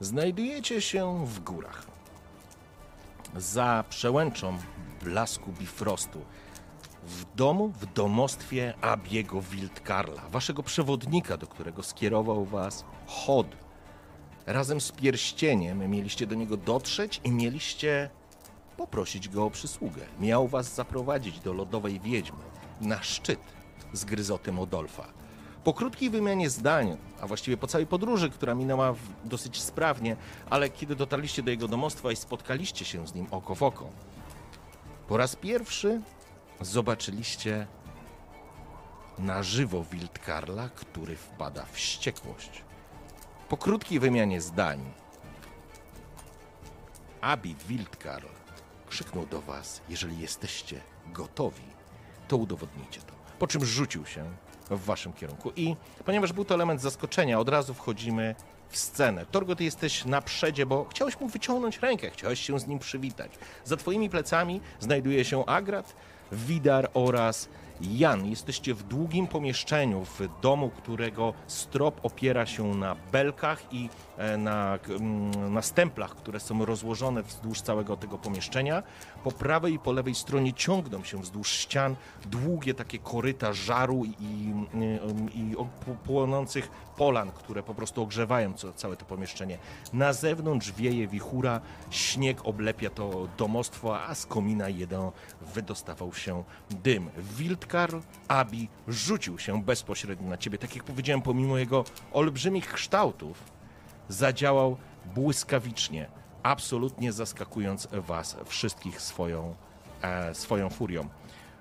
Znajdujecie się w górach. Za przełęczą blasku Bifrostu. W domu, w domostwie Abiego Wildkarla, waszego przewodnika, do którego skierował was Hod. Razem z pierścieniem mieliście do niego dotrzeć i mieliście poprosić go o przysługę. Miał was zaprowadzić do lodowej wiedźmy na szczyt z gryzoty Modolfa. Po krótkiej wymianie zdań, a właściwie po całej podróży, która minęła dosyć sprawnie, ale kiedy dotarliście do jego domostwa i spotkaliście się z nim oko w oko, po raz pierwszy zobaczyliście na żywo Wildkarla, który wpada w wściekłość. Po krótkiej wymianie zdań, Abi Wildkarl krzyknął do was, jeżeli jesteście gotowi, to udowodnijcie to. Po czym rzucił się w waszym kierunku. I ponieważ był to element zaskoczenia, od razu wchodzimy w scenę. Torgo, ty jesteś na przedzie, bo chciałeś mu wyciągnąć rękę, chciałeś się z nim przywitać. Za twoimi plecami znajduje się Agrat, Widar oraz Jan. Jesteście w długim pomieszczeniu, w domu, którego strop opiera się na belkach i e, na, mm, na stemplach, które są rozłożone wzdłuż całego tego pomieszczenia. Po prawej i po lewej stronie ciągną się wzdłuż ścian długie takie koryta żaru i, i, i płonących polan, które po prostu ogrzewają całe to pomieszczenie. Na zewnątrz wieje wichura, śnieg oblepia to domostwo, a z komina jeden wydostawał się dym. Wildkarl Abi rzucił się bezpośrednio na ciebie. Tak jak powiedziałem, pomimo jego olbrzymich kształtów, zadziałał błyskawicznie, absolutnie zaskakując was wszystkich swoją, e, swoją furią.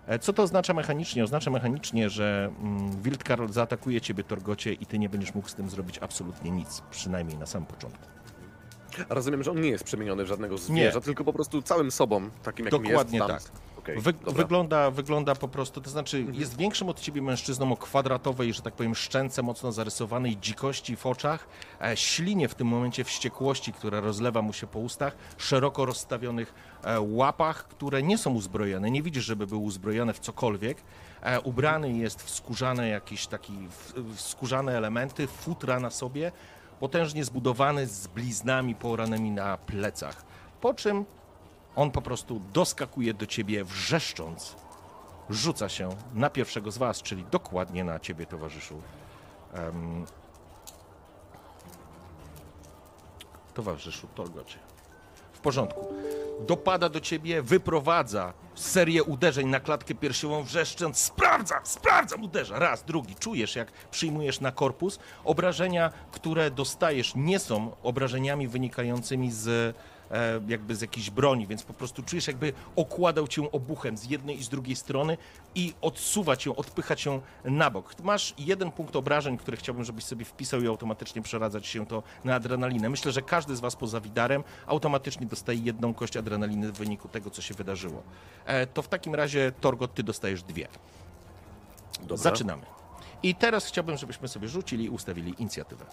E, Co to oznacza mechanicznie? Oznacza mechanicznie, że mm, Wildkarl zaatakuje ciebie, Torgocie, i ty nie będziesz mógł z tym zrobić absolutnie nic, przynajmniej na samym początku. Rozumiem, że on nie jest przemieniony w żadnego zwierza, tylko po prostu całym sobą, takim jakim Dokładnie jest. tam. tak. Okej, Wy, wygląda, wygląda po prostu, to znaczy jest większym od ciebie mężczyzną o kwadratowej, że tak powiem, szczęce mocno zarysowanej dzikości w oczach, e, ślinie w tym momencie wściekłości, która rozlewa mu się po ustach, szeroko rozstawionych e, łapach, które nie są uzbrojone. Nie widzisz, żeby były uzbrojone w cokolwiek. E, ubrany jest w skórzane jakieś taki, w, w skórzane elementy, futra na sobie, potężnie zbudowany z bliznami poranymi na plecach. Po czym on po prostu doskakuje do ciebie wrzeszcząc. Rzuca się na pierwszego z was, czyli dokładnie na ciebie, towarzyszu. Em, towarzyszu Torgocie. W porządku. Dopada do ciebie, wyprowadza serię uderzeń na klatkę piersiową, wrzeszcząc: Sprawdzam, sprawdzam, uderza. Raz, drugi. Czujesz, jak przyjmujesz na korpus. Obrażenia, które dostajesz, nie są obrażeniami wynikającymi z jakby z jakiejś broni, więc po prostu czujesz, jakby okładał cię obuchem z jednej i z drugiej strony i odsuwa cię, odpycha cię na bok. Masz jeden punkt obrażeń, który chciałbym, żebyś sobie wpisał i automatycznie przeradzać się to na adrenalinę. Myślę, że każdy z was poza Widarem automatycznie dostaje jedną kość adrenaliny w wyniku tego, co się wydarzyło. E, to w takim razie, Torgot, ty dostajesz dwie. Dobra. Zaczynamy. I teraz chciałbym, żebyśmy sobie rzucili i ustawili inicjatywę.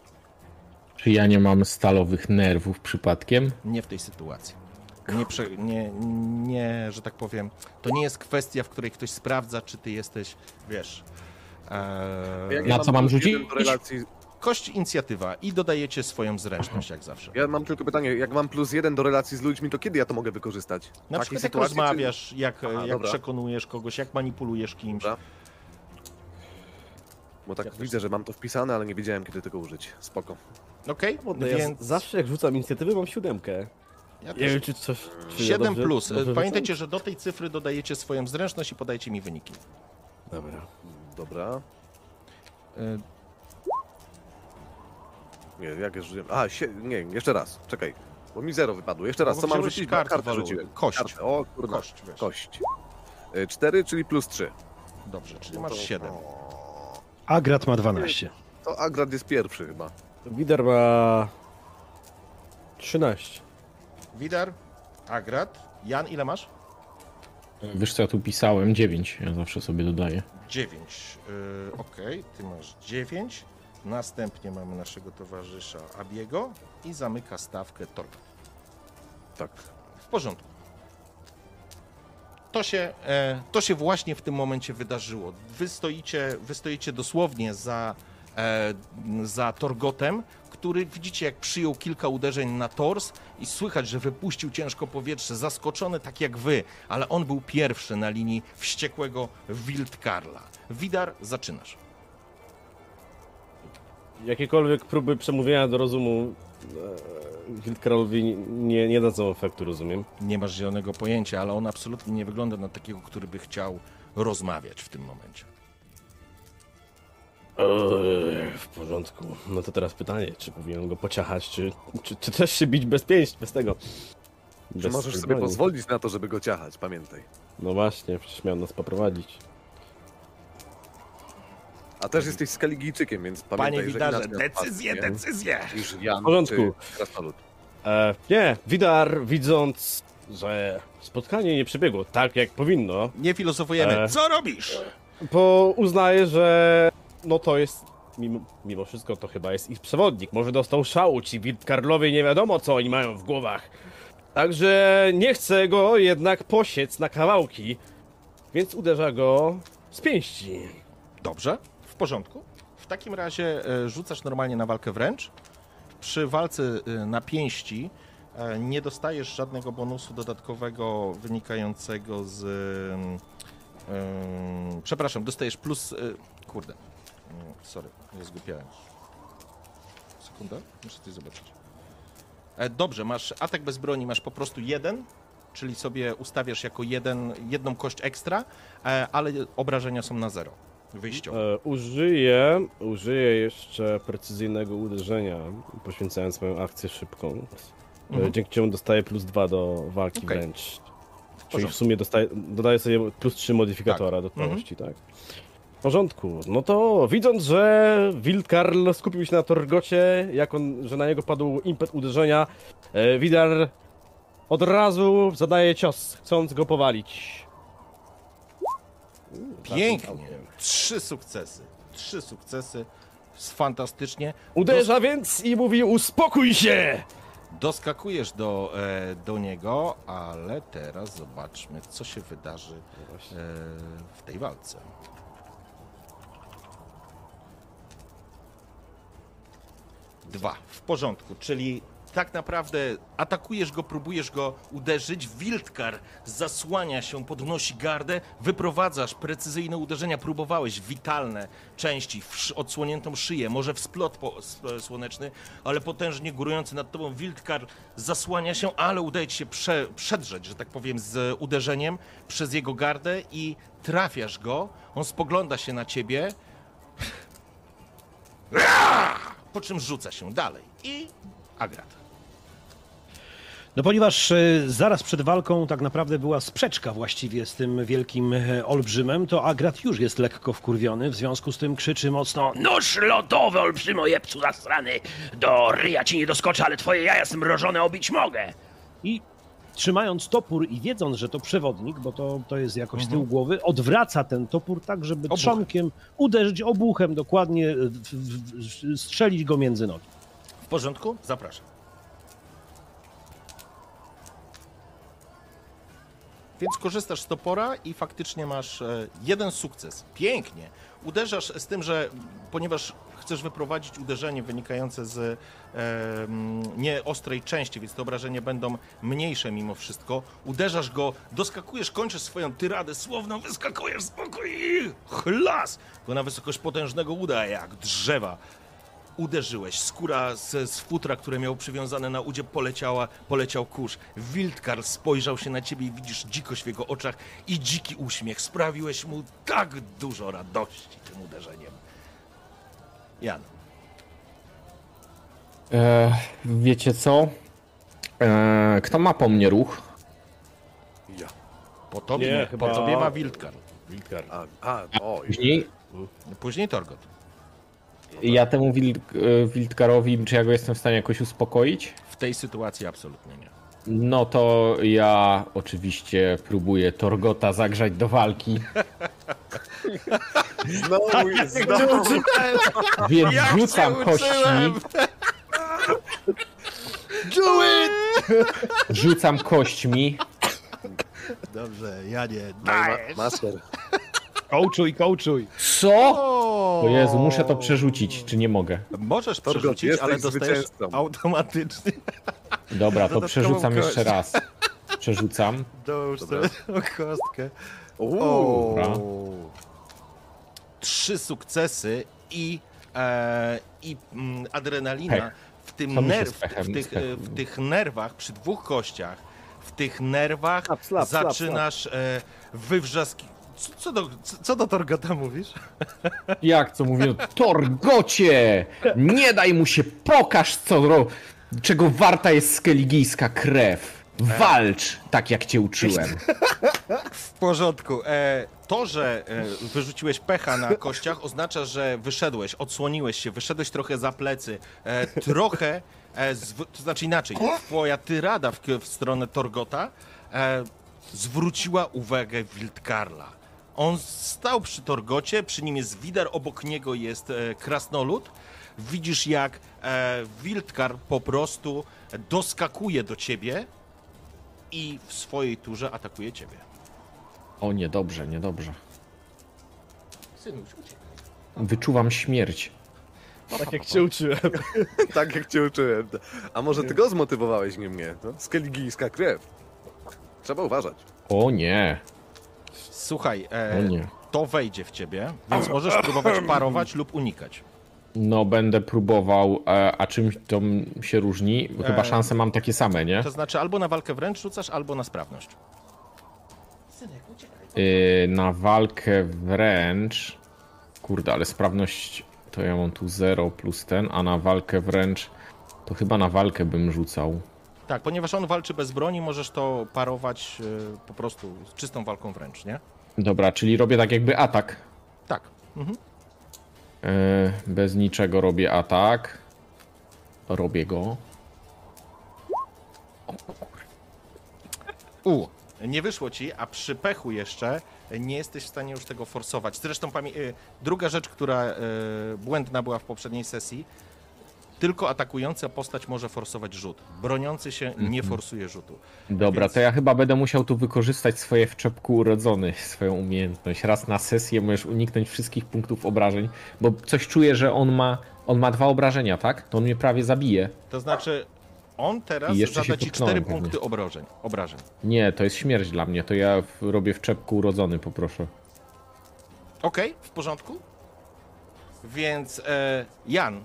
Czy ja nie mam stalowych nerwów przypadkiem? Nie w tej sytuacji. Nie, prze, nie, nie, że tak powiem, to nie jest kwestia, w której ktoś sprawdza, czy ty jesteś, wiesz. Jak E, ja Na co mam rzucić? relacji... kość inicjatywa i dodajecie swoją zręczność, jak zawsze. Ja mam tylko pytanie, jak mam plus jeden do relacji z ludźmi, to kiedy ja to mogę wykorzystać? Na Takiej przykład jak sytuacji, czy- rozmawiasz, jak, Aha, jak przekonujesz kogoś, jak manipulujesz kimś. Dobra. Bo tak Ja też. widzę, że mam to wpisane, ale nie wiedziałem, kiedy tego użyć. Spoko. Okej? No ja Więc z- zawsze jak rzucam inicjatywę mam siódemkę. ja Nie też wiem czy coś... Czy ja 7 dobrze- plus. dobrze Pamiętajcie, że do tej cyfry dodajecie swoją zręczność i podajcie mi wyniki. Dobra. Dobra. E, Nie, jak ja rzuciłem? A, sie... nie, jeszcze raz. Czekaj. Bo mi zero wypadło. Jeszcze raz, No co mam rzucić? kartę Kartę rzuciłem. Kość. Kartę. O kurwa. Kość, wiesz. Kość. Y, Cztery, czyli plus trzy. Dobrze, czyli No masz to- 7. Agrat ma 12. To Agrad jest pierwszy chyba. Wider ma 13. Widar, Agrat, Jan, ile masz? Wiesz co ja tu pisałem? 9. Ja zawsze sobie dodaję. 9. Yy, Okej, ty masz 9. Następnie mamy naszego towarzysza Abiego i zamyka stawkę Torka. Tak. W porządku. To się, e, to się właśnie w tym momencie wydarzyło. Wy stoicie, wy stoicie dosłownie za, za Torgotem, który widzicie, jak przyjął kilka uderzeń na tors i słychać, że wypuścił ciężko powietrze, zaskoczony tak jak wy, ale on był pierwszy na linii wściekłego Wildkarla. Widar, zaczynasz. Jakiekolwiek próby przemówienia do rozumu e, Wildkarolowi nie, nie dadzą efektu, rozumiem. Nie masz zielonego pojęcia, ale on absolutnie nie wygląda na takiego, który by chciał rozmawiać w tym momencie. Eee, w porządku. No to teraz pytanie, czy powinienem go pociachać, czy, czy, czy też się bić bez pięść, bez tego? Czy Bez możesz tej sobie broni. pozwolić na to, żeby go ciachać, pamiętaj. No właśnie, przecież miał nas poprowadzić. A też jesteś Skaligijczykiem, więc pamiętaj, Panie Widarze, decyzje! Niż Jan W porządku. czy. E, nie, Widar widząc, że spotkanie nie przebiegło tak jak powinno, Nie filozofujemy. E. Co robisz? bo uznaje, że no to jest, mimo, mimo wszystko to chyba jest ich przewodnik. Może dostał szału, ci Wildkarlowie nie wiadomo co oni mają w głowach. Także nie chce go jednak posiec na kawałki, więc uderza go z pięści. Dobrze, w porządku. W takim razie e, rzucasz normalnie na walkę wręcz. Przy walce e, na pięści e, nie dostajesz żadnego bonusu dodatkowego wynikającego z. em, przepraszam, dostajesz plus. kurde. Sorry, nie zgłupiałem. Sekunda, muszę coś zobaczyć. E, Dobrze, masz atak bez broni, masz po prostu jeden, czyli sobie ustawiasz jako jeden, jedną kość ekstra, e, ale obrażenia są na zero. Wyjściowe. E, użyję, użyję jeszcze precyzyjnego uderzenia, poświęcając moją akcję szybką. Mhm. Dzięki czemu dostaję plus dwa do walki Okej. wręcz. Czyli w sumie dostaję, dodaję sobie plus 3 modyfikatora do całości, tak? W porządku. No to widząc, że Wildkarl skupił się na Torgocie, jak on, że na niego padł impet uderzenia, e, Widar od razu zadaje cios, chcąc go powalić. Pięknie. Trzy sukcesy. Trzy sukcesy. Fantastycznie. Uderza więc i mówi uspokój się! Doskakujesz do, e, do niego, ale teraz zobaczmy, co się wydarzy e, w tej walce. Dwa. W porządku, czyli tak naprawdę atakujesz go, próbujesz go uderzyć. Wildkar zasłania się, podnosi gardę, wyprowadzasz precyzyjne uderzenia, próbowałeś witalne części, odsłoniętą szyję, może w splot e, słoneczny, ale potężnie górujący nad tobą Wildkar zasłania się, ale udaje ci się prze, przedrzeć, że tak powiem, z uderzeniem przez jego gardę i trafiasz go. On spogląda się na ciebie, po czym rzuca się dalej. I Agrat. No ponieważ e, zaraz przed walką tak naprawdę była sprzeczka właściwie z tym wielkim e, olbrzymem, to Agrat już jest lekko wkurwiony, w związku z tym krzyczy mocno Nóż lodowy, olbrzymo jebcu zasrany! Do ryja ci nie doskoczę, ale twoje jaja zmrożone obić mogę! I trzymając topór i wiedząc, że to przewodnik, bo to, to jest jakoś z tyłu głowy, odwraca ten topór tak, żeby Obuchem. trzonkiem uderzyć obuchem dokładnie, w, w, w, strzelić go między nogi. W porządku? Zapraszam. Więc korzystasz z topora i faktycznie masz e, jeden sukces. Pięknie. Uderzasz z tym, że ponieważ chcesz wyprowadzić uderzenie wynikające z e, nieostrej części, więc te obrażenia będą mniejsze mimo wszystko. Uderzasz go, doskakujesz, kończysz swoją tyradę słowną, wyskakujesz z boku i chlas! Go na wysokość potężnego uda, jak drzewa uderzyłeś. Skóra z, z futra, które miał przywiązane na udzie, poleciała, poleciał kurz. Wildkar spojrzał się na ciebie i widzisz dzikość w jego oczach i dziki uśmiech. Sprawiłeś mu tak dużo radości tym uderzeniem. Jan, E, wiecie co? E, kto ma po mnie ruch? Ja. po tobie, Nie, chyba- po tobie ma Wildkar. Wildkar. A, a oj. Później Później Torgot. Ja temu wilk, e, Wildkarowi, czy ja go jestem w stanie jakoś uspokoić? W tej sytuacji absolutnie nie. No to ja oczywiście próbuję Torgota zagrzać do walki, Znowu, znowu. więc Jak rzucam uczyłem! Do it! rzucam kośćmi. Dobrze, ja nie. Ma, master. Kołczuj, kołczuj. Co? O Jezu, muszę to przerzucić, czy nie mogę? Możesz Torgot, przerzucić, ale dostajesz zwycięzcą. automatycznie. Dobra, to przerzucam kość. jeszcze raz. Przerzucam. Dołóż sobie kostkę. Uuu. Trzy sukcesy i, e, i mm, adrenalina Pech. w tym nerw, w, tych, e, w tych nerwach, przy dwóch kościach, w tych nerwach Slap, slap, slap, zaczynasz e, wywrzaski... Co, co, do, co, do Torgota mówisz? Jak co mówią? Torgocie! Nie daj mu się, pokaż co, ro... czego warta jest skeligijska krew. Walcz, tak jak cię uczyłem. W porządku. E, to, że e, wyrzuciłeś pecha na kościach, oznacza, że wyszedłeś, odsłoniłeś się, wyszedłeś trochę za plecy, e, trochę, e, to znaczy inaczej, twoja tyrada w, w stronę Torgota zwróciła uwagę Wildkarla. On stał przy Torgocie, przy nim jest Wider, obok niego jest Krasnolud. Widzisz, jak Wildkar po prostu doskakuje do ciebie i w swojej turze atakuje ciebie. O, niedobrze, niedobrze. Synuś, uciekaj. Wyczuwam śmierć. Tak jak cię uczyłem. Tak jak cię uczyłem. A może ty go zmotywowałeś, nie mnie? No? Skeligijska krew. Trzeba uważać. O nie, Słuchaj, e, o nie. to wejdzie w ciebie, więc możesz próbować parować lub unikać. No będę próbował, e, a czym to się różni? Chyba E, szanse mam takie same, nie? To znaczy albo na walkę wręcz rzucasz, albo na sprawność. Yy, na walkę wręcz. Kurde, ale sprawność to ja mam tu 0 plus ten, a na walkę wręcz to chyba na walkę bym rzucał. Tak, ponieważ on walczy bez broni, możesz to parować e, po prostu z czystą walką wręcz, nie? Dobra, czyli robię tak jakby atak. Tak. Mhm. Yy, bez niczego robię atak. Robię go. U, nie wyszło ci, a przy pechu jeszcze nie jesteś w stanie już tego forsować. Zresztą e, druga rzecz, która e, błędna była w poprzedniej sesji, tylko atakująca postać może forsować rzut. Broniący się nie forsuje rzutu. Dobra, Więc- to ja chyba będę musiał tu wykorzystać swoje w czepku urodzony, swoją umiejętność. Raz na sesję możesz uniknąć wszystkich punktów obrażeń, bo coś czuję, że on ma, on ma dwa obrażenia, tak? To on mnie prawie zabije. To znaczy, on teraz I jeszcze zada ci potknąłem 4 pewnie. punkty obrażeń. obrażeń. Nie, to jest śmierć dla mnie, to ja w, robię w czepku urodzony, poproszę. Okej, w porządku. Więc e, Jan,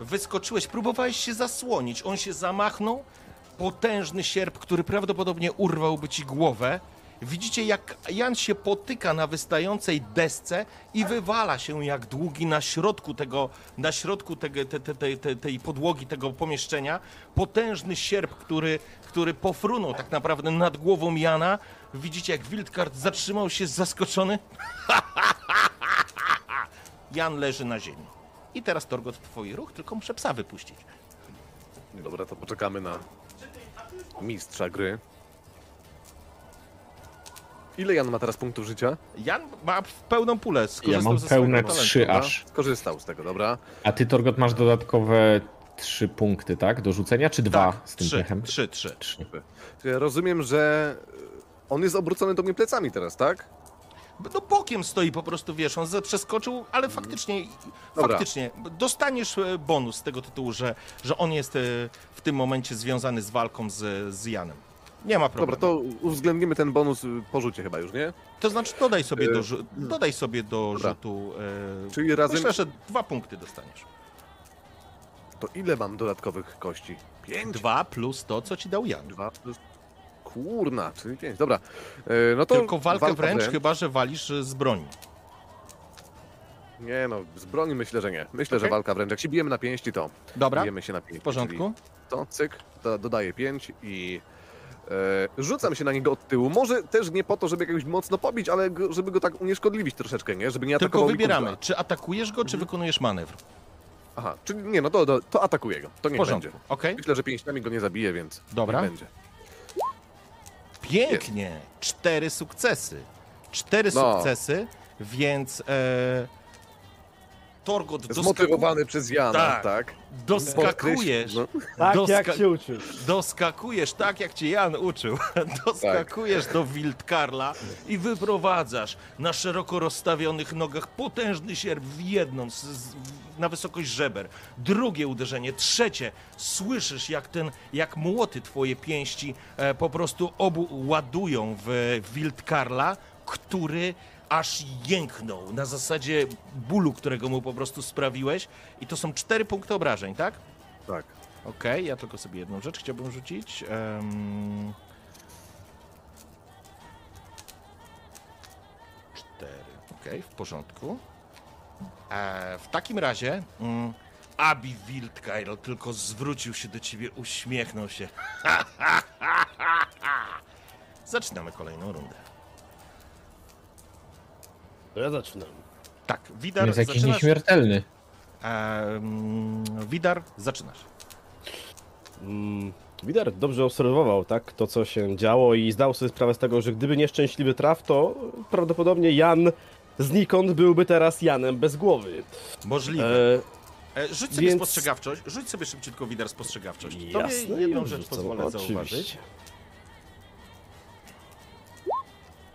wyskoczyłeś, próbowałeś się zasłonić. On się zamachnął. Potężny sierp, który prawdopodobnie urwałby ci głowę. Widzicie, jak Jan się potyka na wystającej desce i wywala się jak długi na środku tego, na środku tego, te, te, te, te, tej podłogi, tego pomieszczenia. Potężny sierp, który, który pofrunął tak naprawdę nad głową Jana. Widzicie, jak Wildcard zatrzymał się zaskoczony. Jan leży na ziemi. I teraz Torgot twój ruch, tylko muszę psa wypuścić. Dobra, to poczekamy na mistrza gry. Ile Jan ma teraz punktów życia? Jan ma w pełną pulę, Ja mam pełne trzy aż. Skorzystał z tego, dobra. A ty, Torgot, masz dodatkowe trzy punkty, tak? Do rzucenia, czy dwa Tak, z tym trzy, pechem? trzy, trzy. Trzy. Ja rozumiem, że on jest obrócony do mnie plecami teraz, tak? No bokiem stoi po prostu, wiesz, on ze- przeskoczył, ale faktycznie, Dobra. faktycznie, dostaniesz e, bonus z tego tytułu, że, że on jest e, w tym momencie związany z walką z, z Janem. Nie ma Dobra, problemu. to uwzględnimy ten bonus po rzucie chyba już, nie? To znaczy dodaj sobie E, do, rzu- dodaj sobie do dobra. rzutu. E, Czyli razem... Myślę, że dwa punkty dostaniesz. To ile mam dodatkowych kości? Pięć? Dwa plus to, co ci dał Jan. Dwa plus... Kurna, czyli pięć. Dobra. E, no to Tylko walkę walka wręcz, chyba że walisz e, z broni. Nie no, z broni myślę, że nie. Myślę, że Okej. walka wręcz. Jak się bijemy na pięści, to Dobra, bijemy się na pięści. w porządku. Czyli To cyk, to dodaję pięć i e, rzucam się na niego od tyłu. Może też nie po to, żeby jakoś mocno pobić, ale żeby go tak unieszkodliwić troszeczkę, nie? Żeby nie Tylko atakował mi wybieramy, czy atakujesz go, czy wykonujesz manewr. Aha, czyli nie, no to, to, to atakuję go. To porządku, będzie. okej? Myślę, że pięściami go nie zabije, więc Dobra. niech będzie. Pięknie! Cztery sukcesy. Cztery No. sukcesy, więc e, Torgot doskaku... Zmotywowany przez Jana, Tak. tak? doskakujesz, No. Tak Doska- jak się uczył. doskakujesz tak, jak cię Jan uczył. Doskakujesz do Wildkarla i wyprowadzasz na szeroko rozstawionych nogach potężny sierp w jedną, z, z, na wysokość żeber. Drugie uderzenie, trzecie. Słyszysz, jak ten, jak młoty twoje pięści e, po prostu obu ładują w Wildkarla, który aż jęknął na zasadzie bólu, którego mu po prostu sprawiłeś. I to są cztery punkty obrażeń, tak? Tak. Okej, ja tylko sobie jedną rzecz chciałbym rzucić. Em, Cztery. Okej, w porządku. E, w takim razie mm, Abi Wildkeil tylko zwrócił się do ciebie, uśmiechnął się. Zaczynamy kolejną rundę. To ja zaczynam. Tak, Widar, jest jakiś zaczynasz. nieśmiertelny. Em, Widar, zaczynasz. Mm, Widar dobrze obserwował tak, to, co się działo i zdał sobie sprawę z tego, że gdyby nieszczęśliwy traf, to prawdopodobnie Jan znikąd byłby teraz Janem bez głowy. Możliwe. E, E, rzuć sobie Więc- spostrzegawczość. Rzuć sobie szybciutko widar spostrzegawczość. Tobie jasne, jedną no, rzecz rzucam, pozwolę zauważyć. oczywiście.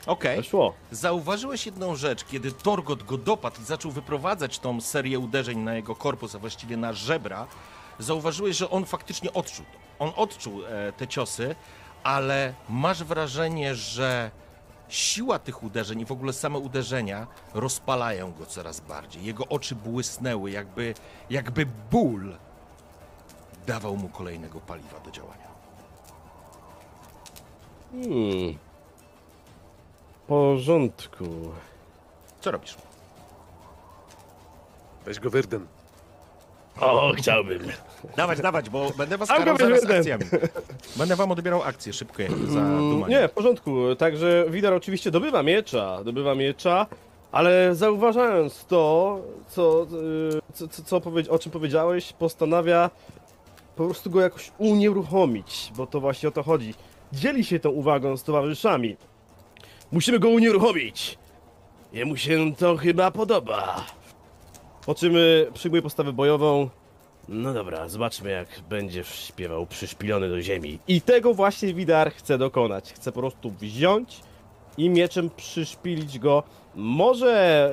Okej. Weszło. Zauważyłeś jedną rzecz, kiedy Torgot go dopadł i zaczął wyprowadzać tą serię uderzeń na jego korpus, a właściwie na żebra. Zauważyłeś, że on faktycznie odczuł to. On odczuł e, te ciosy, ale masz wrażenie, że siła tych uderzeń i w ogóle same uderzenia rozpalają go coraz bardziej. Jego oczy błysnęły, jakby, jakby ból dawał mu kolejnego paliwa do działania. Hmm. W porządku. Co robisz? Weź go Wyrden. O, chciałbym. Dawać, dawać, bo będę was karał zaraz będę. akcjami. Będę wam odbierał akcje szybkie za Mm, dumanie. Nie, w porządku. Także Widar oczywiście dobywa miecza, dobywa miecza, ale zauważając to, co, co, co, co powie- o czym powiedziałeś, postanawia po prostu go jakoś unieruchomić, bo to właśnie o to chodzi. Dzieli się tą uwagą z towarzyszami. Musimy go unieruchomić. Jemu się to chyba podoba. Po czym y, przyjmuje postawę bojową. No dobra, zobaczmy jak będzie śpiewał przyszpilony do ziemi. I tego właśnie Widar chce dokonać. Chce po prostu wziąć i mieczem przyszpilić go. Może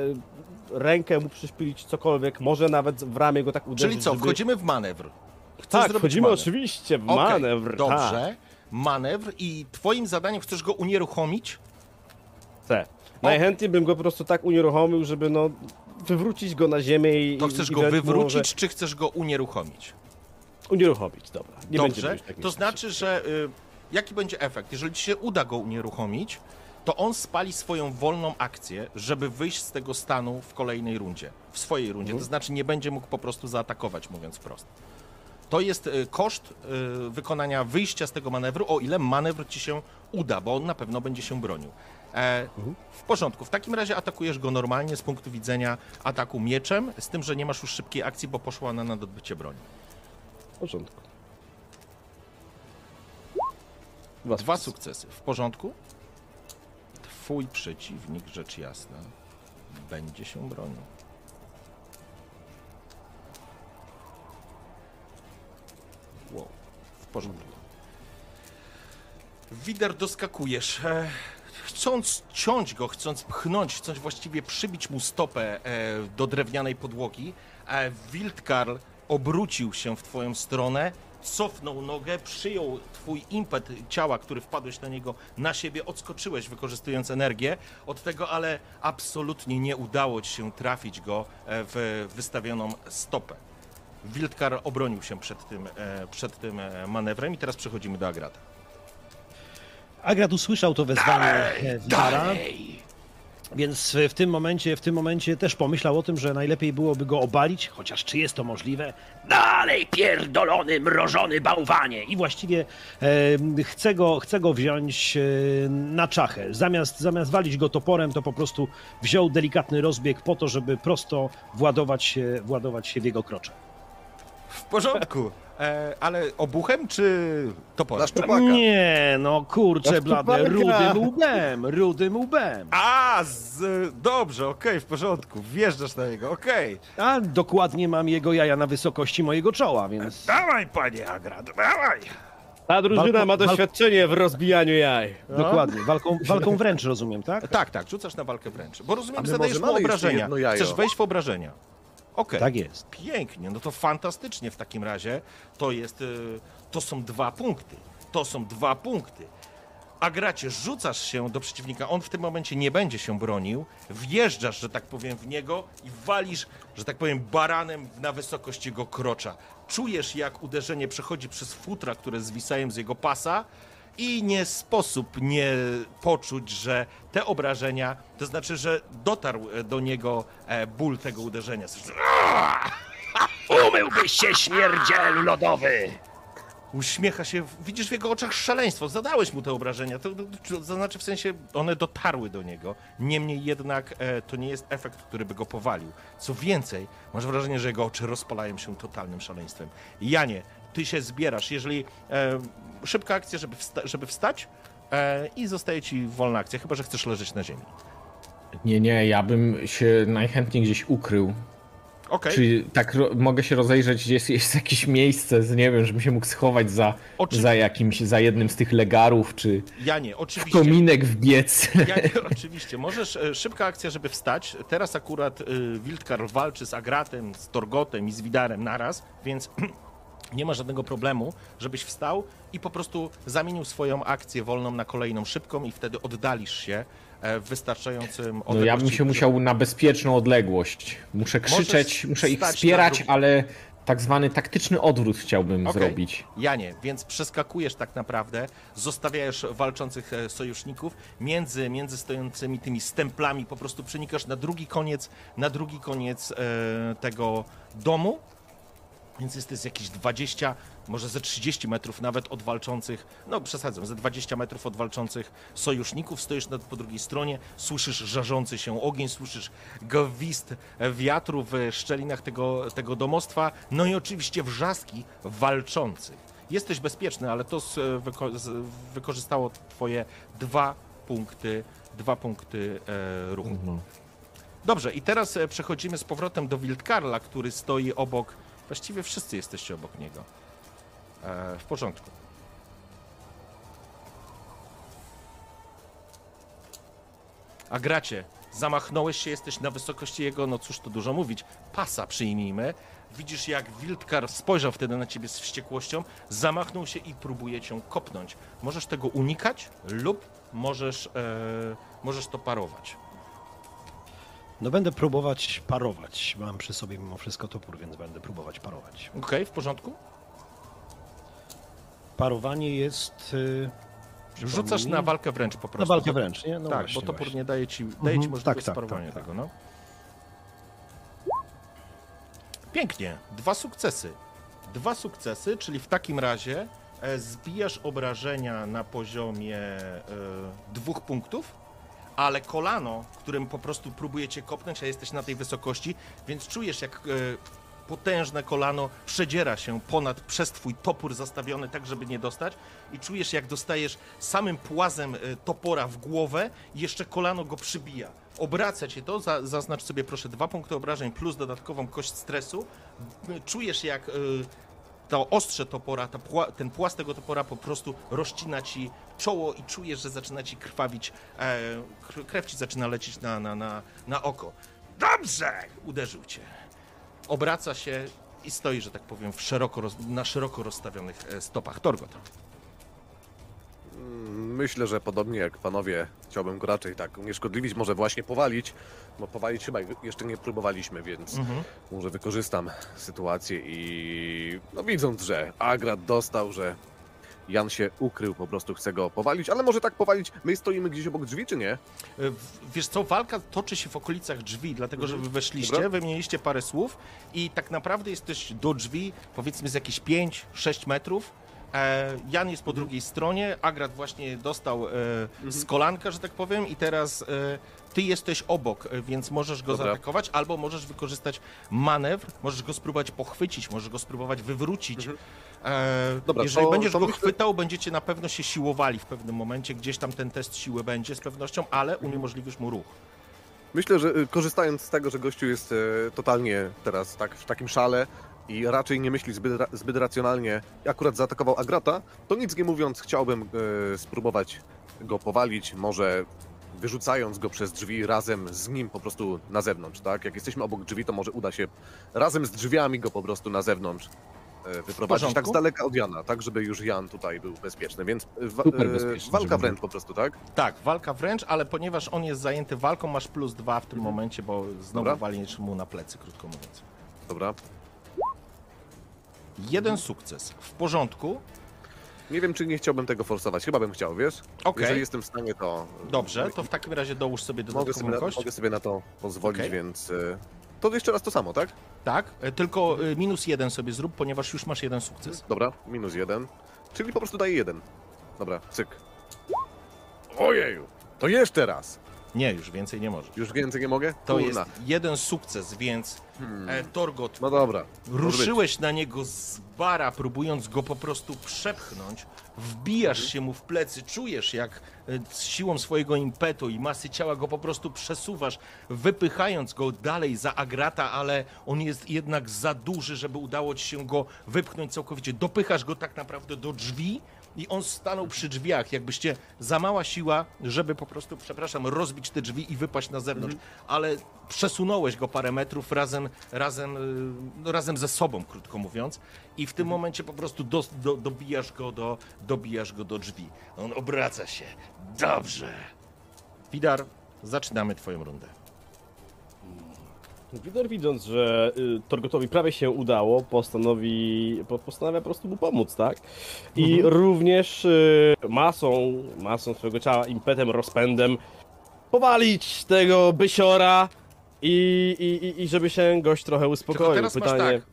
y, rękę mu przyszpilić cokolwiek, może nawet w ramię go tak uderzyć. Czyli co, żeby- wchodzimy w manewr. Chcesz Tak, wchodzimy manewr. oczywiście w Okej, manewr. Dobrze. Tak, Manewr i twoim zadaniem chcesz go unieruchomić? Chcę. Najchętniej bym go po prostu tak unieruchomił, żeby no wywrócić go na ziemię i To chcesz i go mu, wywrócić, że- czy chcesz go unieruchomić? Unieruchomić, dobra. Nie Dobrze. tak To znaczy, że y, jaki będzie efekt? Jeżeli ci się uda go unieruchomić, to on spali swoją wolną akcję, żeby wyjść z tego stanu w kolejnej rundzie. W swojej rundzie. Mhm. To znaczy nie będzie mógł po prostu zaatakować, mówiąc wprost. To jest y, koszt y, wykonania wyjścia z tego manewru, o ile manewr ci się uda, bo on na pewno będzie się bronił. E, Mhm. w porządku. W takim razie atakujesz go normalnie z punktu widzenia ataku mieczem, z tym, że nie masz już szybkiej akcji, bo poszła ona na odbycie broni. W porządku. Dwa, Dwa sukcesy. W porządku? Twój przeciwnik, rzecz jasna, będzie się bronił. Wow, w porządku. Wider doskakujesz. Chcąc ciąć go, chcąc pchnąć, chcąc właściwie przybić mu stopę e, do drewnianej podłogi, e, Wildkarl obrócił się w twoją stronę, cofnął nogę, przyjął twój impet ciała, który wpadłeś na niego, na siebie, odskoczyłeś wykorzystując energię od tego, ale absolutnie nie udało ci się trafić go e, w wystawioną stopę. Wildkar obronił się przed tym, e, przed tym manewrem i teraz przechodzimy do Agrata. Agrat usłyszał to wezwanie e, Widara, więc w tym momencie, w tym momencie też pomyślał o tym, że najlepiej byłoby go obalić, chociaż czy jest to możliwe? Dalej, pierdolony, mrożony bałwanie! I właściwie e, chce, go, chce go wziąć e, na czachę. Zamiast, zamiast walić go toporem, to po prostu wziął delikatny rozbieg po to, żeby prosto władować się, władować się w jego krocze. W porządku. E, ale obuchem czy toporem? Szczupaka. Nie, no kurczę blade, rudym łbem, rudym łbem. A, z, dobrze, okej, w porządku. Wjeżdżasz na niego, okej. A dokładnie mam jego jaja na wysokości mojego czoła, więc... Dawaj, panie Agrad, dawaj. Ta drużyna Walko- ma walko- doświadczenie w rozbijaniu jaj. Dokładnie, walką, walką wręcz rozumiem, tak? Tak, tak, rzucasz na walkę wręcz. Bo rozumiem, A że my zadajesz może mu mamy jeszcze obrażenia. jedno jajo. Chcesz wejść w obrażenia. Okej. Tak jest. Pięknie, no to fantastycznie w takim razie. To jest, y, to są dwa punkty. To są dwa punkty. A gracie, rzucasz się do przeciwnika, on w tym momencie nie będzie się bronił, wjeżdżasz, że tak powiem, w niego i walisz, że tak powiem, baranem na wysokość jego krocza. Czujesz, jak uderzenie przechodzi przez futra, które zwisają z jego pasa i nie sposób nie poczuć, że te obrażenia, to znaczy, że dotarł e, do niego e, ból tego uderzenia. Umyłbyś się, śmierdzielu lodowy! Uśmiecha się, widzisz w jego oczach szaleństwo. Zadałeś mu te obrażenia, to, to, to znaczy w sensie one dotarły do niego. Niemniej jednak e, to nie jest efekt, który by go powalił. Co więcej, masz wrażenie, że jego oczy rozpalają się totalnym szaleństwem. Janie, ty się zbierasz. Jeżeli e, szybka akcja, żeby, wsta- żeby wstać e, i zostaje ci wolna akcja, chyba że chcesz leżeć na ziemi. Nie, nie, ja bym się najchętniej gdzieś ukrył. Okej, Czy tak mogę się rozejrzeć, gdzie jest, jest jakieś miejsce, nie wiem, żebym się mógł schować za, za jakimś, za jednym z tych legarów, czy Janie, w oczywiście. kominek wbiec. Ja nie, oczywiście. Możesz, e, szybka akcja, żeby wstać. Teraz akurat y, Wildkar walczy z Agratem, z Torgotem i z Widarem naraz, więc nie ma żadnego problemu, żebyś wstał i po prostu zamienił swoją akcję wolną na kolejną szybką i wtedy oddalisz się e, w wystarczającym No ja bym się musiał na bezpieczną odległość. Muszę krzyczeć, muszę ich wspierać, ale tak zwany taktyczny odwrót chciałbym Okej. zrobić. Janie, więc przeskakujesz tak naprawdę, zostawiasz walczących e, sojuszników między, między stojącymi tymi stemplami, po prostu przenikasz na drugi koniec, na drugi koniec e, tego domu, więc jest to jakieś 20, może ze 30 metrów nawet od walczących, no przesadzam, ze 20 metrów od walczących sojuszników, stoisz na, po drugiej stronie, słyszysz żarzący się ogień, słyszysz gwizd wiatru w szczelinach tego, tego domostwa, no i oczywiście wrzaski walczących. Jesteś bezpieczny, ale to z, wyko, z, wykorzystało twoje dwa punkty, dwa punkty e, ruchu. Dobrze, i teraz e, przechodzimy z powrotem do Wildkarla, który stoi obok. Właściwie wszyscy jesteście obok niego. E, w porządku. A gracie, zamachnąłeś się, jesteś na wysokości jego, no cóż tu dużo mówić, pasa przyjmijmy. Widzisz, jak Wildkar spojrzał wtedy na ciebie z wściekłością, zamachnął się i próbuje cię kopnąć. Możesz tego unikać lub możesz, e, możesz to parować. No będę próbować parować. Mam przy sobie mimo wszystko topór, więc będę próbować parować. Okej, w porządku? Parowanie jest... y, Rzucasz na walkę wręcz po prostu. Na walkę wręcz, nie? No tak, właśnie, bo topór właśnie. nie daje ci, daje Mhm, ci możliwość tak, tak, sparowania tak, tak. tego, no. Pięknie, dwa sukcesy. Dwa sukcesy, czyli w takim razie e, zbijasz obrażenia na poziomie e, dwóch punktów, ale kolano, którym po prostu próbujecie kopnąć, a jesteś na tej wysokości, więc czujesz jak e, potężne kolano przedziera się ponad przez twój topór zastawiony tak, żeby nie dostać i czujesz jak dostajesz samym płazem e, topora w głowę i jeszcze kolano go przybija. Obraca cię to, za, zaznacz sobie proszę dwa punkty obrażeń plus dodatkową kość stresu. Czujesz jak e, to ostrze topora, ta pła, ten płas tego topora po prostu rozcina ci czoło i czujesz, że zaczyna ci krwawić, e, kr- krew ci zaczyna lecieć na, na, na, na oko. Dobrze! Uderzył cię. Obraca się i stoi, że tak powiem, szeroko na szeroko rozstawionych e, stopach. Torgot. Myślę, że podobnie jak panowie, chciałbym go raczej tak unieszkodliwić, może właśnie powalić, bo powalić chyba jeszcze nie próbowaliśmy, więc Mhm. może wykorzystam sytuację i no widząc, że Agrat dostał, że Jan się ukrył, po prostu chce go powalić, ale może tak powalić, my stoimy gdzieś obok drzwi, czy nie? E, Wiesz co, walka toczy się w okolicach drzwi, dlatego że wy weszliście, Dobra. wymieniliście parę słów i tak naprawdę jesteś do drzwi, powiedzmy z jakieś 5-6 metrów. E, Jan jest po drugiej stronie, Agrat właśnie dostał e, z kolanka, że tak powiem, i teraz e, ty jesteś obok, więc możesz go Dobra. zaatakować, albo możesz wykorzystać manewr, możesz go spróbować pochwycić, możesz go spróbować wywrócić. E, Dobra, Jeżeli to- będziesz to go myślę- chwytał, będziecie na pewno się siłowali w pewnym momencie, gdzieś tam ten test siły będzie z pewnością, ale Mhm. uniemożliwisz mu ruch. Myślę, że y, korzystając z tego, że gościu jest e, totalnie teraz tak w takim szale i raczej nie myśli zbyt, ra- zbyt racjonalnie, akurat zaatakował Agrata, to nic nie mówiąc chciałbym e, spróbować go powalić, może wyrzucając go przez drzwi razem z nim po prostu na zewnątrz, tak? Jak jesteśmy obok drzwi, to może uda się razem z drzwiami go po prostu na zewnątrz e, wyprowadzić, tak z daleka od Jana, tak żeby już Jan tutaj był bezpieczny, więc e, wa- Super bezpieczny, walka wręcz po prostu, tak? Tak, walka wręcz, ale ponieważ on jest zajęty walką, masz plus dwa w tym Mhm. momencie, bo znowu Dobra. walisz mu na plecy, krótko mówiąc. Dobra. Jeden sukces. W porządku. Nie wiem, czy nie chciałbym tego forsować. Chyba bym chciał, wiesz? Okej. Jeżeli jestem w stanie, to. Dobrze, to w takim razie dołóż sobie mogę dodatkową sobie, na, kość. mogę sobie na to pozwolić, Okej. więc. y, To jeszcze raz to samo, tak? Tak, e, tylko e, minus jeden sobie zrób, ponieważ już masz jeden sukces. Dobra, minus jeden. Czyli po prostu daję jeden. Dobra, cyk. Ojeju! To jeszcze raz! Nie, już więcej nie możesz. Już więcej nie mogę? To Kurna. jest jeden sukces, więc e, Torgot, No dobra. ruszyłeś na niego z bara, próbując go po prostu przepchnąć. Wbijasz Mhm. się mu w plecy, czujesz jak e, z siłą swojego impetu i masy ciała go po prostu przesuwasz, wypychając go dalej za Agrata, ale on jest jednak za duży, żeby udało ci się go wypchnąć całkowicie. Dopychasz go tak naprawdę do drzwi i on stanął przy drzwiach, jakbyście za mała siła, żeby po prostu, przepraszam, rozbić te drzwi i wypaść na zewnątrz, ale przesunąłeś go parę metrów razem, razem, no, razem ze sobą, krótko mówiąc, i w tym momencie po prostu do, do, dobijasz, go do, dobijasz go do drzwi. On obraca się. Dobrze. Widar, zaczynamy twoją rundę. Widor widząc, że y, Torgotowi prawie się udało, postanowi, po, postanawia po prostu mu pomóc, tak? I również y, masą, masą swojego ciała, impetem, rozpędem powalić tego bysiora i, i, i, i żeby się gość trochę Tylko uspokoił. teraz Pytanie... masz tak. Y,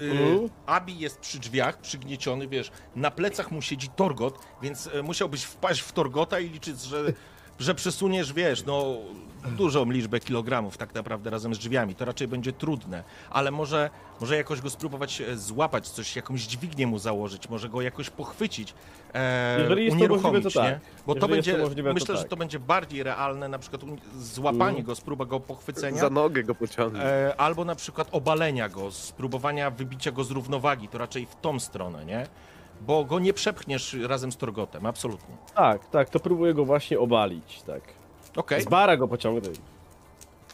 Mhm. Abi jest przy drzwiach, przygnieciony, wiesz, na plecach mu siedzi Torgot, więc e, musiałbyś wpaść w Torgota i liczyć, że, że przesuniesz, wiesz, no dużą liczbę kilogramów tak naprawdę razem z drzwiami. To raczej będzie trudne, ale może, może jakoś go spróbować e, złapać, coś, jakąś dźwignię mu założyć, może go jakoś pochwycić, e, Jeżeli jest to unieruchomić, możliwe, to nie? tak. Bo to Jeżeli jest będzie, to możliwe, to myślę, że tak. to będzie bardziej realne, na przykład złapanie go, spróba go pochwycenia. Za nogę go pociągnąć. E, albo na przykład obalenia go, spróbowania wybicia go z równowagi, to raczej w tą stronę, nie? Bo go nie przepchniesz razem z Torgotem, absolutnie. Tak, tak, to próbuję go właśnie obalić, tak. Okej, Z bara go pociągnę.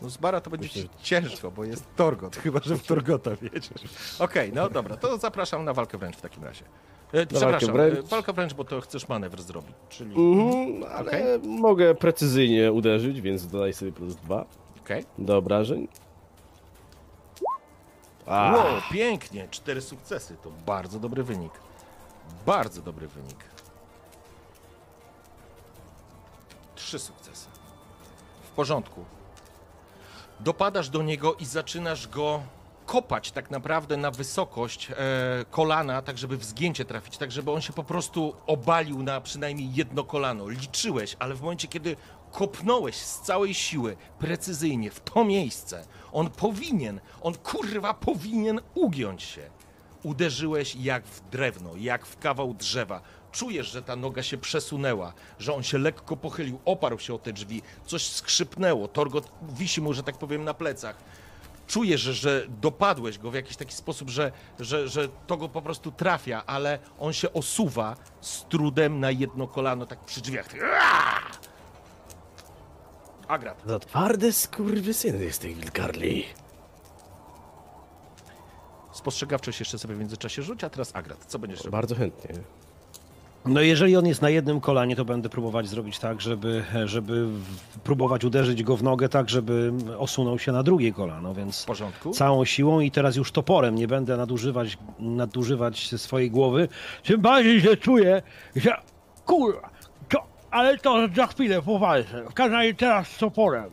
no z bara to będzie Myślę, ciężko, bo jest Torgot, chyba że w Torgota wiedziesz. Okej, no dobra, to zapraszam na walkę wręcz w takim razie. E, przepraszam, wręcz. e, walka wręcz, bo to chcesz manewr zrobić, czyli... Mhm, ale Okej. mogę precyzyjnie uderzyć, więc dodaj sobie plus dwa Okej. do obrażeń. A, Wow, pięknie, cztery sukcesy, to bardzo dobry wynik. Bardzo dobry wynik. Trzy sukcesy. W porządku. Dopadasz do niego i zaczynasz go kopać tak naprawdę na wysokość e, kolana, tak żeby w zgięcie trafić, tak żeby on się po prostu obalił na przynajmniej jedno kolano. Liczyłeś, ale w momencie, kiedy kopnąłeś z całej siły, precyzyjnie, w to miejsce, on powinien, on kurwa powinien ugiąć się. Uderzyłeś jak w drewno, jak w kawał drzewa. Czujesz, że ta noga się przesunęła, że on się lekko pochylił, oparł się o te drzwi, coś skrzypnęło, Torgot wisi mu, że tak powiem, na plecach. Czujesz, że, że dopadłeś go w jakiś taki sposób, że, że, że to go po prostu trafia, ale on się osuwa z trudem na jedno kolano, tak przy drzwiach. Agrat. za twardy skurwysyn jest tych wilkarli. Spostrzegawczość jeszcze sobie w międzyczasie rzuć, a teraz Agrat. Co będziesz robił? Bardzo chętnie. No jeżeli on jest na jednym kolanie, to będę próbować zrobić tak, żeby, żeby w- próbować uderzyć go w nogę tak, żeby osunął się na drugie kolano, więc W porządku? całą siłą i teraz już toporem nie będę nadużywać, nadużywać swojej głowy. Tym bardziej się czuję, że kurwa, to, ale to za chwilę powalczę. W każdym razie teraz z toporem.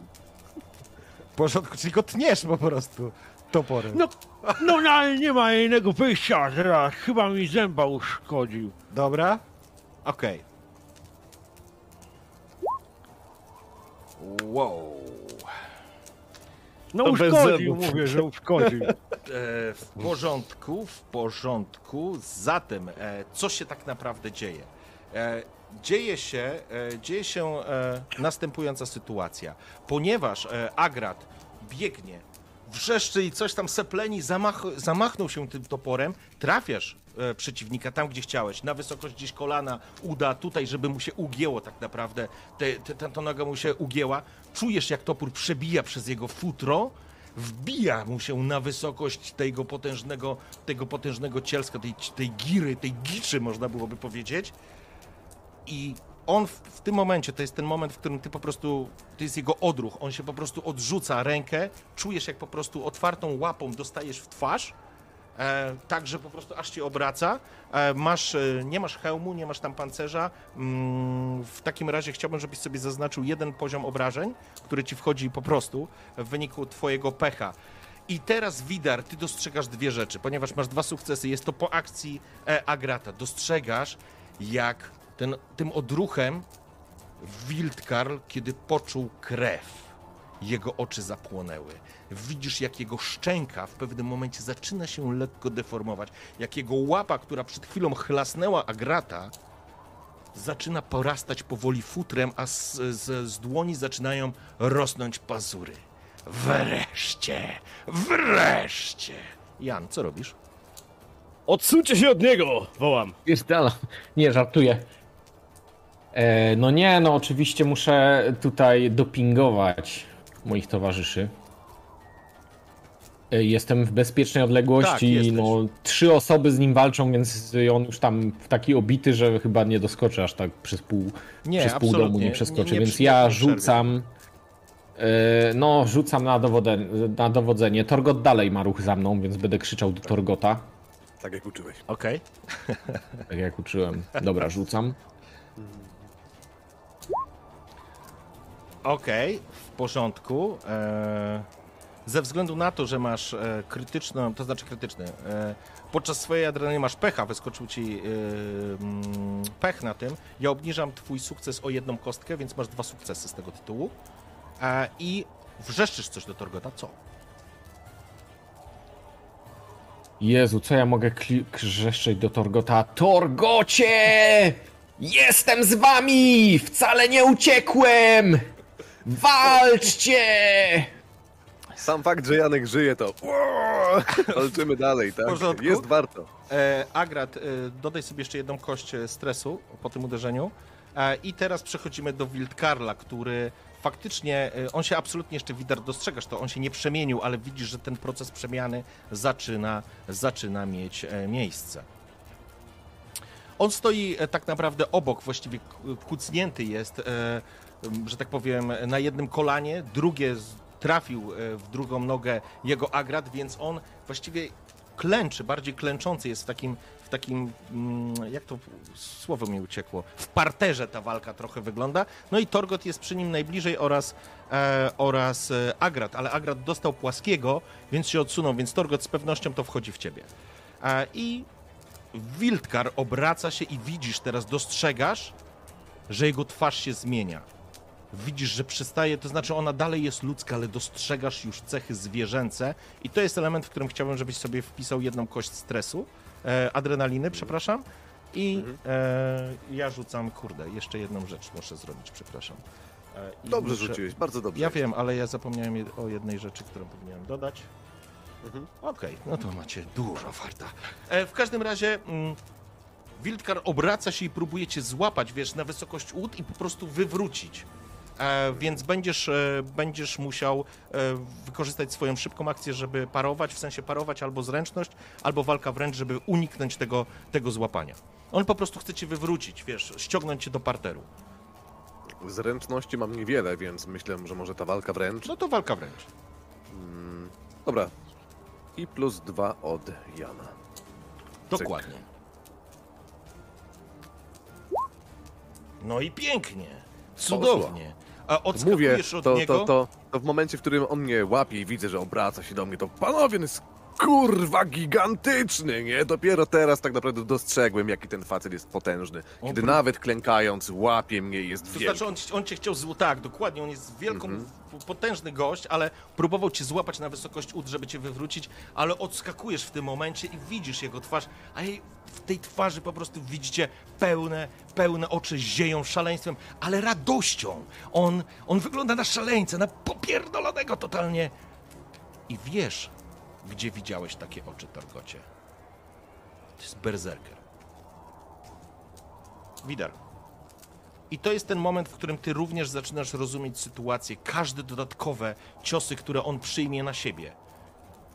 W porządku, czyli go tniesz po prostu toporem. No, no, no ale nie ma innego wyjścia teraz. Chyba mi zęba uszkodził. Dobra? Okej. Wow. No To bez uszkodził, zębów. mówię, że uszkodził. E, w porządku, w porządku. Zatem, e, co się tak naprawdę dzieje? E, dzieje się, e, dzieje się e, następująca sytuacja. Ponieważ e, Agrat biegnie, wrzeszczy i coś tam sepleni, zamach, zamachnął się tym toporem, trafiasz e, przeciwnika tam, gdzie chciałeś, na wysokość gdzieś kolana, uda tutaj, żeby mu się ugięło tak naprawdę, te, te, ta, ta noga mu się ugięła, czujesz jak topór przebija przez jego futro, wbija mu się na wysokość tego potężnego, tego potężnego cielska, tej, tej giry, tej giczy można byłoby powiedzieć. I on w, w tym momencie, to jest ten moment, w którym ty po prostu, to jest jego odruch, on się po prostu odrzuca rękę, czujesz jak po prostu otwartą łapą dostajesz w twarz, e, tak, że po prostu aż cię obraca. E, masz, e, nie masz hełmu, nie masz tam pancerza. Mm, w takim razie chciałbym, żebyś sobie zaznaczył jeden poziom obrażeń, który ci wchodzi po prostu w wyniku twojego pecha. I teraz, Widar, ty dostrzegasz dwie rzeczy, ponieważ masz dwa sukcesy. Jest to po akcji e, Agrata. Dostrzegasz, jak ten, tym odruchem Wildkarl, kiedy poczuł krew, jego oczy zapłonęły. Widzisz, jak jego szczęka w pewnym momencie zaczyna się lekko deformować. Jak jego łapa, która przed chwilą chlasnęła Agrata, zaczyna porastać powoli futrem, a z, z, z dłoni zaczynają rosnąć pazury. Wreszcie! Wreszcie! Jan, co robisz? Odsuńcie się od niego! Wołam. Pierdalam. Nie, żartuję. E, no nie, no oczywiście muszę tutaj dopingować moich towarzyszy. E, Jestem w bezpiecznej Tak, odległości, jesteś. no trzy osoby z nim walczą, więc on już tam taki obity, że chyba nie doskoczy aż tak przez pół, Nie, przez pół domu nie Nie- przeskoczy, nie więc przy- ja nie rzucam e, no rzucam na, dowodę, na dowodzenie. Torgot dalej ma ruch za mną, więc będę krzyczał do Torgota, Tak jak uczyłeś. Okej. tak jak uczyłem. Dobra, rzucam. Okej, w porządku. E, ze względu na to, że masz e, krytyczną, to znaczy krytyczny, e, podczas swojej adrenaliny masz pecha, wyskoczył ci e, mm, pech na tym, ja obniżam twój sukces o jedną kostkę, więc masz dwa sukcesy z tego tytułu. E, I wrzeszczysz coś do Torgota, co? Jezu, co ja mogę krzeszczeć do Torgota? Torgocie! Jestem z wami! Wcale nie uciekłem! Walczcie! Sam fakt, że Janek żyje, to walczymy dalej, tak? porządku. Jest warto. E, Agrat, e, dodaj sobie jeszcze jedną kość e, stresu po tym uderzeniu. E, I teraz przechodzimy do Wildkarla, który faktycznie, e, on się absolutnie jeszcze Widar dostrzegasz to, on się nie przemienił, ale widzisz, że ten proces przemiany zaczyna, zaczyna mieć e, miejsce. On stoi e, tak naprawdę obok, właściwie k- kucnięty jest, e, że tak powiem, na jednym kolanie, drugie trafił e, w drugą nogę jego agrat, więc on właściwie klęczy, bardziej klęczący jest w takim, w takim, mm, jak to słowo mi uciekło, w parterze ta walka trochę wygląda. No i Torgot jest przy nim najbliżej oraz, e, oraz e, Agrat, ale Agrat dostał płaskiego, więc się odsunął, więc Torgot z pewnością to wchodzi w ciebie. E, I Wildkar obraca się i widzisz teraz, dostrzegasz, że jego twarz się zmienia. Widzisz, że przestaje, to znaczy ona dalej jest ludzka, ale dostrzegasz już cechy zwierzęce i to jest element, w którym chciałbym, żebyś sobie wpisał jedną kość stresu, e, adrenaliny, przepraszam. I e, ja rzucam, kurde, jeszcze jedną rzecz muszę zrobić, przepraszam. E, i Dobrze muszę- rzuciłeś, bardzo dobrze. Ja wiem, ale ja zapomniałem jed- o jednej rzeczy, którą powinienem dodać. Mhm. Okej, no to macie dużo farta. E, w każdym razie mm, Wildkar obraca się i próbuje cię złapać, wiesz, na wysokość łód i po prostu wywrócić. E, więc będziesz, e, będziesz musiał e, wykorzystać swoją szybką akcję, żeby parować, w sensie parować albo zręczność, albo walka wręcz, żeby uniknąć tego, tego złapania. On po prostu chce cię wywrócić, wiesz, ściągnąć cię do parteru. Zręczności mam niewiele, więc myślę, że może ta walka wręcz. No to walka wręcz. Dobra. I plus dwa od Jana. Dokładnie. No i pięknie. Cudownie. A Mówię, odskakujesz od to, niego. to, to, to w momencie, w którym on mnie łapie i widzę, że obraca się do mnie, to panowie, no kurwa gigantyczny, nie? Dopiero teraz tak naprawdę dostrzegłem, jaki ten facet jest potężny. Kiedy nawet klękając łapie mnie i jest To wielki. znaczy, on, on cię chciał zł... Tak, dokładnie, on jest wielką, Mhm. potężny gość, ale próbował cię złapać na wysokość ud, żeby cię wywrócić, ale odskakujesz w tym momencie i widzisz jego twarz, a jej w tej twarzy po prostu widzicie pełne, pełne oczy zieją szaleństwem, ale radością. On, on wygląda na szaleńca, na popierdolonego totalnie. I wiesz, gdzie widziałeś takie oczy, Torgocie. To jest berserker. Widar. I to jest ten moment, w którym ty również zaczynasz rozumieć sytuację. Każde dodatkowe ciosy, które on przyjmie na siebie,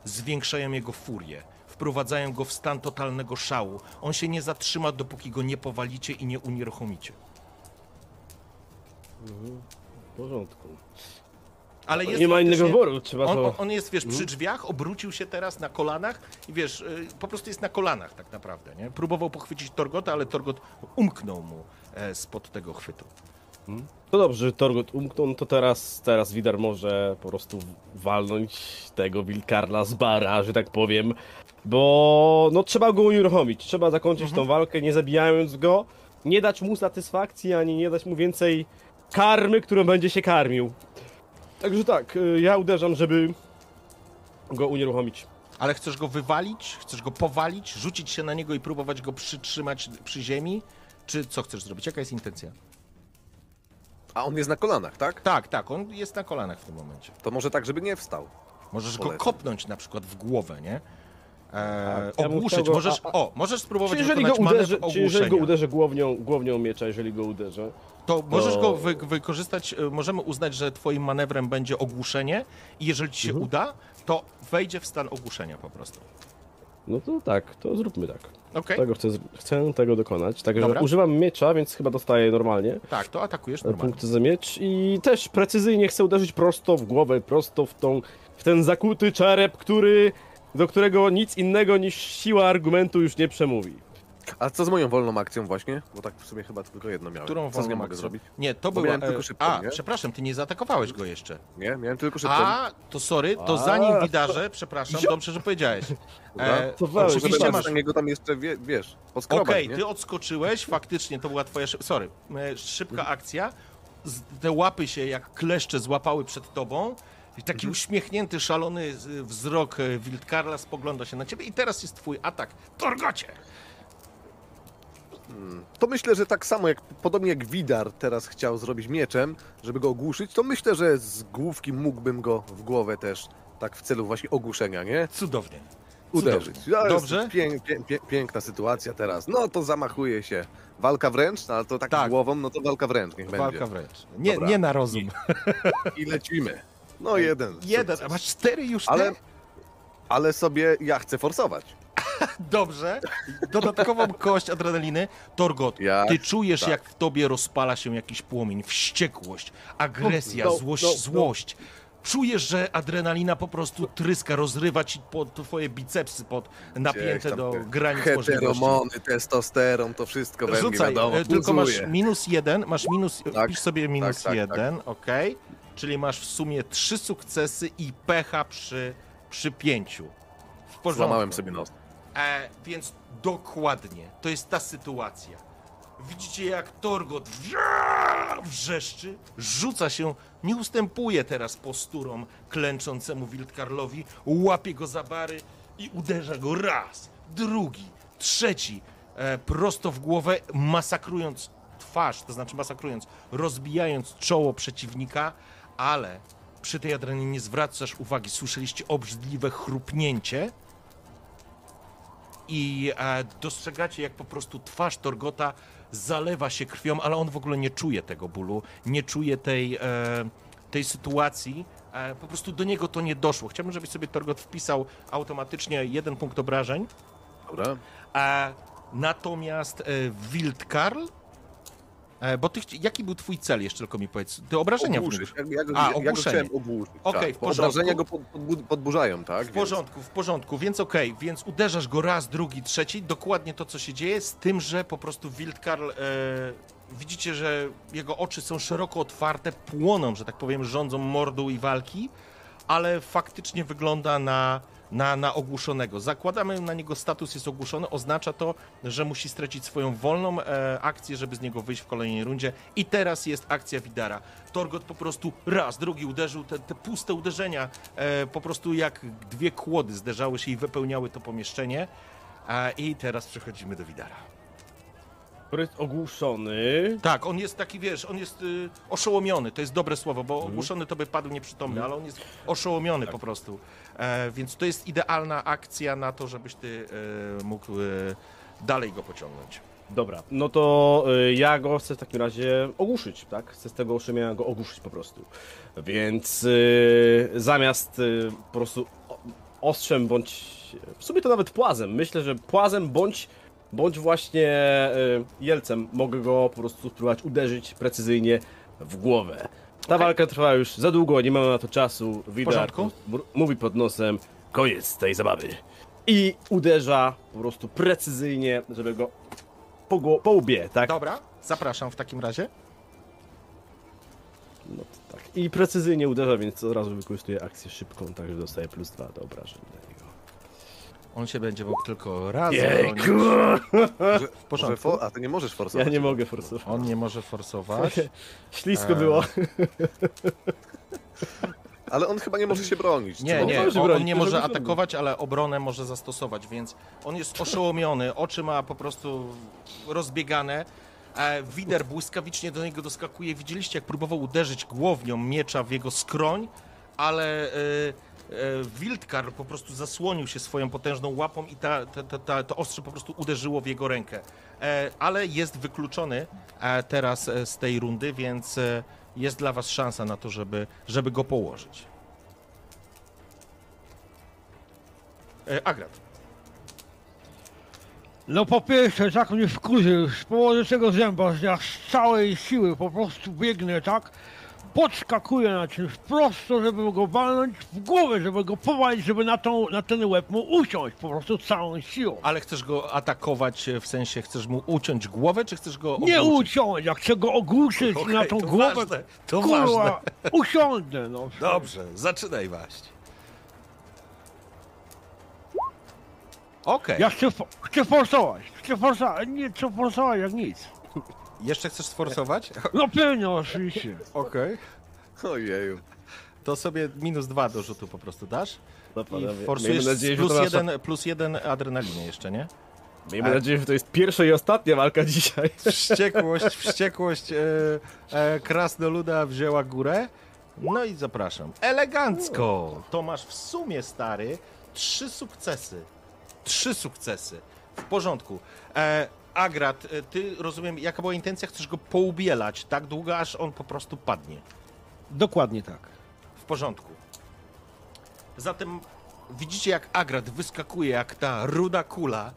zwiększają jego furię, wprowadzają go w stan totalnego szału. On się nie zatrzyma, dopóki go nie powalicie i nie unieruchomicie. W porządku. Ale jest Nie ma innego wyboru, trzeba On, to... on, jest, wiesz, przy drzwiach, obrócił się teraz na kolanach i wiesz, y, po prostu jest na kolanach tak naprawdę, nie? Próbował pochwycić Torgota, ale Torgot umknął mu e, spod tego chwytu. To dobrze, że Torgot umknął, no to teraz, teraz Widar może po prostu walnąć tego Wilkarla z bara, że tak powiem, bo no trzeba go unieruchomić, trzeba zakończyć tą walkę, nie zabijając go, nie dać mu satysfakcji, ani nie dać mu więcej karmy, którą będzie się karmił. Także tak, y, ja uderzam, żeby go unieruchomić. Ale chcesz go wywalić? Chcesz go powalić? Rzucić się na niego i próbować go przytrzymać przy ziemi? Czy co chcesz zrobić? Jaka jest intencja? A on jest na kolanach, tak? Tak, tak, on jest na kolanach w tym momencie. To może tak, żeby nie wstał. Możesz go Polecam. kopnąć na przykład w głowę, nie? E, ja ogłuszyć, go- możesz, a- a- o, możesz spróbować Czy jeżeli, go manewr czy jeżeli go uderzę głownią, głownią miecza, jeżeli go uderzę, To możesz go wy, wykorzystać, e, możemy uznać, że twoim manewrem będzie ogłuszenie i jeżeli ci się Mhm. uda, to wejdzie w stan ogłuszenia po prostu. no to tak, to zróbmy tak. Okej? Tego chcę, chcę tego dokonać. Także Dobra. używam miecza, więc chyba dostaję normalnie Tak, to atakujesz e, normalnie. punkty za miecz i też precyzyjnie chcę uderzyć prosto w głowę, prosto w tą, w ten zakuty czerep, który, do którego nic innego niż siła argumentu już nie przemówi. A co z moją wolną akcją właśnie? Bo tak w sumie chyba tylko jedno miałem. Którą co z nią wolną mogę akcją? zrobić? Nie, to Bo była... miałem tylko e, szybką, A, nie? przepraszam, ty nie zaatakowałeś go jeszcze. Nie, miałem tylko szybko. A, to sorry, to A, zanim widarze, przepraszam, dobrze, że powiedziałeś. E, To weź, oczywiście masz... na niego tam jeszcze, wie, wiesz, Okej, nie? ty odskoczyłeś, faktycznie to była twoja. Sorry, e, szybka akcja. Z- Te łapy się jak kleszcze złapały przed tobą. I taki uśmiechnięty, szalony z- wzrok e, Wildkarla spogląda się na ciebie i teraz jest twój atak. Torgocie! To myślę, że tak samo jak, podobnie jak Widar teraz chciał zrobić mieczem, żeby go ogłuszyć, to myślę, że z główki mógłbym go w głowę też, tak w celu właśnie ogłuszenia, nie? Cudownie. Uderzyć. Cudownie. Dobrze? Jest pię, pię, pię, piękna sytuacja teraz. No to zamachuje się. Walka wręcz, no, ale to tak, Tak. głową, no to walka wręcz niech Walka będzie. wręcz. Nie, Dobra. nie na rozum. I lecimy. No jeden. Jeden, a masz cztery już? Ale, ale sobie ja chcę forsować. Dobrze. Dodatkową kość adrenaliny. Torgot, Ja- ty czujesz, tak. jak w tobie rozpala się jakiś płomień, wściekłość, agresja, No, no, złość, no, no. złość. Czujesz, że adrenalina po prostu tryska, rozrywa ci pod twoje bicepsy pod napięte tam do te granic możliwości. Heteromony, testosteron, to wszystko we mnie Rzucaj, wiadomo, e, tylko masz minus jeden, masz minus, Tak, pisz sobie minus tak, tak, jeden, okej? Czyli masz w sumie trzy sukcesy i pecha przy, przy pięciu. W porządku. Złamałem sobie nos. E, więc dokładnie, to jest ta sytuacja. Widzicie jak Torgot wrzeszczy, rzuca się, nie ustępuje teraz posturom klęczącemu Wildkarlowi, łapie go za bary i uderza go raz, drugi, trzeci, e, prosto w głowę, masakrując twarz, to znaczy masakrując, rozbijając czoło przeciwnika, ale przy tej adrenalinie nie zwracasz uwagi, słyszeliście obrzydliwe chrupnięcie, i e, dostrzegacie, jak po prostu twarz Torgota zalewa się krwią, ale on w ogóle nie czuje tego bólu, nie czuje tej, e, tej sytuacji. E, po prostu do niego to nie doszło. Chciałbym, żebyś sobie Torgot wpisał automatycznie jeden punkt obrażeń. Dobra. Natomiast Wildkarl, e, bo ty, jaki był twój cel jeszcze tylko mi powiedz? Ty obrażenia Ogłuszyć. Ja, ja, go- A, ja, go chciałem ogłuszyć. Okej, tak, w porządku. Obrażenia go pod, podbu- podburzają, tak? W porządku, w porządku, więc okej, więc uderzasz go raz, drugi, trzeci, dokładnie to, co się dzieje, z tym, że po prostu Wildkarl, e, widzicie, że jego oczy są szeroko otwarte, płoną, że tak powiem, rządzą mordu i walki, ale faktycznie wygląda na, na, na ogłuszonego. Zakładamy na niego status jest ogłuszony, oznacza to, że musi stracić swoją wolną e, akcję, żeby z niego wyjść w kolejnej rundzie. I teraz jest akcja Widara. Torgot po prostu raz, drugi uderzył, te, te puste uderzenia e, po prostu jak dwie kłody zderzały się i wypełniały to pomieszczenie. A, I teraz przechodzimy do Widara. Który jest ogłuszony. Tak, on jest taki, wiesz, on jest y, oszołomiony, to jest dobre słowo, bo Mhm. ogłuszony to by padł nieprzytomny, ale on jest oszołomiony po prostu. E, więc to jest idealna akcja na to, żebyś ty e, mógł e, dalej go pociągnąć. Dobra, no to y, ja go chcę w takim razie ogłuszyć, tak? Chcę z tego oszumienia go ogłuszyć po prostu. Więc y, zamiast y, po prostu o- ostrzem bądź w sumie to nawet płazem, myślę, że płazem bądź, bądź właśnie y, jelcem mogę go po prostu spróbować uderzyć precyzyjnie w głowę. Ta walka trwa już za długo, nie mamy na to czasu. Widar mówi pod nosem, koniec tej zabawy. I uderza po prostu precyzyjnie, żeby go po, po łbie, tak? Dobra, zapraszam w takim razie. No, tak. I precyzyjnie uderza, więc od razu wykorzystuje akcję szybką, także dostaje plus dwa do obrażeń. On się będzie mógł tylko raz Jejku! bronić. Może, porządku. może for, a ty nie możesz Ja forsować. nie mogę forsować. On nie może forsować. Ślisko Eee. było. Ale on chyba nie może się bronić. Nie, Czy nie, może? on, on bronić, nie to może żeby atakować, ale obronę może zastosować, więc on jest oszołomiony, oczy ma po prostu rozbiegane. E, Wider błyskawicznie do niego doskakuje. Widzieliście, jak próbował uderzyć głownią miecza w jego skroń, ale e, e, Wildkar po prostu zasłonił się swoją potężną łapą i ta, ta, ta, to ostrze po prostu uderzyło w jego rękę. E, ale jest wykluczony e, teraz e, z tej rundy, więc e, jest dla was szansa na to, żeby, żeby go położyć. E, Agrat. No po pierwsze, tak mnie wkurzy, z powodu tego zęba, że ja z całej siły po prostu biegnę, tak? Podskakuję na czymś prosto, żeby go walnąć w głowę, żeby go powalić, żeby na, tą, na ten łeb mu usiąść po prostu całą siłą. Ale chcesz go atakować, e, w sensie chcesz mu uciąć głowę, czy chcesz go Nie ogłuszyć? usiąść, jak chcę go ogłuszyć Okej, na tą to głowę, ważne, to ważne. kurwa, usiądę, no. Dobrze, zaczynaj waść. Okej, Ja chcę, chcę forsować, chcę forsować, nie chcę forsować jak nic. jeszcze chcesz sforsować? No pewnie, oczywiście. Okej. Ojeju. To sobie minus dwa do rzutu po prostu dasz No, i panowie, forsujesz miejmy nadzieję, że plus, to nasza, jeden, plus jeden adrenaliny jeszcze, nie? miejmy nadzieję, że to jest pierwsza i ostatnia walka dzisiaj. Wściekłość, wściekłość e, e, krasnoluda wzięła górę. No i zapraszam. Elegancko! To masz w sumie, stary, trzy sukcesy. Trzy sukcesy. W porządku. E, Agrat, e, ty rozumiem, jaka była intencja? Chcesz go poubielać tak długo, aż on po prostu padnie. Dokładnie tak. W porządku. Zatem widzicie, jak Agrat wyskakuje, jak ta ruda kula,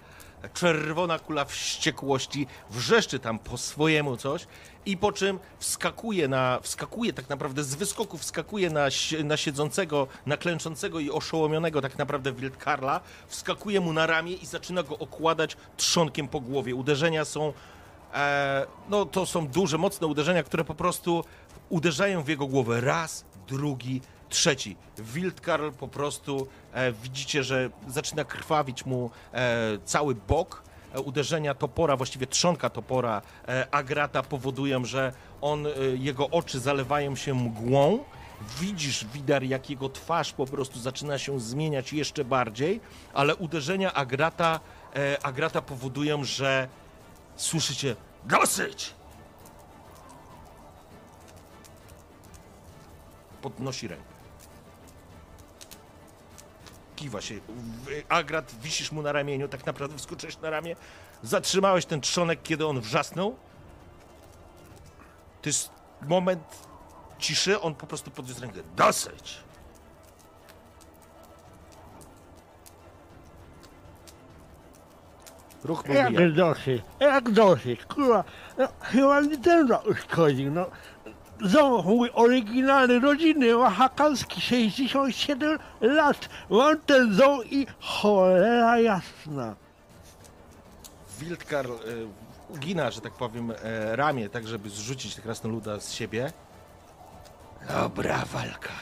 czerwona kula wściekłości, wrzeszczy tam po swojemu coś i po czym wskakuje na, wskakuje tak naprawdę z wyskoku, wskakuje na, na siedzącego, na klęczącego i oszołomionego tak naprawdę Wildkarla, wskakuje mu na ramię i zaczyna go okładać trzonkiem po głowie. Uderzenia są E, no to są duże, mocne uderzenia, które po prostu uderzają w jego głowę raz, drugi, trzeci. Wildkarl po prostu e, widzicie, że zaczyna krwawić mu e, cały bok. E, uderzenia topora, właściwie trzonka topora e, Agrata powodują, że on, e, jego oczy zalewają się mgłą. Widzisz, Widar, jak jego twarz po prostu zaczyna się zmieniać jeszcze bardziej, ale uderzenia Agrata, Agrata powodują, że Słyszycie? Dosyć! Podnosi rękę. Kiwa się. Agrat, wisisz mu na ramieniu, tak naprawdę wskoczyłeś na ramię. Zatrzymałeś ten trzonek, kiedy on wrzasnął. To jest moment ciszy, on po prostu podniósł rękę. Dosyć! Ruch jak. Dosyć, jak dosyć, kurwa, no, chyba mi ten uszkodził, no. Mój oryginalny, rodzinny, oaxakalski, 67 lat, mam ten ząb i cholera jasna. Wildkar e, ugina, że tak powiem, e, ramię, tak żeby zrzucić krasnoluda z siebie. Dobra walka.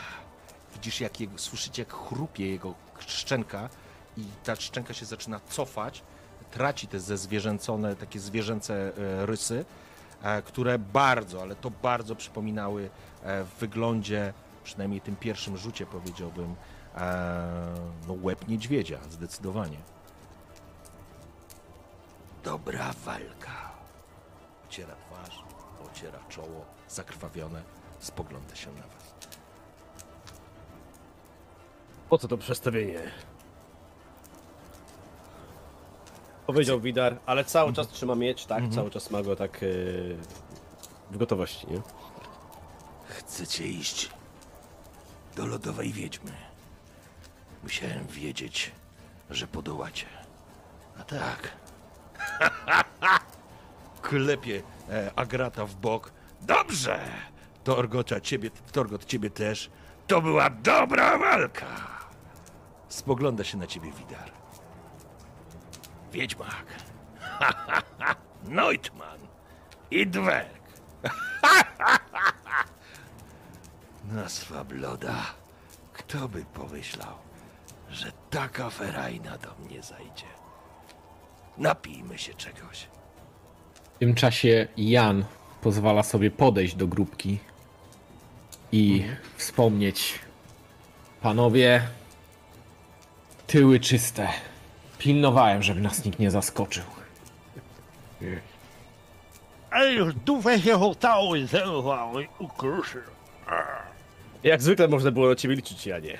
Widzisz, jak jego, słyszycie, jak chrupie jego szczęka i ta szczęka się zaczyna cofać, traci te ze zwierzęcone, takie zwierzęce e, rysy, które bardzo, ale to bardzo przypominały e, w wyglądzie, przynajmniej tym pierwszym rzucie powiedziałbym, e, no łeb niedźwiedzia, zdecydowanie. Dobra walka. Ociera twarz, ociera czoło, zakrwawione, spogląda się na was. Po co to przestawienie? Powiedział Widar, ale cały czas trzyma miecz, tak? Cały czas ma go tak yy, w gotowości, nie? Chcecie iść do lodowej wiedźmy. Musiałem wiedzieć, że podołacie. A tak. Klepie e, Agrata w bok. Dobrze! Torgota, ciebie, Torgot, ciebie też. To była dobra walka! Spogląda się na ciebie Widar. Wiedźmak. Neutman. I Dwerg. Nazwa Bloda. Kto by pomyślał, że taka ferajna do mnie zajdzie? Napijmy się czegoś. W tym czasie Jan pozwala sobie podejść do grupki i wspomnieć: Panowie, tyły czyste. Pilnowałem, żeby nas nikt nie zaskoczył. Ale już dupę się hotały, zerwały, ukruszy. Jak zwykle można było na ciebie liczyć, Janie.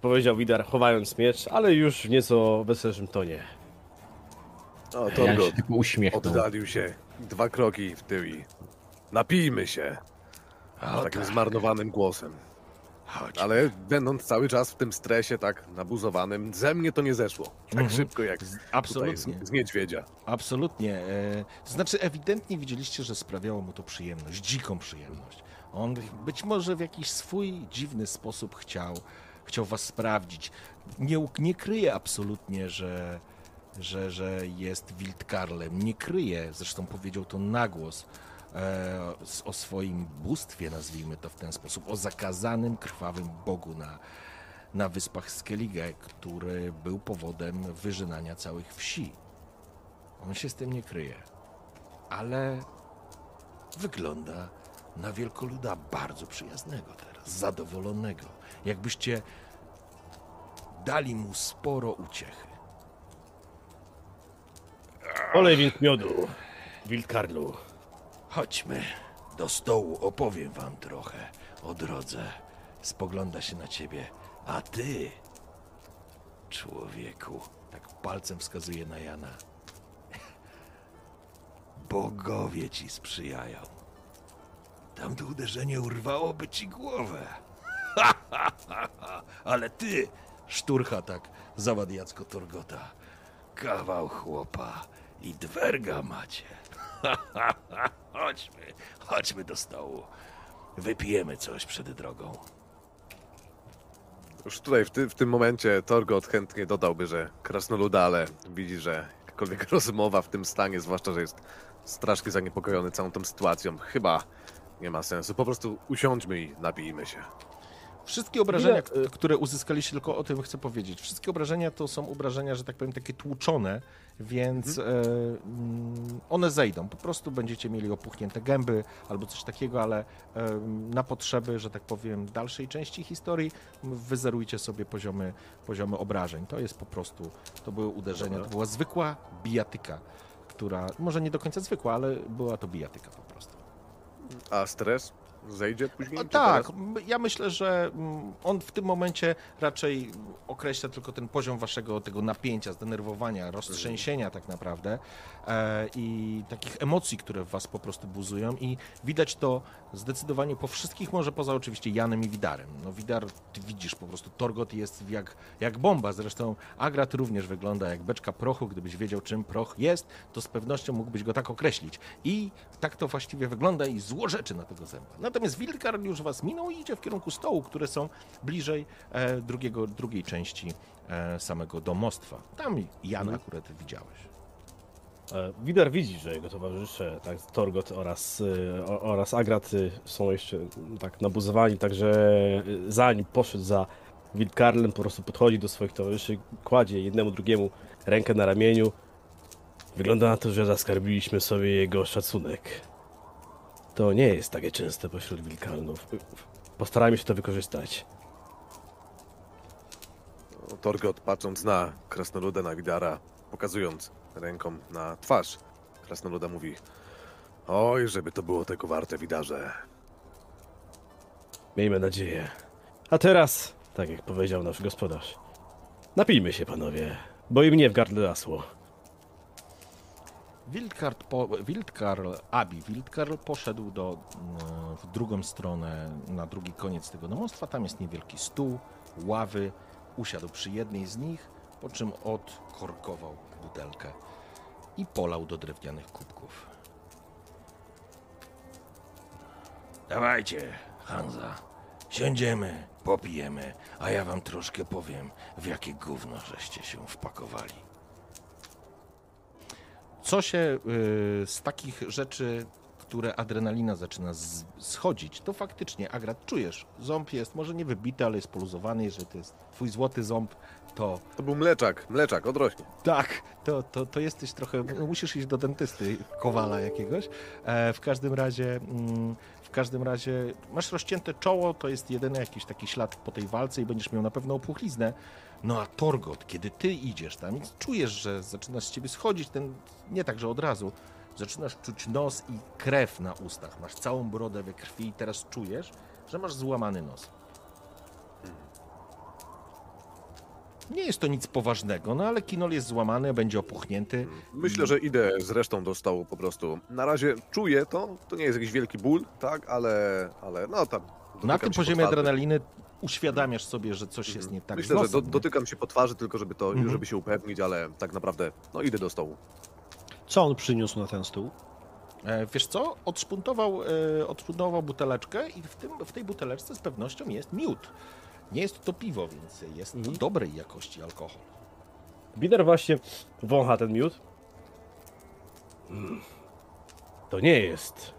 Powiedział Widar, chowając miecz, ale już w nieco weselszym tonie. O, Jan Torgot się tylko uśmiechnął. oddalił się dwa kroki w tył i napijmy się O, takim tak. zmarnowanym głosem. Chodź. Ale będąc cały czas w tym stresie tak nabuzowanym, ze mnie to nie zeszło. Tak szybko jak Mhm. Absolutnie. z, z niedźwiedzia. Absolutnie. E, to znaczy, ewidentnie widzieliście, że sprawiało mu to przyjemność, dziką przyjemność. On być może w jakiś swój dziwny sposób chciał, chciał was sprawdzić. Nie, nie kryje absolutnie, że, że, że jest Wildkarlem. Nie kryje, zresztą powiedział to na głos, e, o swoim bóstwie, nazwijmy to w ten sposób, o zakazanym, krwawym bogu na, na wyspach Skellige, który był powodem wyżynania całych wsi. On się z tym nie kryje, ale wygląda na wielkoluda bardzo przyjaznego teraz, zadowolonego. Jakbyście dali mu sporo uciechy. Olej więc miodu, Wildkarlu. Chodźmy do stołu, opowiem wam trochę o drodze. Spogląda się na ciebie. A ty, człowieku, tak palcem wskazuje na Jana. Bogowie ci sprzyjają. Tamto uderzenie urwałoby ci głowę. Ale ty, szturcha tak, zawadiacko Torgota. Kawał chłopa i dwerga macie. chodźmy, chodźmy do stołu. Wypijemy coś przed drogą. Już tutaj w, ty, w tym momencie Torgot chętnie dodałby, że krasnoluda, ale widzi, że jakakolwiek rozmowa w tym stanie, zwłaszcza, że jest strasznie zaniepokojony całą tą sytuacją, chyba nie ma sensu. Po prostu usiądźmy i napijmy się. Wszystkie obrażenia, Ile, k- które uzyskaliście, tylko o tym chcę powiedzieć. Wszystkie obrażenia to są obrażenia, że tak powiem, takie tłuczone, więc e, mm, one zejdą. Po prostu będziecie mieli opuchnięte gęby albo coś takiego, ale e, na potrzeby, że tak powiem, dalszej części historii wyzerujcie sobie poziomy, poziomy obrażeń. To jest po prostu, to były uderzenia, to była zwykła bijatyka, która, może nie do końca zwykła, ale była to bijatyka po prostu. A stres zejdzie później? A tak, teraz? ja myślę, że mm, on w tym momencie raczej określa tylko ten poziom waszego tego napięcia, zdenerwowania, roztrzęsienia tak naprawdę e, i takich emocji, które w was po prostu buzują i widać to zdecydowanie po wszystkich, może poza oczywiście Janem i Widarem. No Widar, ty widzisz po prostu, Torgot jest jak, jak bomba, zresztą Agrat również wygląda jak beczka prochu, gdybyś wiedział czym proch jest, to z pewnością mógłbyś go tak określić i tak to właściwie wygląda i zło rzeczy na tego zęba. Natomiast Wildkar już was minął i idzie w kierunku stołu, które są bliżej e, drugiego, drugiej części e, samego domostwa. Tam Jan akurat widziałeś. E, Widar widzi, że jego towarzysze, tak, Torgot oraz, o- oraz Agrat są jeszcze tak nabuzowani, także zanim poszedł za Wildkarlem, po prostu podchodzi do swoich towarzyszy, kładzie jednemu drugiemu rękę na ramieniu. Wygląda na to, że zaskarbiliśmy sobie jego szacunek. To nie jest takie częste pośród Wildkarlów. Postarajmy się to wykorzystać. Torgot patrząc na krasnoluda, na Widara, pokazując ręką na twarz krasnoluda mówi Oj, żeby to było tego warte, Widarze. Miejmy nadzieję. A teraz, tak jak powiedział nasz gospodarz, napijmy się, panowie, bo i mnie w gardle zasło. Wildcard po, Wildkarl, Abi Wildkarl poszedł do, mm, w drugą stronę, na drugi koniec tego domostwa. Tam jest niewielki stół, ławy. Usiadł przy jednej z nich, po czym odkorkował butelkę i polał do drewnianych kubków. Dawajcie, Hanza. Siądziemy, popijemy, a ja wam troszkę powiem, w jakie gówno żeście się wpakowali. Co się y, z takich rzeczy, które adrenalina zaczyna schodzić, to faktycznie, Agrat, czujesz, ząb jest może nie wybity, ale jest poluzowany, jeżeli to jest twój złoty ząb, to To był mleczak, mleczak, odrośnie. tak, to, to, to jesteś trochę. No, musisz iść do dentysty, kowala jakiegoś. E, w każdym razie. Mm, w każdym razie masz rozcięte czoło, to jest jedyny jakiś taki ślad po tej walce i będziesz miał na pewno opuchliznę. No a Torgot, kiedy ty idziesz tam czujesz, że zaczyna z ciebie schodzić ten, nie tak, że od razu, zaczynasz czuć nos i krew na ustach. Masz całą brodę we krwi i teraz czujesz, że masz złamany nos. Nie jest to nic poważnego, no ale kinol jest złamany, będzie opuchnięty. Myślę, że idę z resztą do stołu po prostu. Na razie czuję to, to nie jest jakiś wielki ból, tak, ale, ale no tam. Na tym poziomie adrenaliny uświadamiasz sobie, że coś jest nie tak Myślę, że do, dotykam się po twarzy tylko, żeby to, Mhm. żeby się upewnić, ale tak naprawdę, no idę do stołu. Co on przyniósł na ten stół? E, Wiesz co? Odszpuntował, e, odszpuntował buteleczkę i w, tym, w tej buteleczce z pewnością jest miód. Nie jest to piwo, więc jest to dobrej jakości alkohol. Bider właśnie wącha ten miód. Mm. To nie jest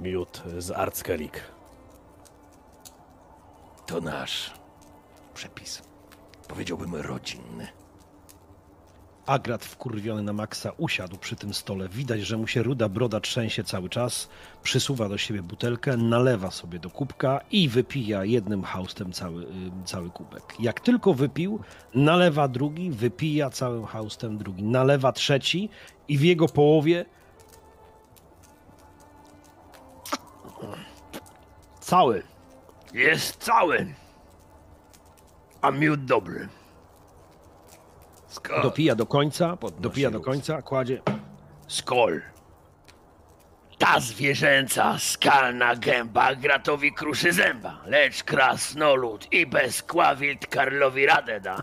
miód z Arckelik. To nasz przepis. Powiedziałbym rodzinny. Agrat wkurwiony na maksa usiadł przy tym stole. Widać, że mu się ruda broda trzęsie cały czas. Przysuwa do siebie butelkę, nalewa sobie do kubka i wypija jednym haustem cały, cały kubek. Jak tylko wypił, nalewa drugi, wypija całym haustem drugi. Nalewa trzeci i w jego połowie cały. Jest cały. A miód dobry. Dopija do końca, Podnosi dopija do końca, kładzie. Skol. Ta zwierzęca skalna gęba gratowi kruszy zęba, lecz krasnolud i bez kławilt Karlowi radę da.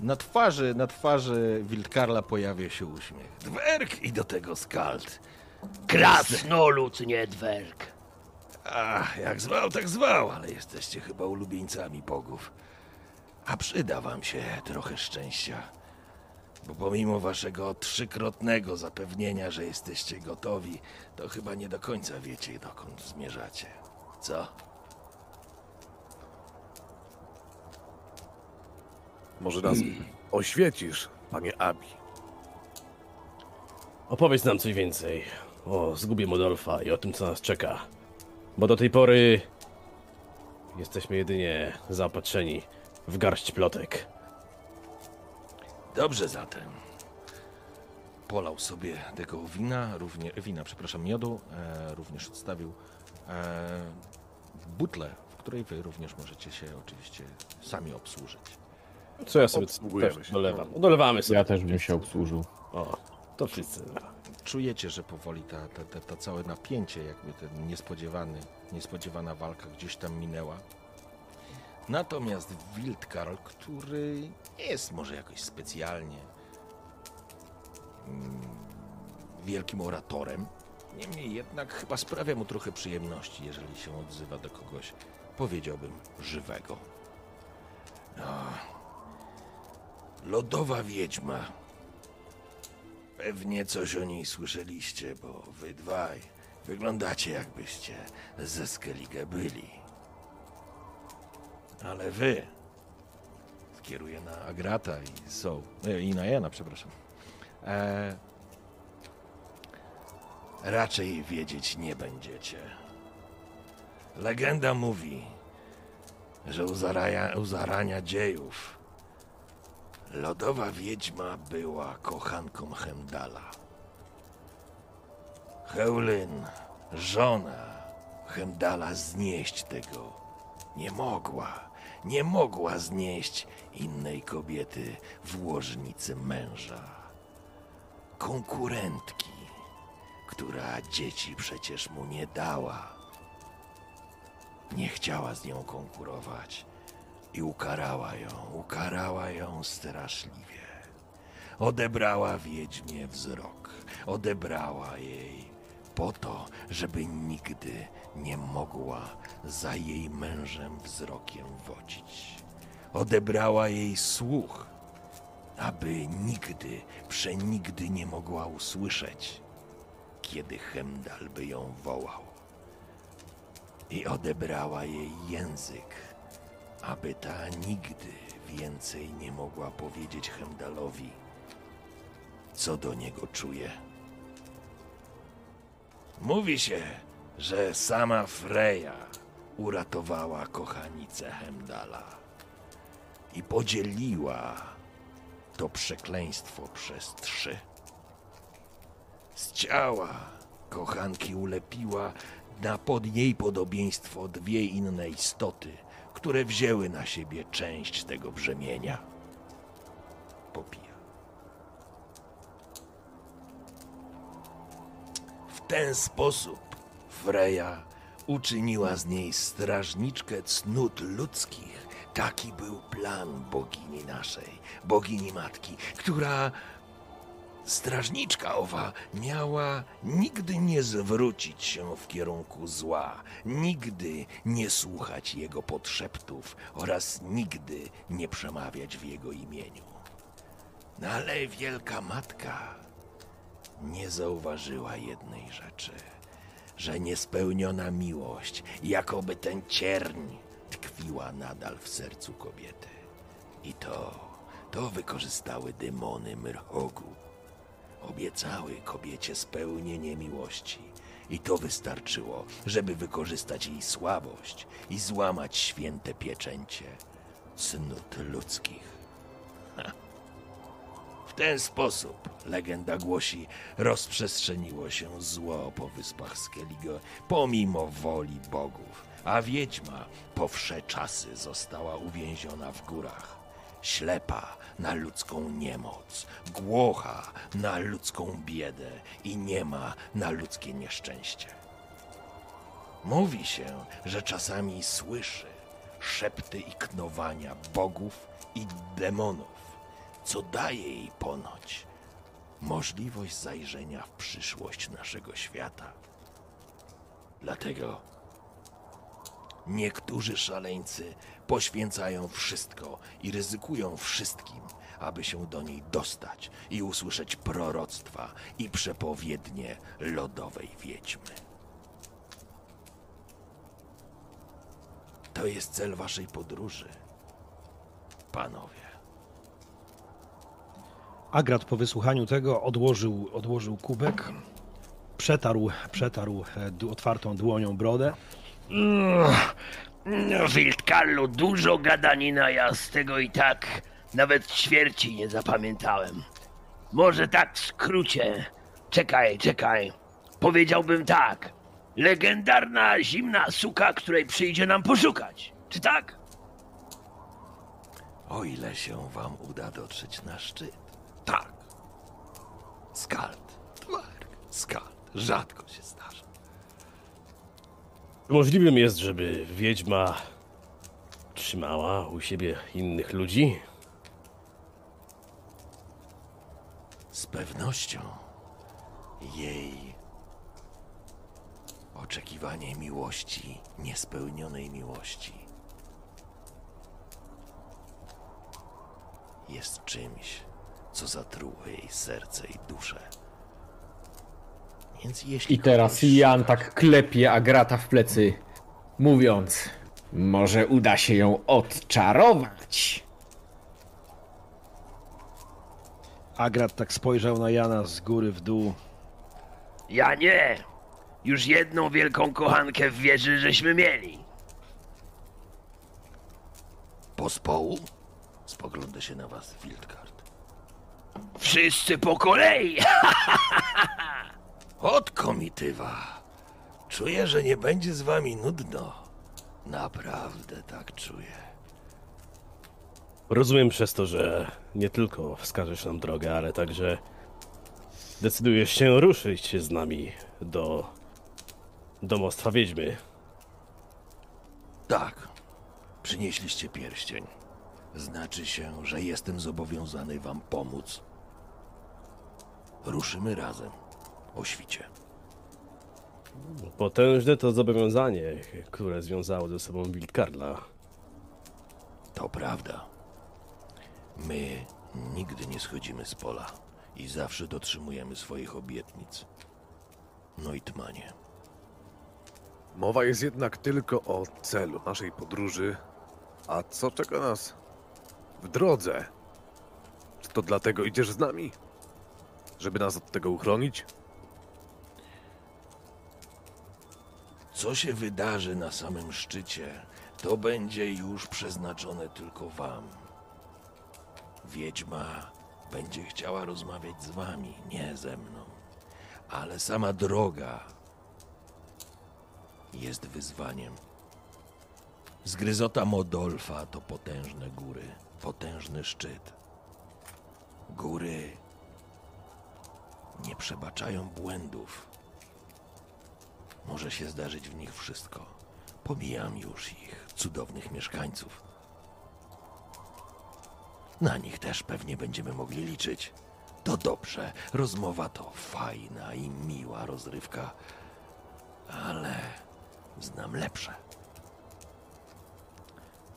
Na twarzy, na twarzy Wildkarla pojawia się uśmiech. Dwerg i do tego skald. Krasnolud, nie dwerg. Ach, jak zwał, tak zwał, ale jesteście chyba ulubieńcami bogów. A przyda wam się trochę szczęścia. Bo pomimo waszego trzykrotnego zapewnienia, że jesteście gotowi, to chyba nie do końca wiecie, dokąd zmierzacie. Co? Może nas oświecisz, panie Abi. Opowiedz nam coś więcej o zgubie Modolfa i o tym, co nas czeka. Bo do tej pory jesteśmy jedynie zaopatrzeni w garść plotek. Dobrze zatem. Polał sobie tego wina, równie, wina, przepraszam, miodu, e, również odstawił e, butlę, w której wy również możecie się oczywiście sami obsłużyć. Co ja sobie też się. dolewam? Dolewamy sobie. Ja też bym się obsłużył. O, to wszyscy. Czujecie, że powoli ta, ta, ta, ta całe napięcie, jakby ten niespodziewany, niespodziewana walka gdzieś tam minęła. Natomiast Wildkarl, który nie jest może jakoś specjalnie mm, wielkim oratorem, niemniej jednak chyba sprawia mu trochę przyjemności, jeżeli się odzywa do kogoś, powiedziałbym, żywego. No. Lodowa wiedźma Pewnie coś o niej słyszeliście, bo wy dwaj wyglądacie jakbyście ze Skellige byli. Ale wy skieruję na Agrata i są e, i na Jana, przepraszam. E, raczej wiedzieć nie będziecie. Legenda mówi, że u, u zarania dziejów lodowa wiedźma była kochanką Hemdala. Heulyn, żona Hemdala, znieść tego nie mogła. Nie mogła znieść innej kobiety w łożnicy męża. Konkurentki, która dzieci przecież mu nie dała. Nie chciała z nią konkurować i ukarała ją, ukarała ją straszliwie. Odebrała wiedźmie wzrok, odebrała jej po to, żeby nigdy nie mogła za jej mężem wzrokiem wodzić. Odebrała jej słuch, aby nigdy, przenigdy nie mogła usłyszeć, kiedy Hemdal by ją wołał. I odebrała jej język, aby ta nigdy więcej nie mogła powiedzieć Hemdalowi, co do niego czuje. Mówi się, że sama Freja uratowała kochanicę Hemdala i podzieliła to przekleństwo przez trzy. Z ciała kochanki ulepiła na pod jej podobieństwo dwie inne istoty, które wzięły na siebie część tego brzemienia. Popija. W ten sposób Freja uczyniła z niej strażniczkę cnót ludzkich. Taki był plan bogini naszej, bogini matki, która strażniczka owa miała nigdy nie zwrócić się w kierunku zła, nigdy nie słuchać jego podszeptów oraz nigdy nie przemawiać w jego imieniu. No ale wielka matka nie zauważyła jednej rzeczy, że niespełniona miłość, jakoby ten cierń, tkwiła nadal w sercu kobiety. I to, to wykorzystały demony Mrhogu. Obiecały kobiecie spełnienie miłości. I to wystarczyło, żeby wykorzystać jej słabość i złamać święte pieczęcie cnót ludzkich. W ten sposób, legenda głosi, rozprzestrzeniło się zło po wyspach Skellige, pomimo woli bogów, a wiedźma po wsze czasy została uwięziona w górach. Ślepa na ludzką niemoc, głocha na ludzką biedę i niema na ludzkie nieszczęście. Mówi się, że czasami słyszy szepty i knowania bogów i demonów, co daje jej ponoć możliwość zajrzenia w przyszłość naszego świata. Dlatego niektórzy szaleńcy poświęcają wszystko i ryzykują wszystkim, aby się do niej dostać i usłyszeć proroctwa i przepowiednie lodowej wiedźmy. To jest cel waszej podróży, panowie. Agrat po wysłuchaniu tego odłożył, odłożył kubek, przetarł, przetarł e, otwartą dłonią brodę. No, dużo gadanina, ja z tego i tak nawet ćwierci nie zapamiętałem. Może tak w skrócie. Czekaj, czekaj. Powiedziałbym tak. Legendarna zimna suka, której przyjdzie nam poszukać. Czy tak? O ile się wam uda dotrzeć na szczyt. Tak. Skald. Twark. Skald. Rzadko się zdarza. Możliwym jest, żeby wiedźma trzymała u siebie innych ludzi? Z pewnością jej oczekiwanie miłości, niespełnionej miłości, jest czymś, co zatruło jej serce i duszę. Więc jeśli I teraz kogoś Jan tak klepie Agrata w plecy, mówiąc, może uda się ją odczarować. Agrat tak spojrzał na Jana z góry w dół. Ja nie. Już jedną wielką kochankę w wieży żeśmy mieli. Pospołu? Spogląda się na was Wildcard. Wszyscy po kolei. Od komitywa. Czuję, że nie będzie z wami nudno. Naprawdę tak czuję. Rozumiem przez to, że nie tylko wskażesz nam drogę, ale także decydujesz się ruszyć z nami do domostwa wiedźmy. Tak. Przynieśliście pierścień. Znaczy się, że jestem zobowiązany wam pomóc. Ruszymy razem. O świcie. Potężne to zobowiązanie, które związało ze sobą Wildkarla. To prawda. My nigdy nie schodzimy z pola i zawsze dotrzymujemy swoich obietnic. No i tmanie. Mowa jest jednak tylko o celu naszej podróży. A co czeka nas w drodze? Czy to dlatego idziesz z nami? Żeby nas od tego uchronić? Co się wydarzy na samym szczycie, to będzie już przeznaczone tylko wam. Wiedźma będzie chciała rozmawiać z wami, nie ze mną. Ale sama droga jest wyzwaniem. Zgryzota Modolfa to potężne góry, potężny szczyt. Góry nie przebaczają błędów. Może się zdarzyć w nich wszystko. Pomijam już ich cudownych mieszkańców. Na nich też pewnie będziemy mogli liczyć. To dobrze, rozmowa to fajna i miła rozrywka, ale znam lepsze.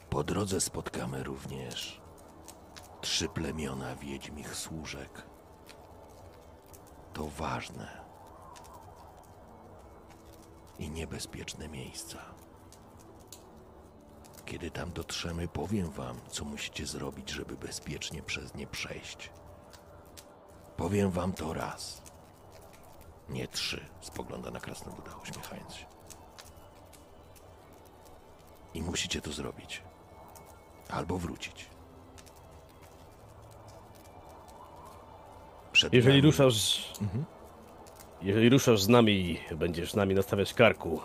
Po drodze spotkamy również trzy plemiona wiedźmich służek. To ważne i niebezpieczne miejsca. Kiedy tam dotrzemy, powiem wam, co musicie zrobić, żeby bezpiecznie przez nie przejść. Powiem wam to raz. Nie trzy, spogląda na krasnoluda, uśmiechając się. I musicie to zrobić. Albo wrócić. Przed Jeżeli nami- ruszasz. Jeżeli ruszasz z nami i będziesz z nami nastawiać karku,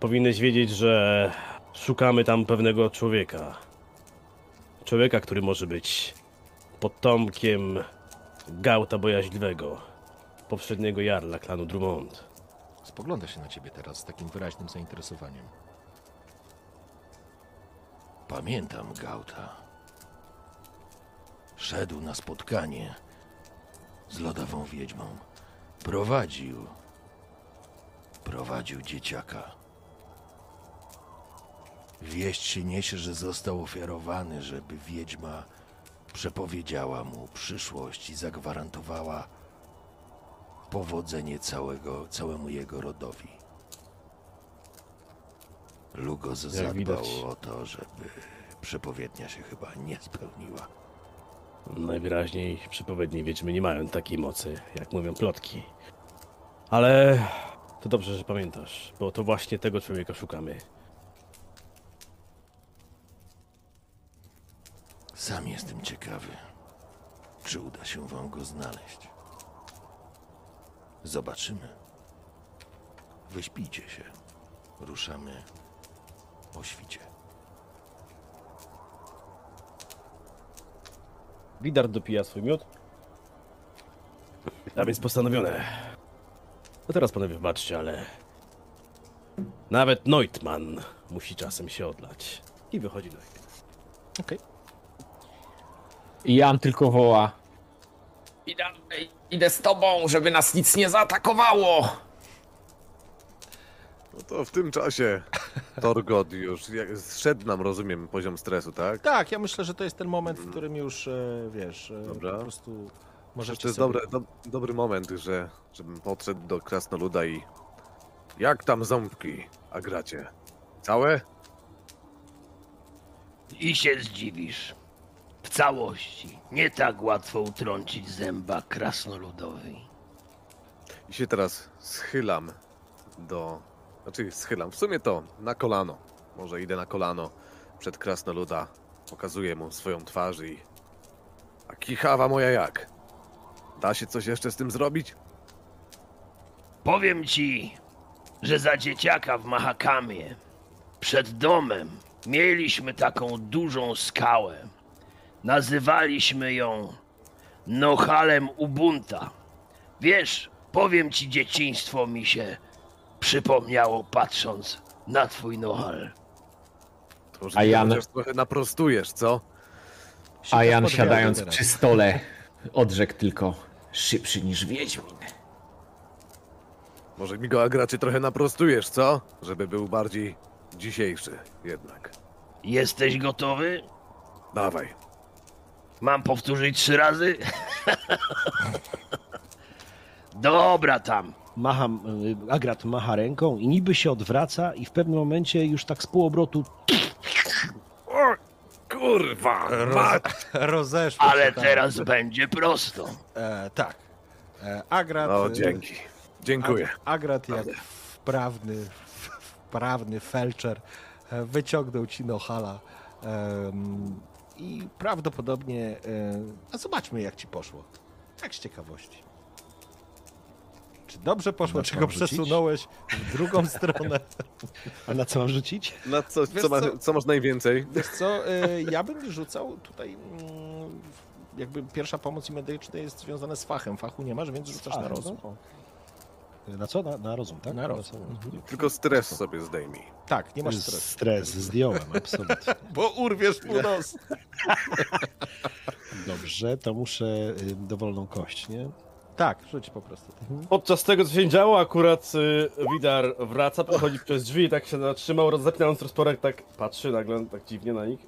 powinieneś wiedzieć, że szukamy tam pewnego człowieka. Człowieka, który może być potomkiem Gauta Bojaźliwego, poprzedniego jarla klanu Drummond. Spogląda się na ciebie teraz z takim wyraźnym zainteresowaniem. Pamiętam Gauta. Szedł na spotkanie z lodową wiedźmą. Prowadził. Prowadził dzieciaka. Wieść się niesie, że został ofiarowany, żeby wiedźma przepowiedziała mu przyszłość i zagwarantowała powodzenie całego, całemu jego rodowi. Lugos zadbał widać. o to, żeby przepowiednia się chyba nie spełniła. Najwyraźniej przepowiednie wiedźmy nie mają takiej mocy, jak mówią plotki. Ale to dobrze, że pamiętasz, bo to właśnie tego człowieka szukamy. Sam jestem ciekawy, czy uda się wam go znaleźć. Zobaczymy. Wyśpijcie się. Ruszamy o świcie. Widar dopija swój miód. A więc postanowione. No teraz panowie wybaczcie, ale... Nawet Neutmann musi czasem się odlać. I wychodzi do Okej. I Jan tylko woła. Idę, idę z tobą, żeby nas nic nie zaatakowało. No to w tym czasie Torgod już jak, zszedł nam, rozumiem, poziom stresu, tak? Tak, ja myślę, że to jest ten moment, w którym już, e, wiesz, e, Dobra. po prostu Może możecie to jest sobie... dobre, do, dobry moment, że żebym podszedł do Krasnoluda i... Jak tam ząbki, Agracie? Całe? I się zdziwisz. W całości. Nie tak łatwo utrącić zęba krasnoludowi. I się teraz schylam do... Znaczy schylam, w sumie to na kolano. Może idę na kolano przed Krasnoluda. Pokazuję mu swoją twarz i... A kichawa moja jak? Da się coś jeszcze z tym zrobić? Powiem ci, że za dzieciaka w Mahakamie przed domem mieliśmy taką dużą skałę. Nazywaliśmy ją Nohalem Ubunta. Wiesz, powiem ci, dzieciństwo mi się przypomniało patrząc na twój Nohal. To może A Jan- chociaż trochę naprostujesz, co? A Jan siadając teraz. przy stole odrzekł tylko szybszy niż Wiedźmin. Może mi go Agracie trochę naprostujesz, co? Żeby był bardziej dzisiejszy jednak. Jesteś gotowy? Dawaj. Mam powtórzyć trzy razy? Dobra tam. Macham, y, Agrat macha ręką i niby się odwraca i w pewnym momencie już tak z półobrotu Kurwa! Roz... Rozeszło się Ale tam. teraz będzie prosto. E, tak. E, Agrat... No, dzięki. Dziękuję. Ag- Agrat jak wprawny, wprawny felczer e, wyciągnął ci Nohala i prawdopodobnie... e, A zobaczmy jak ci poszło. Tak z ciekawości. Dobrze poszło, Na czy co go mam rzucić? przesunąłeś w drugą stronę? A na co mam rzucić? Na co, co, masz, co? co masz najwięcej? Wiesz co, e, ja bym rzucał tutaj... mm, Jakby pierwsza pomoc i medyczna jest związana z fachem. Fachu nie masz, więc rzucasz na rozum. Na co? Na, na rozum, tak? Na rozum. Tylko stres sobie zdejmij. Tak, nie masz stresu. Stres zdjąłem, absolutnie. Bo urwiesz mu nos. Dobrze, to muszę y, dowolną kość, nie? Tak, rzuć po prostu. Podczas tego, co się działo, akurat y, Widar wraca, przechodzi przez drzwi i tak się zatrzymał, roz- zapinając rozporek, tak patrzy nagle tak dziwnie na nich.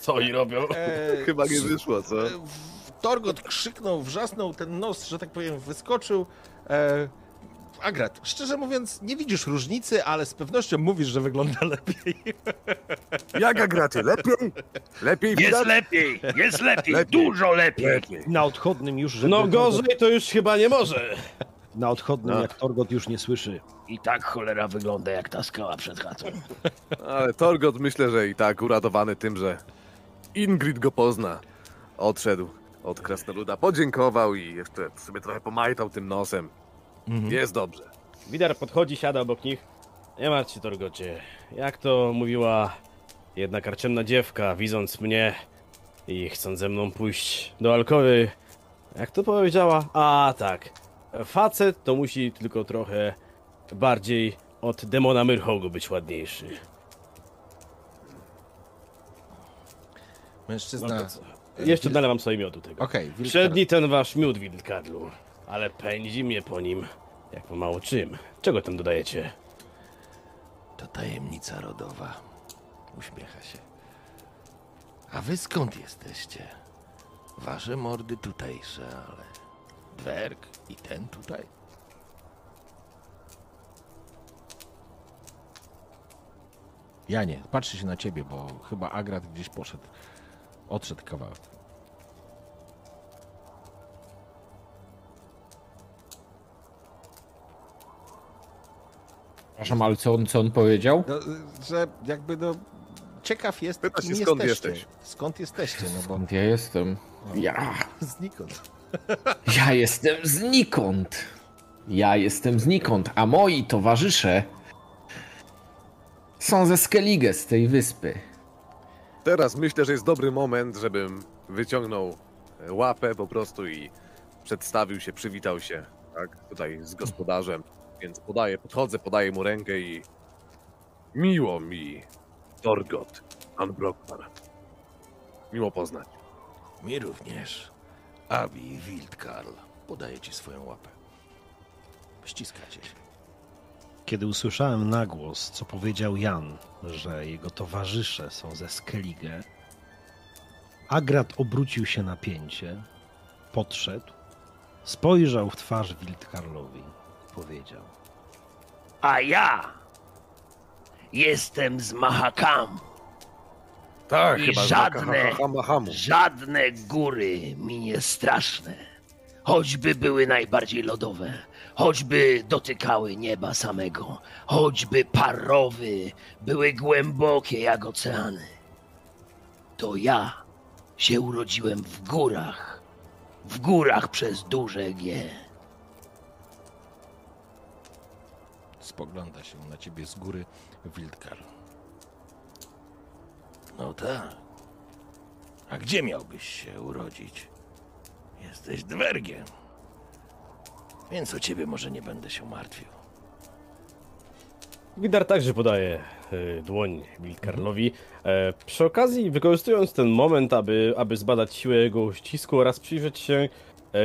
Co oni robią? E, Chyba nie wyszło, co? w- Torgot krzyknął, wrzasnął, ten nos, że tak powiem, wyskoczył. E, Agrat, szczerze mówiąc, nie widzisz różnicy, ale z pewnością mówisz, że wygląda lepiej. Jak Agracie? Lepiej? Lepiej Jest widać? lepiej, jest lepiej, Lepiej. dużo lepiej. Lepiej. Na odchodnym już, żeby No gorzej to już chyba nie może. Na odchodnym, No. jak Torgot już nie słyszy. I tak cholera wygląda jak ta skała przed chatą. Ale Torgot myślę, że i tak uradowany tym, że Ingrid go pozna. Odszedł od Krasnoluda, podziękował i jeszcze sobie trochę pomajtał tym nosem. Jest dobrze. Widar podchodzi, siada obok nich. Nie martw się, Torgocie. Jak to mówiła jedna karczemna dziewka, widząc mnie i chcąc ze mną pójść do alkowy. Jak to powiedziała? A tak. Facet to musi tylko trochę bardziej od demona Myrhogu być ładniejszy. Mężczyzna. No to co? Jeszcze nalewam sobie miodu tego. Okej, okay, Przedni ten wasz miód, Wildkarlu, ale pędzi mnie po nim, jak po mało czym. Czego tam dodajecie? To tajemnica rodowa. Uśmiecha się. A wy skąd jesteście? Wasze mordy tutejsze, ale dwerg i ten tutaj? Ja nie, patrzę się na ciebie, bo chyba Agrat gdzieś poszedł. Odszedł kawałek. Przepraszam, ale co on, co on powiedział? No, że jakby no ciekaw jest, Pyta się, skąd jesteście. jesteś. Skąd jesteście, no bo Skąd ja jestem? Ja. znikąd. Ja jestem znikąd. Ja jestem znikąd, a moi towarzysze są ze Skellige, z tej wyspy. Teraz myślę, że jest dobry moment, żebym wyciągnął e, łapę po prostu i przedstawił się, przywitał się, tak, tutaj z gospodarzem. Więc podaję, podchodzę, podaję mu rękę i miło mi, Torgot, Unbrockman. Miło poznać. Mi również. Abi Wildkarl. Podaję ci swoją łapę. Ściskacie się. Kiedy usłyszałem na głos, co powiedział Jan, że jego towarzysze są ze Skellige, Agrat obrócił się na pięcie, podszedł, spojrzał w twarz Wildkarlowi, powiedział. A ja jestem z Mahakam. Tak, I chyba żadne-. Żadne góry mi nie straszne. Choćby były najbardziej lodowe, choćby dotykały nieba samego, choćby parowy, były głębokie jak oceany. To ja się urodziłem w górach, w górach przez duże G. Spogląda się na ciebie z góry Wildkar. No tak. A gdzie miałbyś się urodzić? Jesteś dwergiem. Więc o ciebie może nie będę się martwił. Widar także podaje e, dłoń Wildkarlowi. E, przy okazji, wykorzystując ten moment, aby, aby zbadać siłę jego ścisku oraz przyjrzeć się e,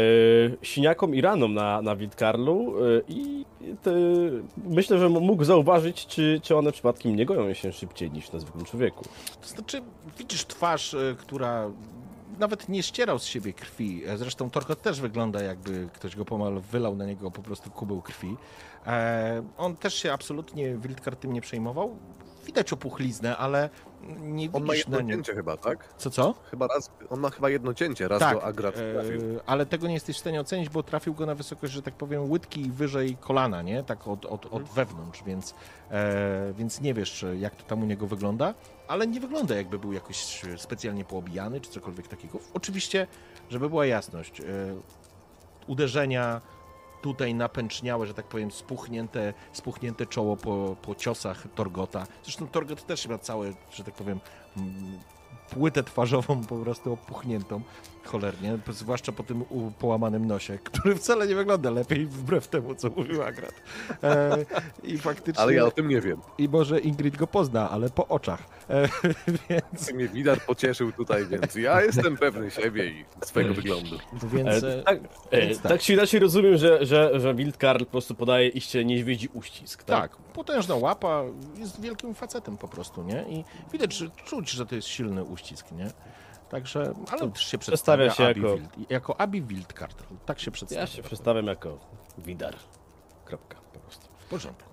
siniakom i ranom na, na Wildkarlu e, i myślę, że mógł zauważyć, czy, czy one przypadkiem nie goją się szybciej niż na zwykłym człowieku. To znaczy, widzisz twarz, e, która nawet nie ścierał z siebie krwi. Zresztą Torkot też wygląda, jakby ktoś go pomal wylał na niego po prostu kubeł krwi. On też się absolutnie Wildkar tym nie przejmował. Widać opuchliznę, ale nie On ma widzisz jedno na nim. cięcie chyba, tak? Co, co? Chyba raz, on ma chyba jedno cięcie, raz tak, go Agrat trafił. e, ale tego nie jesteś w stanie ocenić, bo trafił go na wysokość, że tak powiem, łydki wyżej kolana, nie? Tak od, od, od wewnątrz, więc, e, więc nie wiesz, jak to tam u niego wygląda, ale nie wygląda jakby był jakoś specjalnie poobijany, czy cokolwiek takiego. Oczywiście, żeby była jasność, e, uderzenia tutaj napęczniałe, że tak powiem, spuchnięte, spuchnięte czoło po, po ciosach Torgota. Zresztą Torgot też ma całe, że tak powiem, mm, płytę twarzową po prostu opuchniętą cholernie, zwłaszcza po tym u- połamanym nosie, który wcale nie wygląda lepiej, wbrew temu, co mówił Agrat. E, I faktycznie, Ale ja o tym nie wiem. i może Ingrid go pozna, ale po oczach. E, więc, Mnie Widar pocieszył tutaj, więc ja jestem pewny siebie i swojego wyglądu. więc E, e, tak, e, tak. tak. czy inaczej rozumiem, że, że, że Wildkarl po prostu podaje iście niedźwiedzi uścisk, tak? Tak, potężna łapa, jest wielkim facetem po prostu, nie? I widać, że czuć, że to jest silny uścisk, nie? Także, ale też się Przedstawia się Abi jako- Wild, jako Abi Wildcard. Tak się przedstawia. Ja się przedstawiam jako Widar. Kropka, po prostu. W porządku.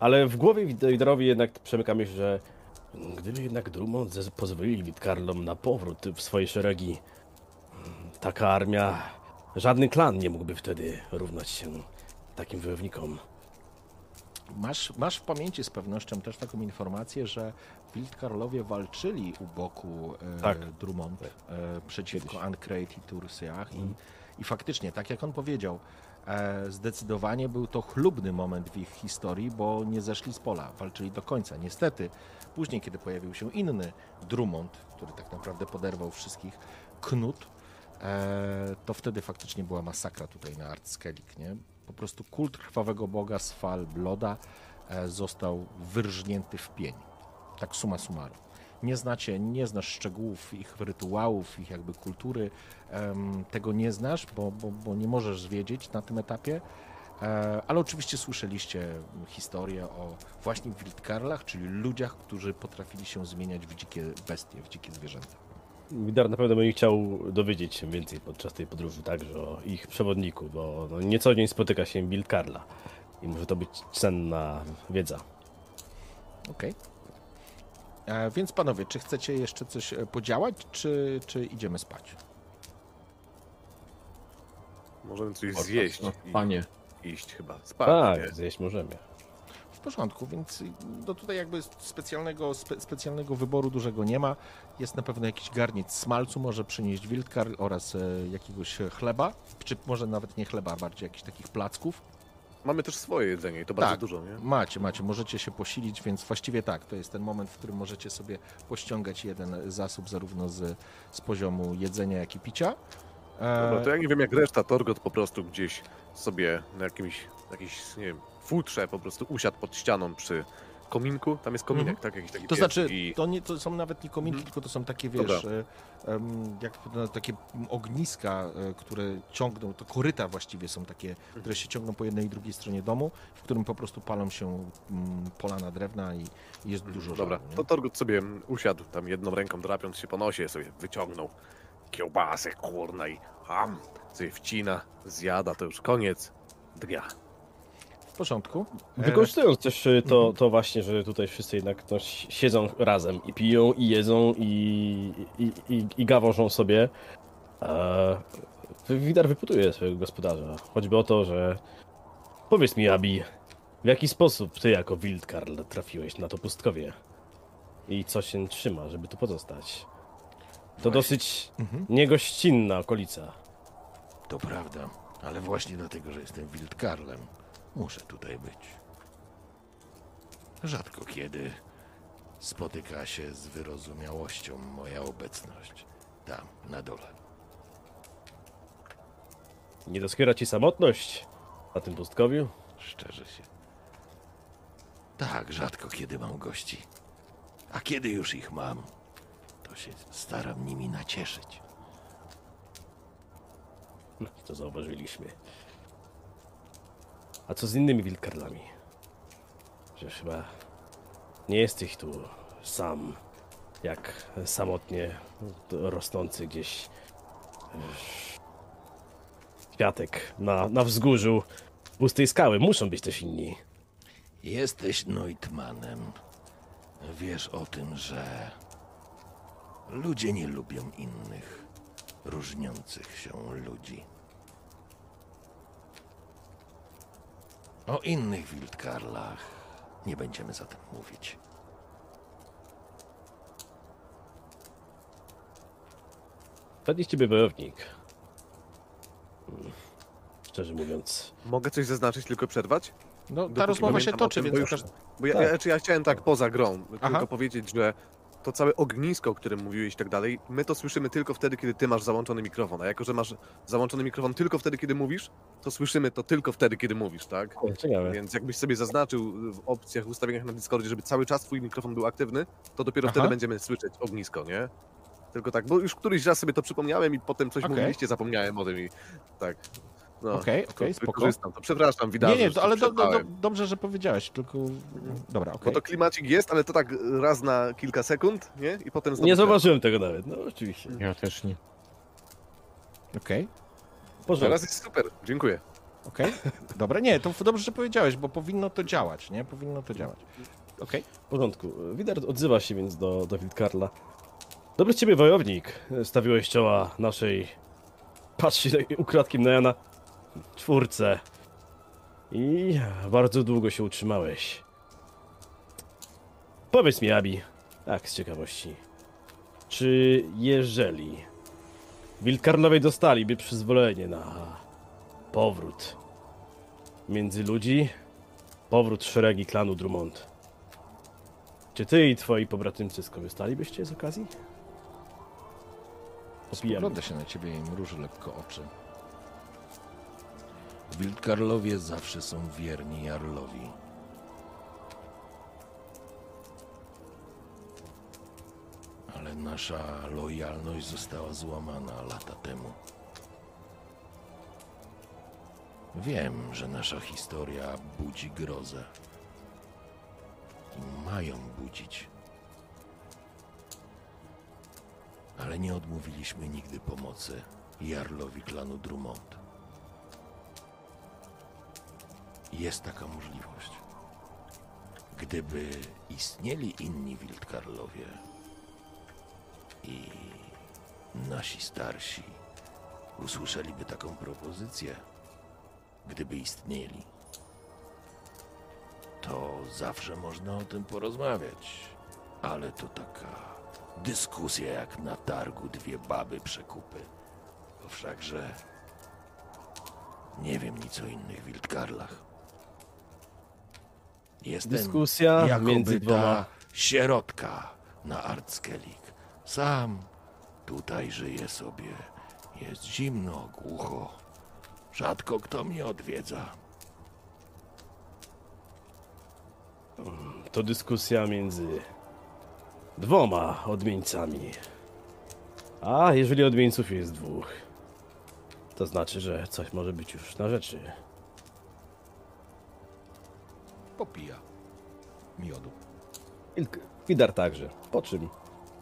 Ale w głowie Wid- Widarowi jednak przemyka myśl, że gdyby jednak Drummond pozwolili Witkarlom na powrót w swoje szeregi, taka armia, żadny klan nie mógłby wtedy równać się takim wojownikom. Masz, masz w pamięci z pewnością też taką informację, że Wildkarlowie walczyli u boku e, Tak. Drummond e, przeciwko Ancrate i Tursiach i, i faktycznie, tak jak on powiedział, e, zdecydowanie był to chlubny moment w ich historii, bo nie zeszli z pola, walczyli do końca. Niestety, później, kiedy pojawił się inny Drummond, który tak naprawdę poderwał wszystkich, Knut, e, to wtedy faktycznie była masakra tutaj na Artskelik, nie? Po prostu kult krwawego boga z fal Bloda e, został wyrżnięty w pień. Tak suma summarum. Nie znacie, nie znasz szczegółów ich rytuałów, ich jakby kultury, tego nie znasz, bo, bo, bo nie możesz wiedzieć na tym etapie, e, ale oczywiście słyszeliście historię o właśnie Wildkarlach, czyli ludziach, którzy potrafili się zmieniać w dzikie bestie, w dzikie zwierzęta. Widar na pewno będzie chciał dowiedzieć się więcej podczas tej podróży także o ich przewodniku, bo no, nie co dzień spotyka się Wildkarla i może to być cenna wiedza. Okej. E, Więc panowie, czy chcecie jeszcze coś e, podziałać, czy, czy idziemy spać? Możemy coś zjeść No, i panie. iść chyba spać. Tak, nie? zjeść możemy. W porządku, więc no tutaj jakby specjalnego, spe, specjalnego wyboru dużego nie ma. Jest na pewno jakiś garniec smalcu, może przynieść wildkar oraz e, jakiegoś chleba, czy może nawet nie chleba, bardziej jakichś takich placków. Mamy też swoje jedzenie i to bardzo Tak. dużo, nie? Macie, macie, możecie się posilić, więc właściwie tak, to jest ten moment, w którym możecie sobie pościągać jeden zasób zarówno z, z poziomu jedzenia, jak i picia. E, Dobra, to ja nie wiem jak reszta, Torgot po prostu gdzieś sobie na jakimś, jakiś, nie wiem, futrze po prostu usiadł pod ścianą przy kominku, tam jest kominek, tak? Jakiś taki To znaczy, i... to, nie, to są nawet nie kominki, Mhm. tylko to są takie, wiesz, em, jak no, takie ogniska, e, które ciągną, to koryta właściwie są takie, Mhm. które się ciągną po jednej i drugiej stronie domu, w którym po prostu palą się mm, polana drewna i jest dużo Dobra, żaru, to Torgut sobie usiadł, tam jedną ręką drapiąc się po nosie, sobie wyciągnął kiełbasę, kurna i ham, sobie wcina, zjada, to już koniec dnia. W porządku. E, Wykorzystując też y, to, Mhm. to właśnie, że tutaj wszyscy jednak no, si- siedzą razem i piją, i jedzą, i, i, i, i gawążą sobie, e, Widar wyputuje swojego gospodarza. Choćby o to, że powiedz mi, Abi, w jaki sposób ty jako Wildkarl trafiłeś na to pustkowie? I co się trzyma, żeby tu pozostać? To Właśnie. dosyć Mhm. niegościnna okolica. To prawda, ale właśnie dlatego, że jestem Wildkarlem, muszę tutaj być. Rzadko kiedy spotyka się z wyrozumiałością moja obecność tam, na dole. Nie doskwiera ci samotność na tym pustkowiu? Szczerze się. Tak, rzadko kiedy mam gości. A kiedy już ich mam, to się staram nimi nacieszyć. To zauważyliśmy. A co z innymi wilkarlami? Że chyba nie jesteś tu sam, jak samotnie rosnący gdzieś kwiatek na, na wzgórzu pustej skały. Muszą być też inni. Jesteś Neutmanem. Wiesz o tym, że ludzie nie lubią innych, różniących się ludzi. O innych Wildkarlach nie będziemy zatem mówić. Pewnie z ciebie wojownik. Hmm. Szczerze mówiąc, Mogę coś zaznaczyć, tylko przerwać? No, ta Dopóki rozmowa się toczy, tym, więc bo już-. Bo ja, Tak. ja, czy ja chciałem tak poza grą, Aha. tylko powiedzieć, że to całe ognisko, o którym mówiłeś i tak dalej, my to słyszymy tylko wtedy, kiedy ty masz załączony mikrofon. A jako, że masz załączony mikrofon tylko wtedy, kiedy mówisz, to słyszymy to tylko wtedy, kiedy mówisz, tak? ciekawe. Więc jakbyś sobie zaznaczył w opcjach, w ustawieniach na Discordzie, żeby cały czas twój mikrofon był aktywny, to dopiero Aha. wtedy będziemy słyszeć ognisko, nie? Tylko tak, bo już któryś raz sobie to przypomniałem i potem coś Okej. mówiliście, zapomniałem o tym i tak. No, Okej, to okej, spoko. wykorzystam To przepraszam, widać. Nie, nie, to, ale do, do, do, dobrze, że powiedziałeś, tylko... Dobra, Bo okej. to klimacik jest, ale to tak raz na kilka sekund, nie? I potem znowu... Nie zauważyłem tego nawet. No oczywiście. Ja też nie. Okej, Porządku. Teraz jest super, dziękuję. okej. Dobra, nie, to dobrze, że powiedziałeś, bo powinno to działać, nie? Powinno to działać. Okej. W porządku. Widar odzywa się więc do, do Wildkarla. Dobry z ciebie wojownik. Stawiłeś czoła naszej... Patrzcie tak ukradkiem na Jana. Czwórce. I bardzo długo się utrzymałeś. Powiedz mi, Abi, tak z ciekawości, czy jeżeli Wildkarlowie dostaliby przyzwolenie na powrót między ludzi, powrót szeregi klanu Drummond, czy ty i twoi pobratymcy skorzystalibyście z okazji? Spogląda się na ciebie i mruży lekko oczy. Wildkarlowie zawsze są wierni Jarlowi. Ale nasza lojalność została złamana lata temu. Wiem, że nasza historia budzi grozę. I mają budzić. Ale nie odmówiliśmy nigdy pomocy Jarlowi klanu Drummond. Jest taka możliwość. Gdyby istnieli inni Wildkarlowie i nasi starsi usłyszeliby taką propozycję, gdyby istnieli, to zawsze można o tym porozmawiać. Ale to taka dyskusja jak na targu dwie baby przekupy. Wszakże nie wiem nic o innych Wildkarlach. Jestem Dyskusja jakoby między dwoma. ta sierotka na Artskelik. Sam tutaj żyję sobie. Jest zimno, głucho. Rzadko kto mnie odwiedza. To dyskusja między dwoma odmieńcami. A jeżeli odmieńców jest dwóch, to znaczy, że coś może być już na rzeczy. Popija miodu. Widar także. Po czym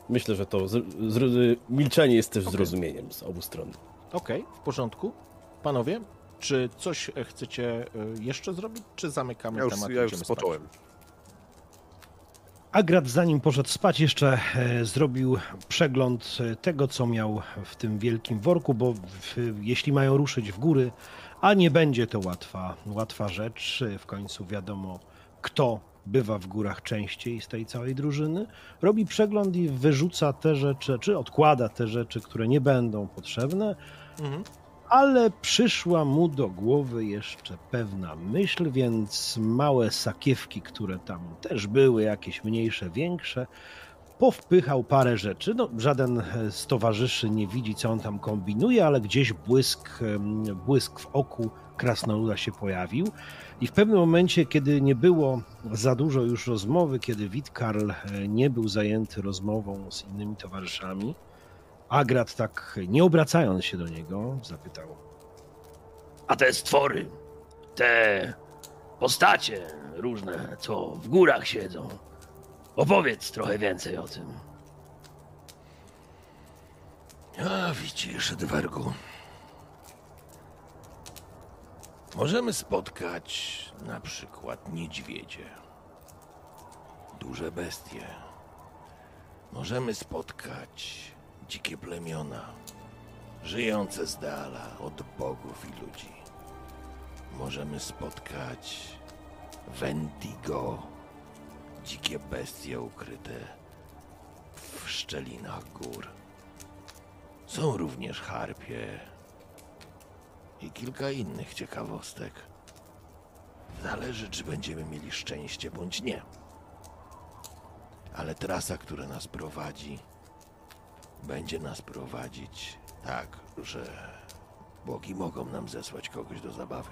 myślę, że to z, z, milczenie jest też zrozumieniem z obu stron. Okej, w porządku. Panowie, czy coś e, chcecie e, jeszcze zrobić, czy zamykamy Ja już, temat? ja już idziemy spać? Agrat zanim poszedł spać jeszcze e, zrobił przegląd e, tego, co miał w tym wielkim worku, bo w, jeśli mają ruszyć w góry, a nie będzie to łatwa, łatwa rzecz, e, w końcu wiadomo kto bywa w górach częściej z tej całej drużyny, robi przegląd i wyrzuca te rzeczy, czy odkłada te rzeczy, które nie będą potrzebne, Mhm. Ale przyszła mu do głowy jeszcze pewna myśl, więc małe sakiewki, które tam też były, jakieś mniejsze, większe, powpychał parę rzeczy. No, żaden e, z towarzyszy nie widzi, co on tam kombinuje, ale gdzieś błysk, em, błysk w oku krasnoluda się pojawił. I w pewnym momencie, kiedy nie było za dużo już rozmowy, kiedy Witkarl e, nie był zajęty rozmową z innymi towarzyszami, Agrat tak nie obracając się do niego, zapytał: A te stwory, te postacie różne, co w górach siedzą. Opowiedz trochę więcej o tym. A widzisz, Dwergu. Możemy spotkać na przykład niedźwiedzie. Duże bestie. Możemy spotkać dzikie plemiona, żyjące z dala od bogów i ludzi. Możemy spotkać Wendigo, dzikie bestie ukryte w szczelinach gór. Są również harpie i kilka innych ciekawostek. Zależy, czy będziemy mieli szczęście bądź nie. Ale trasa, która nas prowadzi, będzie nas prowadzić tak, że bogi mogą nam zesłać kogoś do zabawy.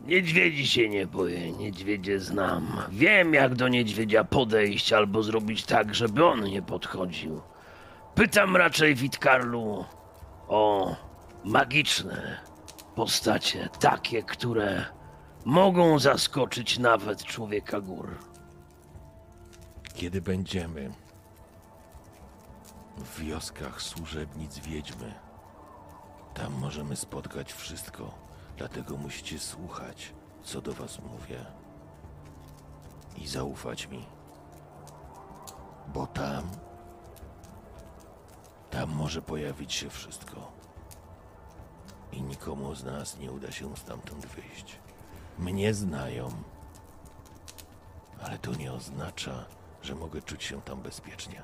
Niedźwiedzi się nie boję, niedźwiedzie znam. Wiem, jak do niedźwiedzia podejść albo zrobić tak, żeby on nie podchodził. Pytam raczej Witkarlu o magiczne postacie, takie, które mogą zaskoczyć nawet człowieka gór. Kiedy będziemy w wioskach służebnic wiedźmy, tam możemy spotkać wszystko. Dlatego musicie słuchać, co do was mówię. I zaufać mi. Bo tam. Tam może pojawić się wszystko. I nikomu z nas nie uda się stamtąd wyjść. Mnie znają. Ale to nie oznacza, że mogę czuć się tam bezpiecznie.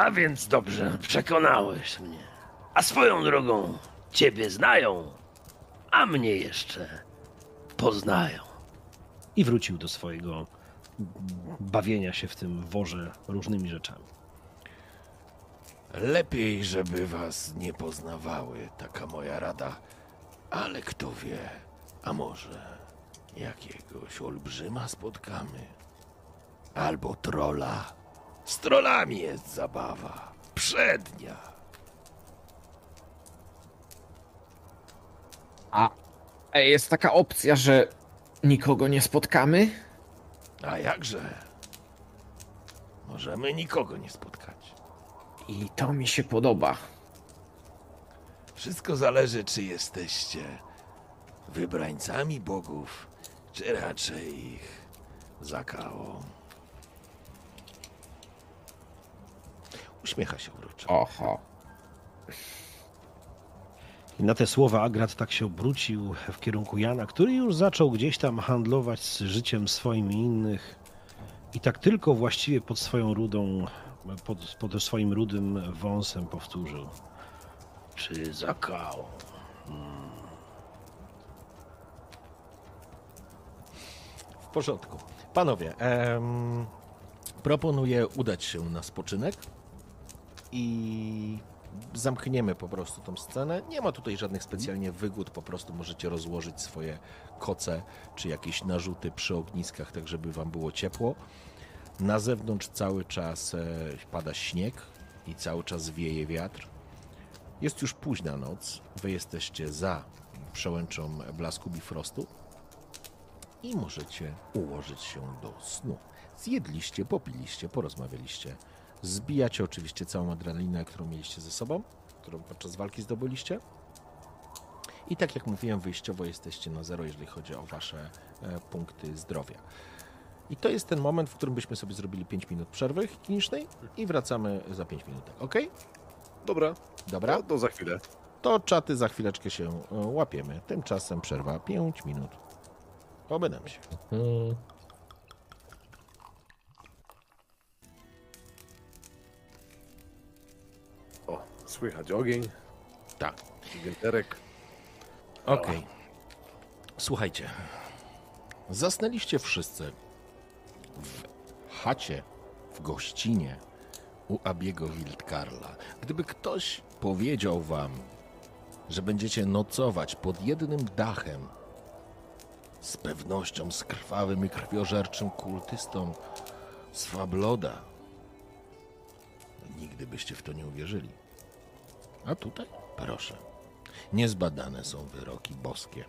A więc dobrze, przekonałeś mnie. A swoją drogą, ciebie znają, a mnie jeszcze poznają. i wrócił do swojego bawienia się w tym worze różnymi rzeczami. Lepiej, żeby was nie poznawały, taka moja rada. Ale kto wie, a może jakiegoś olbrzyma spotkamy? Albo trola. Z trollami jest zabawa. Przednia. A jest taka opcja, że nikogo nie spotkamy? A jakże? Możemy nikogo nie spotkać. I to mi się podoba. Wszystko zależy, czy jesteście wybrańcami bogów, czy raczej ich zakałą. Uśmiecha się uroczo. Oho. I na te słowa Agrat tak się obrócił w kierunku Jana, który już zaczął gdzieś tam handlować z życiem swoim i innych. I tak tylko właściwie pod swoją rudą, pod, pod swoim rudym wąsem powtórzył. Czy zakał? W porządku. Panowie, em, proponuję udać się na spoczynek i zamkniemy po prostu tą scenę. Nie ma tutaj żadnych specjalnie wygód, po prostu możecie rozłożyć swoje koce czy jakieś narzuty przy ogniskach, tak żeby wam było ciepło. Na zewnątrz cały czas e, pada śnieg i cały czas wieje wiatr. Jest już późna noc, wy jesteście za przełęczą blasku bifrostu i możecie ułożyć się do snu. Zjedliście, popiliście, porozmawialiście. Zbijacie oczywiście całą adrenalinę, którą mieliście ze sobą, którą podczas walki zdobyliście. I tak jak mówiłem, wyjściowo jesteście na zero, jeżeli chodzi o wasze e, punkty zdrowia. I to jest ten moment, w którym byśmy sobie zrobili 5 minut przerwy klinicznej i wracamy za 5 minut. Ok? Dobra, Dobra? to, to za chwilę. To czaty za chwileczkę się e, łapiemy. Tymczasem przerwa 5 minut. Obydam się. Mm, słychać ogień, Tak. wielterek. Okej. Słuchajcie. Zasnęliście wszyscy w chacie, w gościnie u Abiego Wildkarla. Gdyby ktoś powiedział wam, że będziecie nocować pod jednym dachem z pewnością z krwawym i krwiożerczym kultystą z Fabloda, nigdy byście w to nie uwierzyli. A tutaj, proszę. Niezbadane są wyroki boskie.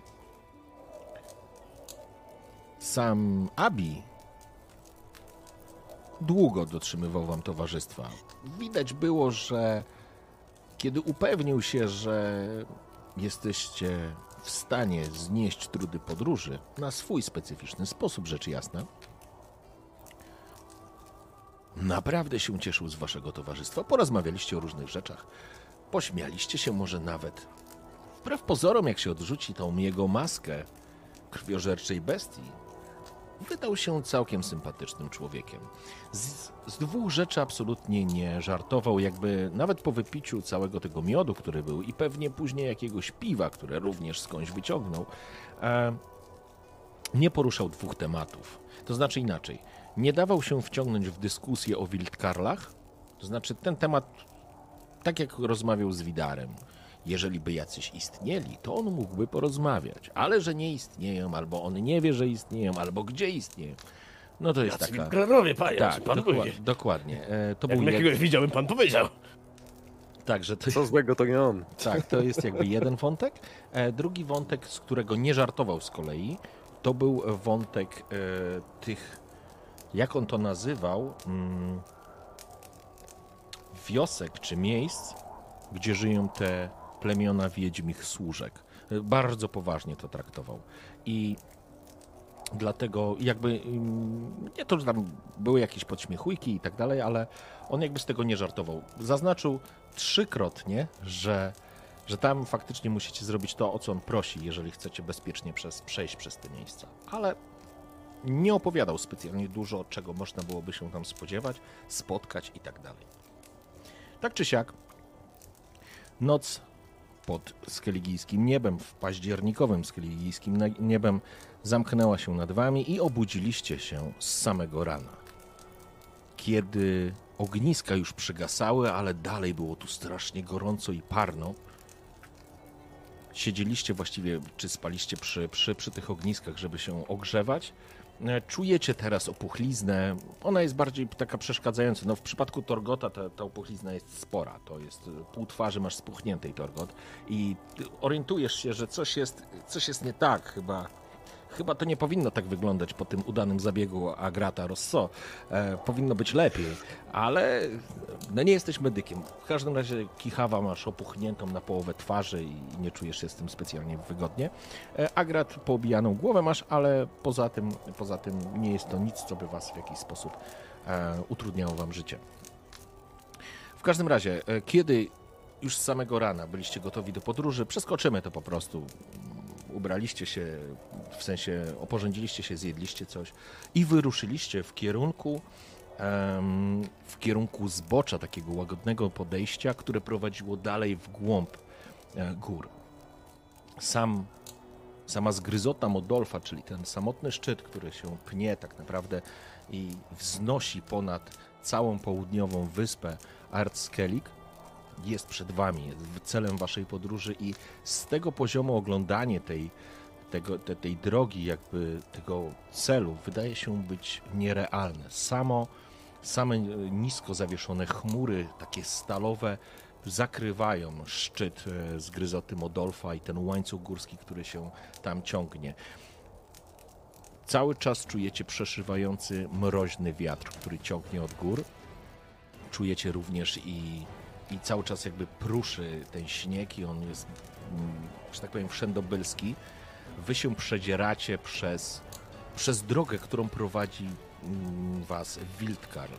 Sam Abi długo dotrzymywał wam towarzystwa. Widać było, że kiedy upewnił się, że jesteście w stanie znieść trudy podróży na swój specyficzny sposób, rzecz jasna, naprawdę się cieszył z waszego towarzystwa. Porozmawialiście o różnych rzeczach. Pośmialiście się może nawet Wbrew pozorom, jak się odrzuci tą jego maskę krwiożerczej bestii, wydał się całkiem sympatycznym człowiekiem. Z, z dwóch rzeczy absolutnie nie żartował, jakby nawet po wypiciu całego tego miodu, który był, i pewnie później jakiegoś piwa, które również skądś wyciągnął, e, nie poruszał dwóch tematów. To znaczy inaczej, nie dawał się wciągnąć w dyskusję o wildkarlach, to znaczy ten temat, tak jak rozmawiał z Widarem, jeżeli by jacyś istnieli, to on mógłby porozmawiać, ale że nie istnieją, albo on nie wie, że istnieją, albo gdzie istnieją, no to jest Jacy taka... Wilkrarowie, panie, Tak, pan dokła- dokładnie. E, To Jakbym był jakiegoś jed... widział, bym pan powiedział. tak, że to Co złego to nie on. Tak, to jest jakby jeden wątek. E, Drugi wątek, z którego nie żartował z kolei, to był wątek e, tych, jak on to nazywał, mm, wiosek czy miejsc, gdzie żyją te plemiona wiedźmich służek. E, Bardzo poważnie to traktował. I dlatego jakby mm, nie to, że tam były jakieś podśmiechujki i tak dalej, ale on jakby z tego nie żartował. Zaznaczył trzykrotnie, że, że tam faktycznie musicie zrobić to, o co on prosi, jeżeli chcecie bezpiecznie przez, przejść przez te miejsca. Ale nie opowiadał specjalnie dużo, czego można byłoby się tam spodziewać, spotkać i tak dalej. Tak czy siak, noc pod skeligijskim niebem, w październikowym skeligijskim niebem zamknęła się nad wami i obudziliście się z samego rana. Kiedy ogniska już przygasały, ale dalej było tu strasznie gorąco i parno, siedzieliście właściwie, czy spaliście przy, przy, przy tych ogniskach, żeby się ogrzewać. E, Czujecie teraz opuchliznę. Ona jest bardziej taka przeszkadzająca. No, w przypadku Torgota ta, ta opuchlizna jest spora. To jest e, pół twarzy masz spuchniętej Torgot i orientujesz się, że coś jest, coś jest nie tak chyba. Chyba to nie powinno tak wyglądać po tym udanym zabiegu Agrata Rosso. E, powinno być lepiej, ale no nie jesteś medykiem. W każdym razie kichawa masz opuchniętą na połowę twarzy i nie czujesz się z tym specjalnie wygodnie. E, Agrat poobijaną głowę masz, ale poza tym, poza tym nie jest to nic, co by was w jakiś sposób e, utrudniało wam życie. W każdym razie, e, kiedy już z samego rana byliście gotowi do podróży, przeskoczymy to po prostu ubraliście się, w sensie oporządziliście się, zjedliście coś i wyruszyliście w kierunku w kierunku zbocza takiego łagodnego podejścia, które prowadziło dalej w głąb e, gór. Sam, sama zgryzota Modolfa, czyli ten samotny szczyt, który się pnie tak naprawdę i wznosi ponad całą południową wyspę Artskellig, jest przed wami, celem waszej podróży i z tego poziomu oglądanie tej, tego, te, tej drogi, jakby tego celu, wydaje się być nierealne. Samo, same nisko zawieszone chmury, takie stalowe, zakrywają szczyt e, zgryzoty Modolfa i ten łańcuch górski, który się tam ciągnie. Cały czas czujecie przeszywający mroźny wiatr, który ciągnie od gór. Czujecie również i, i cały czas jakby pruszy ten śnieg i on jest, mm, że tak powiem, wszędobylski. Wy się przedzieracie przez, przez drogę, którą prowadzi mm, was Wildkarl.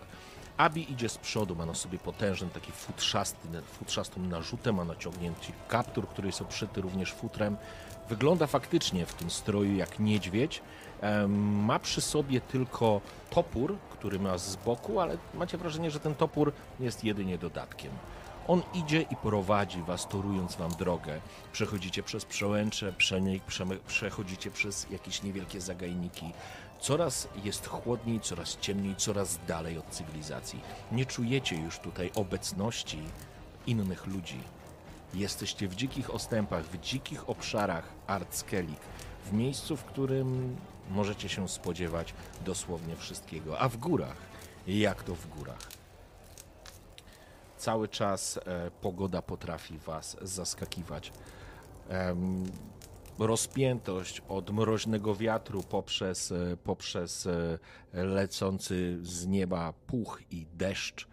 Abi idzie z przodu, ma na sobie potężny taki futrzasty, futrzastą narzutem, ma naciągnięty kaptur, który jest obszyty również futrem. Wygląda faktycznie w tym stroju jak niedźwiedź. Ma przy sobie tylko topór, który ma z boku, ale macie wrażenie, że ten topór jest jedynie dodatkiem. On idzie i prowadzi was, torując wam drogę. Przechodzicie przez przełęcze, przeme- przechodzicie przez jakieś niewielkie zagajniki. Coraz jest chłodniej, coraz ciemniej, coraz dalej od cywilizacji. Nie czujecie już tutaj obecności innych ludzi. Jesteście w dzikich ostępach, w dzikich obszarach Artskelik, w miejscu, w którym możecie się spodziewać dosłownie wszystkiego. A w górach, jak to w górach? Cały czas e, pogoda potrafi was zaskakiwać. Rozpiętość od mroźnego wiatru poprzez, e, poprzez e, lecący z nieba puch i deszcz,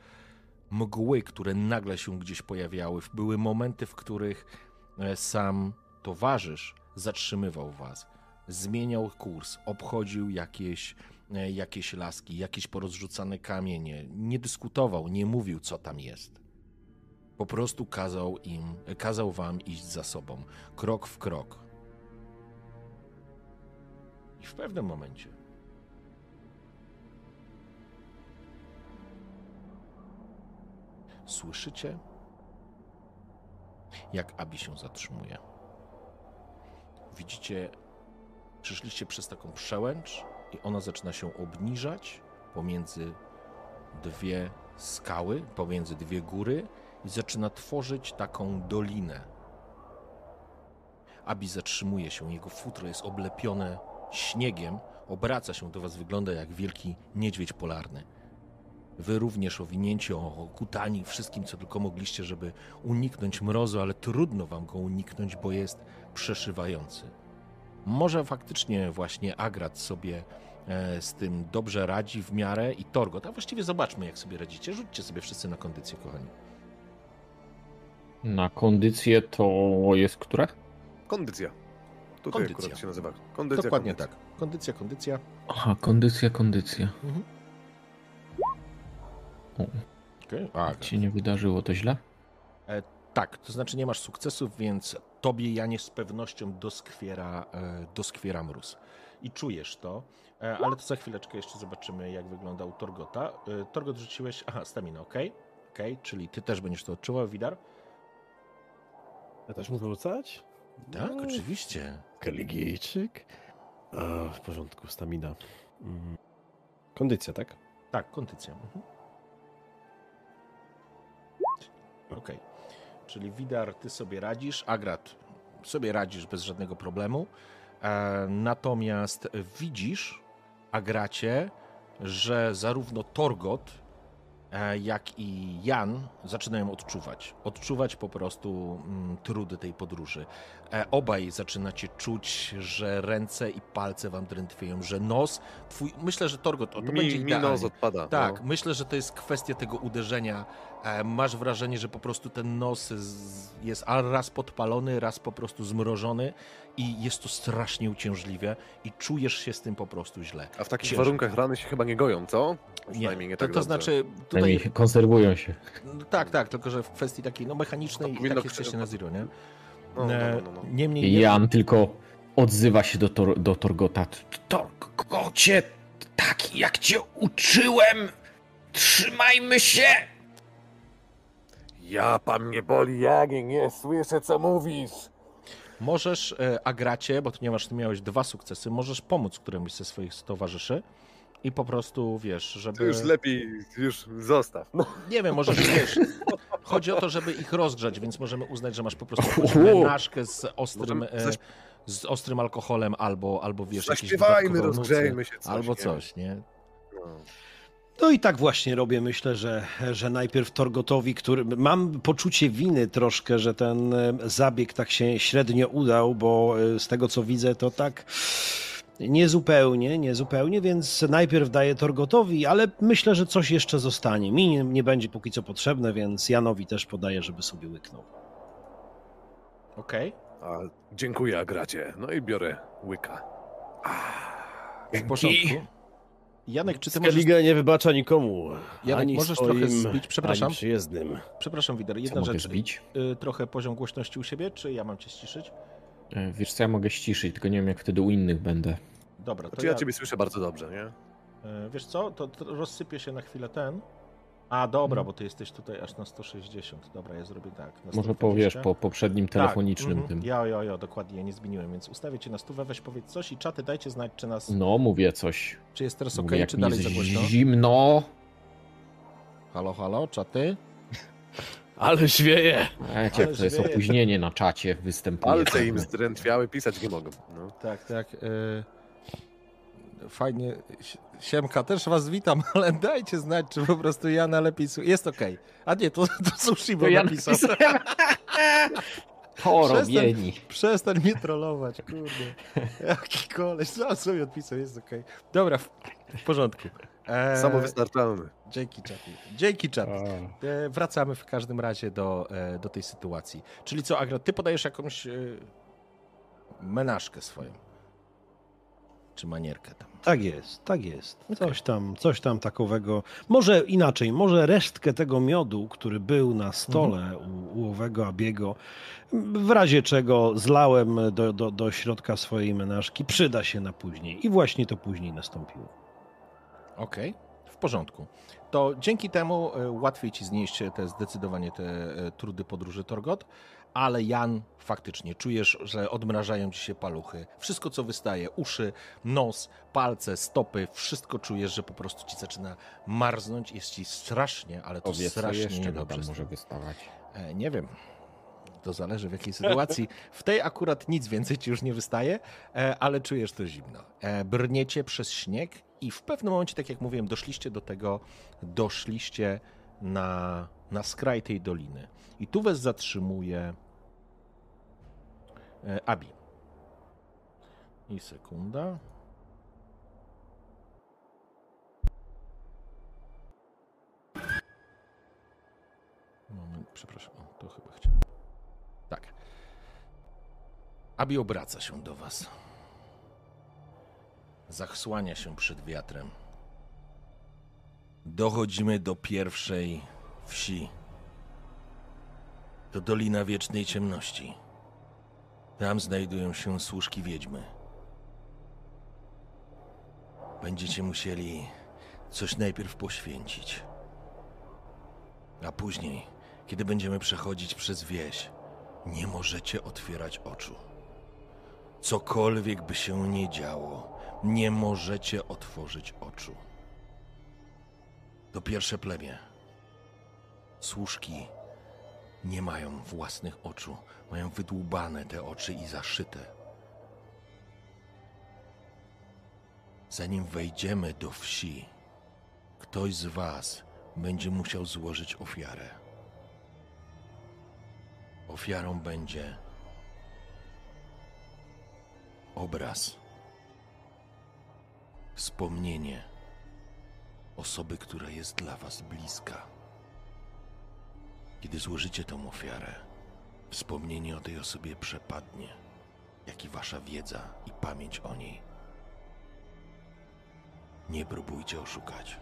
mgły, które nagle się gdzieś pojawiały. Były momenty, w których sam towarzysz zatrzymywał was, zmieniał kurs, obchodził jakieś, jakieś laski, jakieś porozrzucane kamienie, nie dyskutował, nie mówił, co tam jest. Po prostu kazał im, kazał wam iść za sobą, krok w krok. I w pewnym momencie słyszycie, jak Abi się zatrzymuje. Widzicie, przyszliście przez taką przełęcz i ona zaczyna się obniżać pomiędzy dwie skały, pomiędzy dwie góry i zaczyna tworzyć taką dolinę. Abi zatrzymuje się, jego futro jest oblepione śniegiem, obraca się do was, wygląda jak wielki niedźwiedź polarny. Wy również owinięci, okutani wszystkim, co tylko mogliście, żeby uniknąć mrozu, ale trudno wam go uniknąć, bo jest przeszywający. Może faktycznie właśnie Agrat sobie e, z tym dobrze radzi w miarę i Torgot. A właściwie zobaczmy, jak sobie radzicie. Rzućcie sobie wszyscy na kondycję, kochani. Na kondycję to jest które? Kondycja. Tutaj Kondycja. akurat się nazywa. Kondycja, Dokładnie kondycja. tak. Kondycja, kondycja. Aha, kondycja, kondycja. Okay. A, Ci nie wydarzyło to źle? Tak, to znaczy nie masz sukcesów, więc tobie Janie z pewnością doskwiera, e, doskwiera mróz. I czujesz to, e, ale to za chwileczkę jeszcze zobaczymy, jak wygląda u Torgota. E, Torgot rzuciłeś, aha, stamina, ok, okej, czyli ty też będziesz to odczuwał, Widar? Ja też muszę rzucać? Tak, No, oczywiście. Kaligijczyk. A, w porządku, stamina. Mm. Kondycja, tak? Tak, kondycja. Mhm. Okej, czyli Widar, ty sobie radzisz, Agrat sobie radzisz bez żadnego problemu, e, natomiast widzisz, Agracie, że zarówno Torgot, e, jak i Jan zaczynają odczuwać. Odczuwać po prostu mm, trudy tej podróży. E, obaj zaczynacie czuć, że ręce i palce wam drętwieją, że nos, twój, myślę, że Torgot, o, to będzie Mi, mi idealnie. nos odpada. Tak, no. myślę, że to jest kwestia tego uderzenia. E, Masz wrażenie, że po prostu ten nos jest raz podpalony, raz po prostu zmrożony i jest to strasznie uciążliwe i czujesz się z tym po prostu źle. A w takich warunkach rany się chyba nie goją, co? Przynajmniej nie, to, tak to dobrze. znaczy tutaj... Konserwują się. No, tak, tak, tylko że w kwestii takiej no, mechanicznej To i tak jesteście na zero, nie? No, no, E, no, no, no. Niemniej nie, Jan tylko odzywa się do, tor, do Torgota. Torgocie, tak jak cię uczyłem! Trzymajmy się! Ja pan nie boli, ja nie, nie słyszę co mówisz. Możesz, e, Agracie, bo ty nie masz, ty miałeś dwa sukcesy, możesz pomóc któremuś ze swoich towarzyszy i po prostu, wiesz, To żeby... już lepiej, już zostaw. No. Nie wiem, może wiesz. Chodzi o to, żeby ich rozgrzać, więc możemy uznać, że masz po prostu menażkę z ostrym, e, zaś- z ostrym alkoholem albo, albo wiesz, jakieś Zaśpiewajmy, rozgrzejmy się coś, Albo nie? coś, nie? No. No i tak właśnie robię. Myślę, że, że najpierw Torgotowi, który. Mam poczucie winy troszkę, że ten e, zabieg tak się średnio udał, bo e, z tego co widzę, to tak. Niezupełnie, niezupełnie, więc najpierw daję Torgotowi, ale myślę, że coś jeszcze zostanie. Mi nie, nie będzie póki co potrzebne, więc Janowi też podaję, żeby sobie łyknął. Okej, A, dziękuję, Agracie. No i biorę łyka. w porządku. Janek, czy ty możesz, Skaliga nie wybacza nikomu. Janek, ani możesz swoim, trochę zbić? Przepraszam. Ani przyjezdnym. przepraszam, Wider, jedna rzecz. zbić? Y, trochę poziom głośności u siebie, czy ja mam cię ściszyć? E, Wiesz co, ja mogę ściszyć, tylko nie wiem jak wtedy u innych będę. Dobra, to Znaczy ja ciebie słyszę bardzo dobrze, nie? E, Wiesz co, to, to rozsypie się na chwilę ten. A dobra, bo ty jesteś tutaj aż na 160. Dobra, ja zrobię tak. na Może 120. powiesz po poprzednim telefonicznym tak, tym. mhm. Ja, ja, ja, dokładnie, ja nie zmieniłem, więc ustawię cię na stówę, weź powiedz coś i czaty dajcie znać, czy nas, No, mówię coś. czy jest teraz ok, czy dalej jest za głośno. zimno. Halo, halo, czaty? Ale świeje! Wiecie, Ale to jest opóźnienie na czacie, występuje. Palce im pewne. zdrętwiały, pisać nie mogą. No. Tak, tak. y, Fajnie. Si- Siemka, też was witam, ale dajcie znać, czy po prostu Jana lepiej słucha. Jest okej. A nie, to, to Sushibo To ja napisał. napisałem. Porobieni. Przestań mnie trollować, kurde. Jaki koleś, sam sobie odpisał, jest okej. Dobra, w, w porządku. E, Samowystarczalny. Dzięki, czaty. Dzięki, czat. E, wracamy w każdym razie do, e, do tej sytuacji. Czyli co, Agra, ty podajesz jakąś e, menażkę swoją. Czy manierkę tam. Tak jest, tak jest. Coś tam, coś tam takowego. Może inaczej, może resztkę tego miodu, który był na stole u, u owego Abiego, w razie czego zlałem do, do, do środka swojej menażki, przyda się na później. I właśnie to później nastąpiło. Okej, w porządku. To dzięki temu e, łatwiej ci znieść te zdecydowanie te e, trudy podróży Torgot, ale Jan, faktycznie czujesz, że odmrażają ci się paluchy. Wszystko, co wystaje, uszy, nos, palce, stopy, wszystko czujesz, że po prostu ci zaczyna marznąć. Jest ci strasznie, ale to co strasznie jeszcze niedobrze. może wystawać. E, Nie wiem. To zależy w jakiej sytuacji. W tej akurat nic więcej ci już nie wystaje, e, ale czujesz to zimno. E, Brniecie przez śnieg i w pewnym momencie, tak jak mówiłem, doszliście do tego, doszliście na, na skraj tej doliny. I tu was zatrzymuje e, Abi. I sekunda. Moment, przepraszam, to chyba chciałem. Tak. Abi obraca się do was. Zachsłania się przed wiatrem. Dochodzimy do pierwszej wsi. To Dolina Wiecznej Ciemności. Tam znajdują się służki wiedźmy. Będziecie musieli coś najpierw poświęcić. A później, kiedy będziemy przechodzić przez wieś, nie możecie otwierać oczu. Cokolwiek by się nie działo, nie możecie otworzyć oczu. To pierwsze plemię. Służki nie mają własnych oczu, mają wydłubane te oczy i zaszyte. Zanim wejdziemy do wsi, ktoś z was będzie musiał złożyć ofiarę. Ofiarą będzie obraz, wspomnienie osoby, która jest dla was bliska. Kiedy złożycie tą ofiarę, wspomnienie o tej osobie przepadnie, jak i wasza wiedza i pamięć o niej. Nie próbujcie oszukać.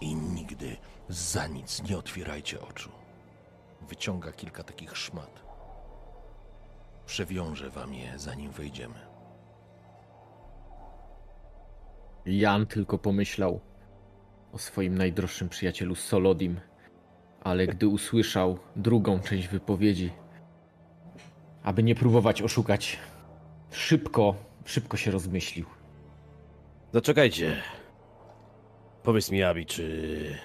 I nigdy za nic nie otwierajcie oczu. Wyciąga kilka takich szmat. Przewiążę wam je, zanim wejdziemy. Jan tylko pomyślał o swoim najdroższym przyjacielu Solodim, ale gdy usłyszał drugą część wypowiedzi, aby nie próbować oszukać, szybko, szybko się rozmyślił. Zaczekajcie. Powiedz mi, Abi, czy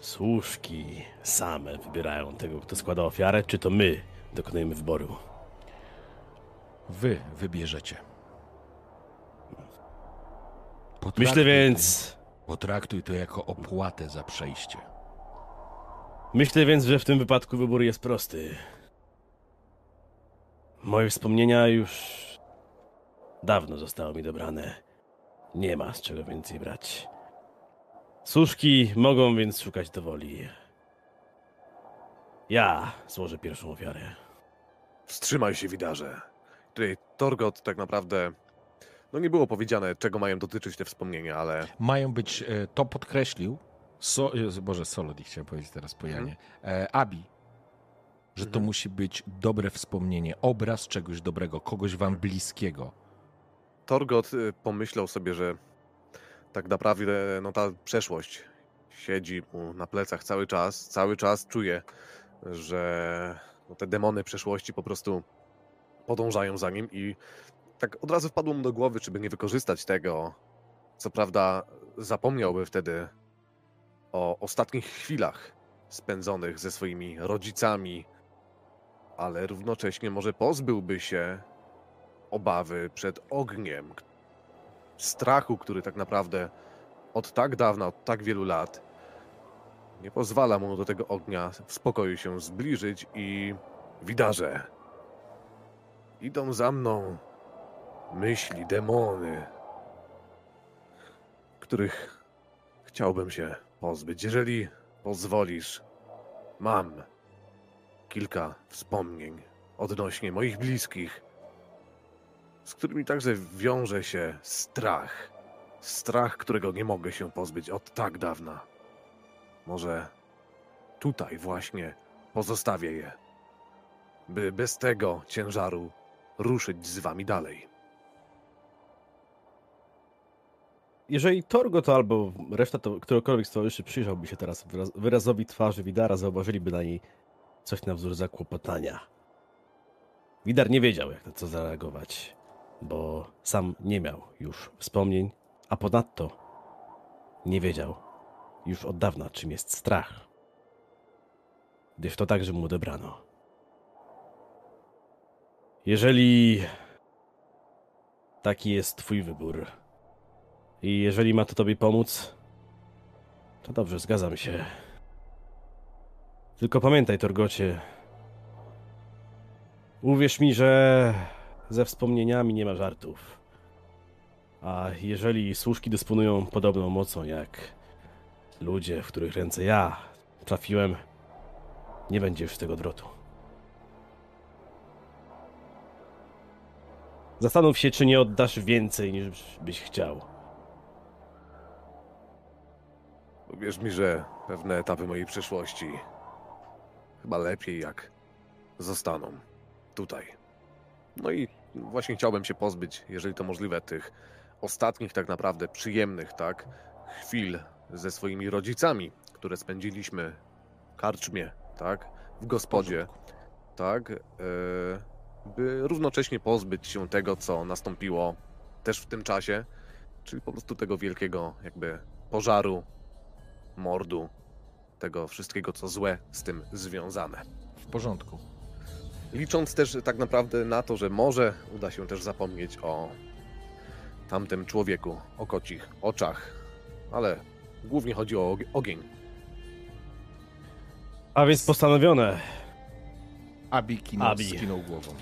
służki same wybierają tego, kto składa ofiarę, czy to my dokonujemy wyboru? Wy wybierzecie. Potraktuj- Myślę więc, Potraktuj to jako opłatę za przejście. Myślę więc, że w tym wypadku wybór jest prosty. Moje wspomnienia już dawno zostały mi dobrane. Nie ma z czego więcej brać. Służki mogą więc szukać dowoli. Ja złożę pierwszą ofiarę. Wstrzymaj się, widarze. Tutaj Torgot tak naprawdę... No nie było powiedziane, czego mają dotyczyć te wspomnienia, ale Mają być, e, to podkreślił, so, Boże, Solody chciałem powiedzieć teraz po Janie, e, Abi, że to musi być dobre wspomnienie, obraz czegoś dobrego, kogoś wam bliskiego. Torgot y, pomyślał sobie, że tak naprawdę no, ta przeszłość siedzi mu na plecach cały czas. Cały czas czuje, że no, te demony przeszłości po prostu podążają za nim i tak od razu wpadło mu do głowy, czy by nie wykorzystać tego. Co prawda zapomniałby wtedy o ostatnich chwilach spędzonych ze swoimi rodzicami, ale równocześnie może pozbyłby się obawy przed ogniem, strachu, który tak naprawdę od tak dawna, od tak wielu lat nie pozwala mu do tego ognia w spokoju się zbliżyć i widarze. Idą za mną myśli, demony, których chciałbym się pozbyć. Jeżeli pozwolisz, mam kilka wspomnień odnośnie moich bliskich, z którymi także wiąże się strach. Strach, którego nie mogę się pozbyć od tak dawna. Może tutaj właśnie pozostawię je, by bez tego ciężaru ruszyć z wami dalej. Jeżeli Torgot albo reszta to, któregokolwiek z towarzyszy przyjrzałby się teraz wyraz, wyrazowi twarzy Widara, zauważyliby na niej coś na wzór zakłopotania. Widar nie wiedział, jak na co zareagować, bo sam nie miał już wspomnień, a ponadto nie wiedział już od dawna, czym jest strach, gdyż to także mu odebrano. Jeżeli taki jest twój wybór, i jeżeli ma to tobie pomóc, to dobrze, zgadzam się. Tylko pamiętaj, Torgocie. Uwierz mi, że ze wspomnieniami nie ma żartów. A jeżeli służki dysponują podobną mocą jak ludzie, w których ręce ja trafiłem, nie będzie już tego drotu. Zastanów się, czy nie oddasz więcej niż byś chciał. Wierz mi, że pewne etapy mojej przeszłości chyba lepiej jak zostaną tutaj. No i właśnie chciałbym się pozbyć, jeżeli to możliwe, tych ostatnich tak naprawdę przyjemnych, tak, chwil ze swoimi rodzicami, które spędziliśmy w karczmie, tak, w gospodzie, tak, e, by równocześnie pozbyć się tego, co nastąpiło też w tym czasie, czyli po prostu tego wielkiego jakby pożaru, mordu, tego wszystkiego, co złe z tym związane. W porządku. Licząc też tak naprawdę na to, że może uda się też zapomnieć o tamtym człowieku, o kocich oczach, ale głównie chodzi o og- ogień. A więc postanowione. Abi kinął, Abi. skinął głową.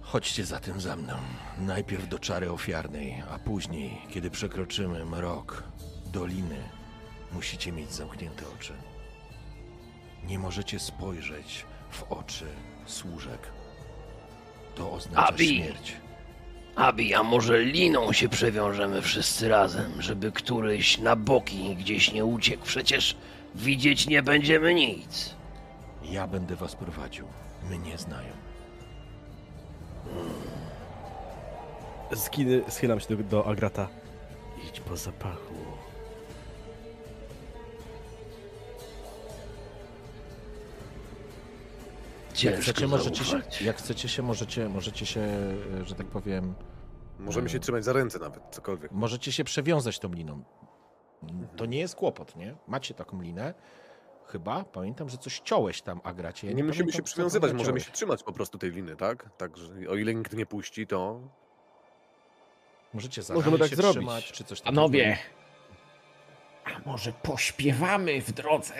Chodźcie zatem za mną. Najpierw do czary ofiarnej, a później, kiedy przekroczymy mrok doliny, musicie mieć zamknięte oczy. Nie możecie spojrzeć w oczy służek. To oznacza Abi. śmierć. Abi, a może liną się przewiążemy wszyscy razem, żeby któryś na boki gdzieś nie uciekł? Przecież widzieć nie będziemy nic. Ja będę was prowadził. Mnie znają. Skiny, schylam się do, do Agrata. Idź po zapachu. Jak chcecie, możecie się, jak chcecie się, możecie, możecie się, e, że tak powiem, Możemy się trzymać za ręce nawet, cokolwiek. Możecie się przewiązać tą liną. To nie jest kłopot, nie? Macie taką linę. Chyba. Pamiętam, że coś ciąłeś tam, Agracie. Ja Nie musimy pamiętam, się co przywiązywać, możemy się trzymać po prostu tej liny, tak? Także o ile nikt nie puści, to Możecie za Możemy tak się zrobić. trzymać, czy coś takiego. Panowie, a może pośpiewamy w drodze?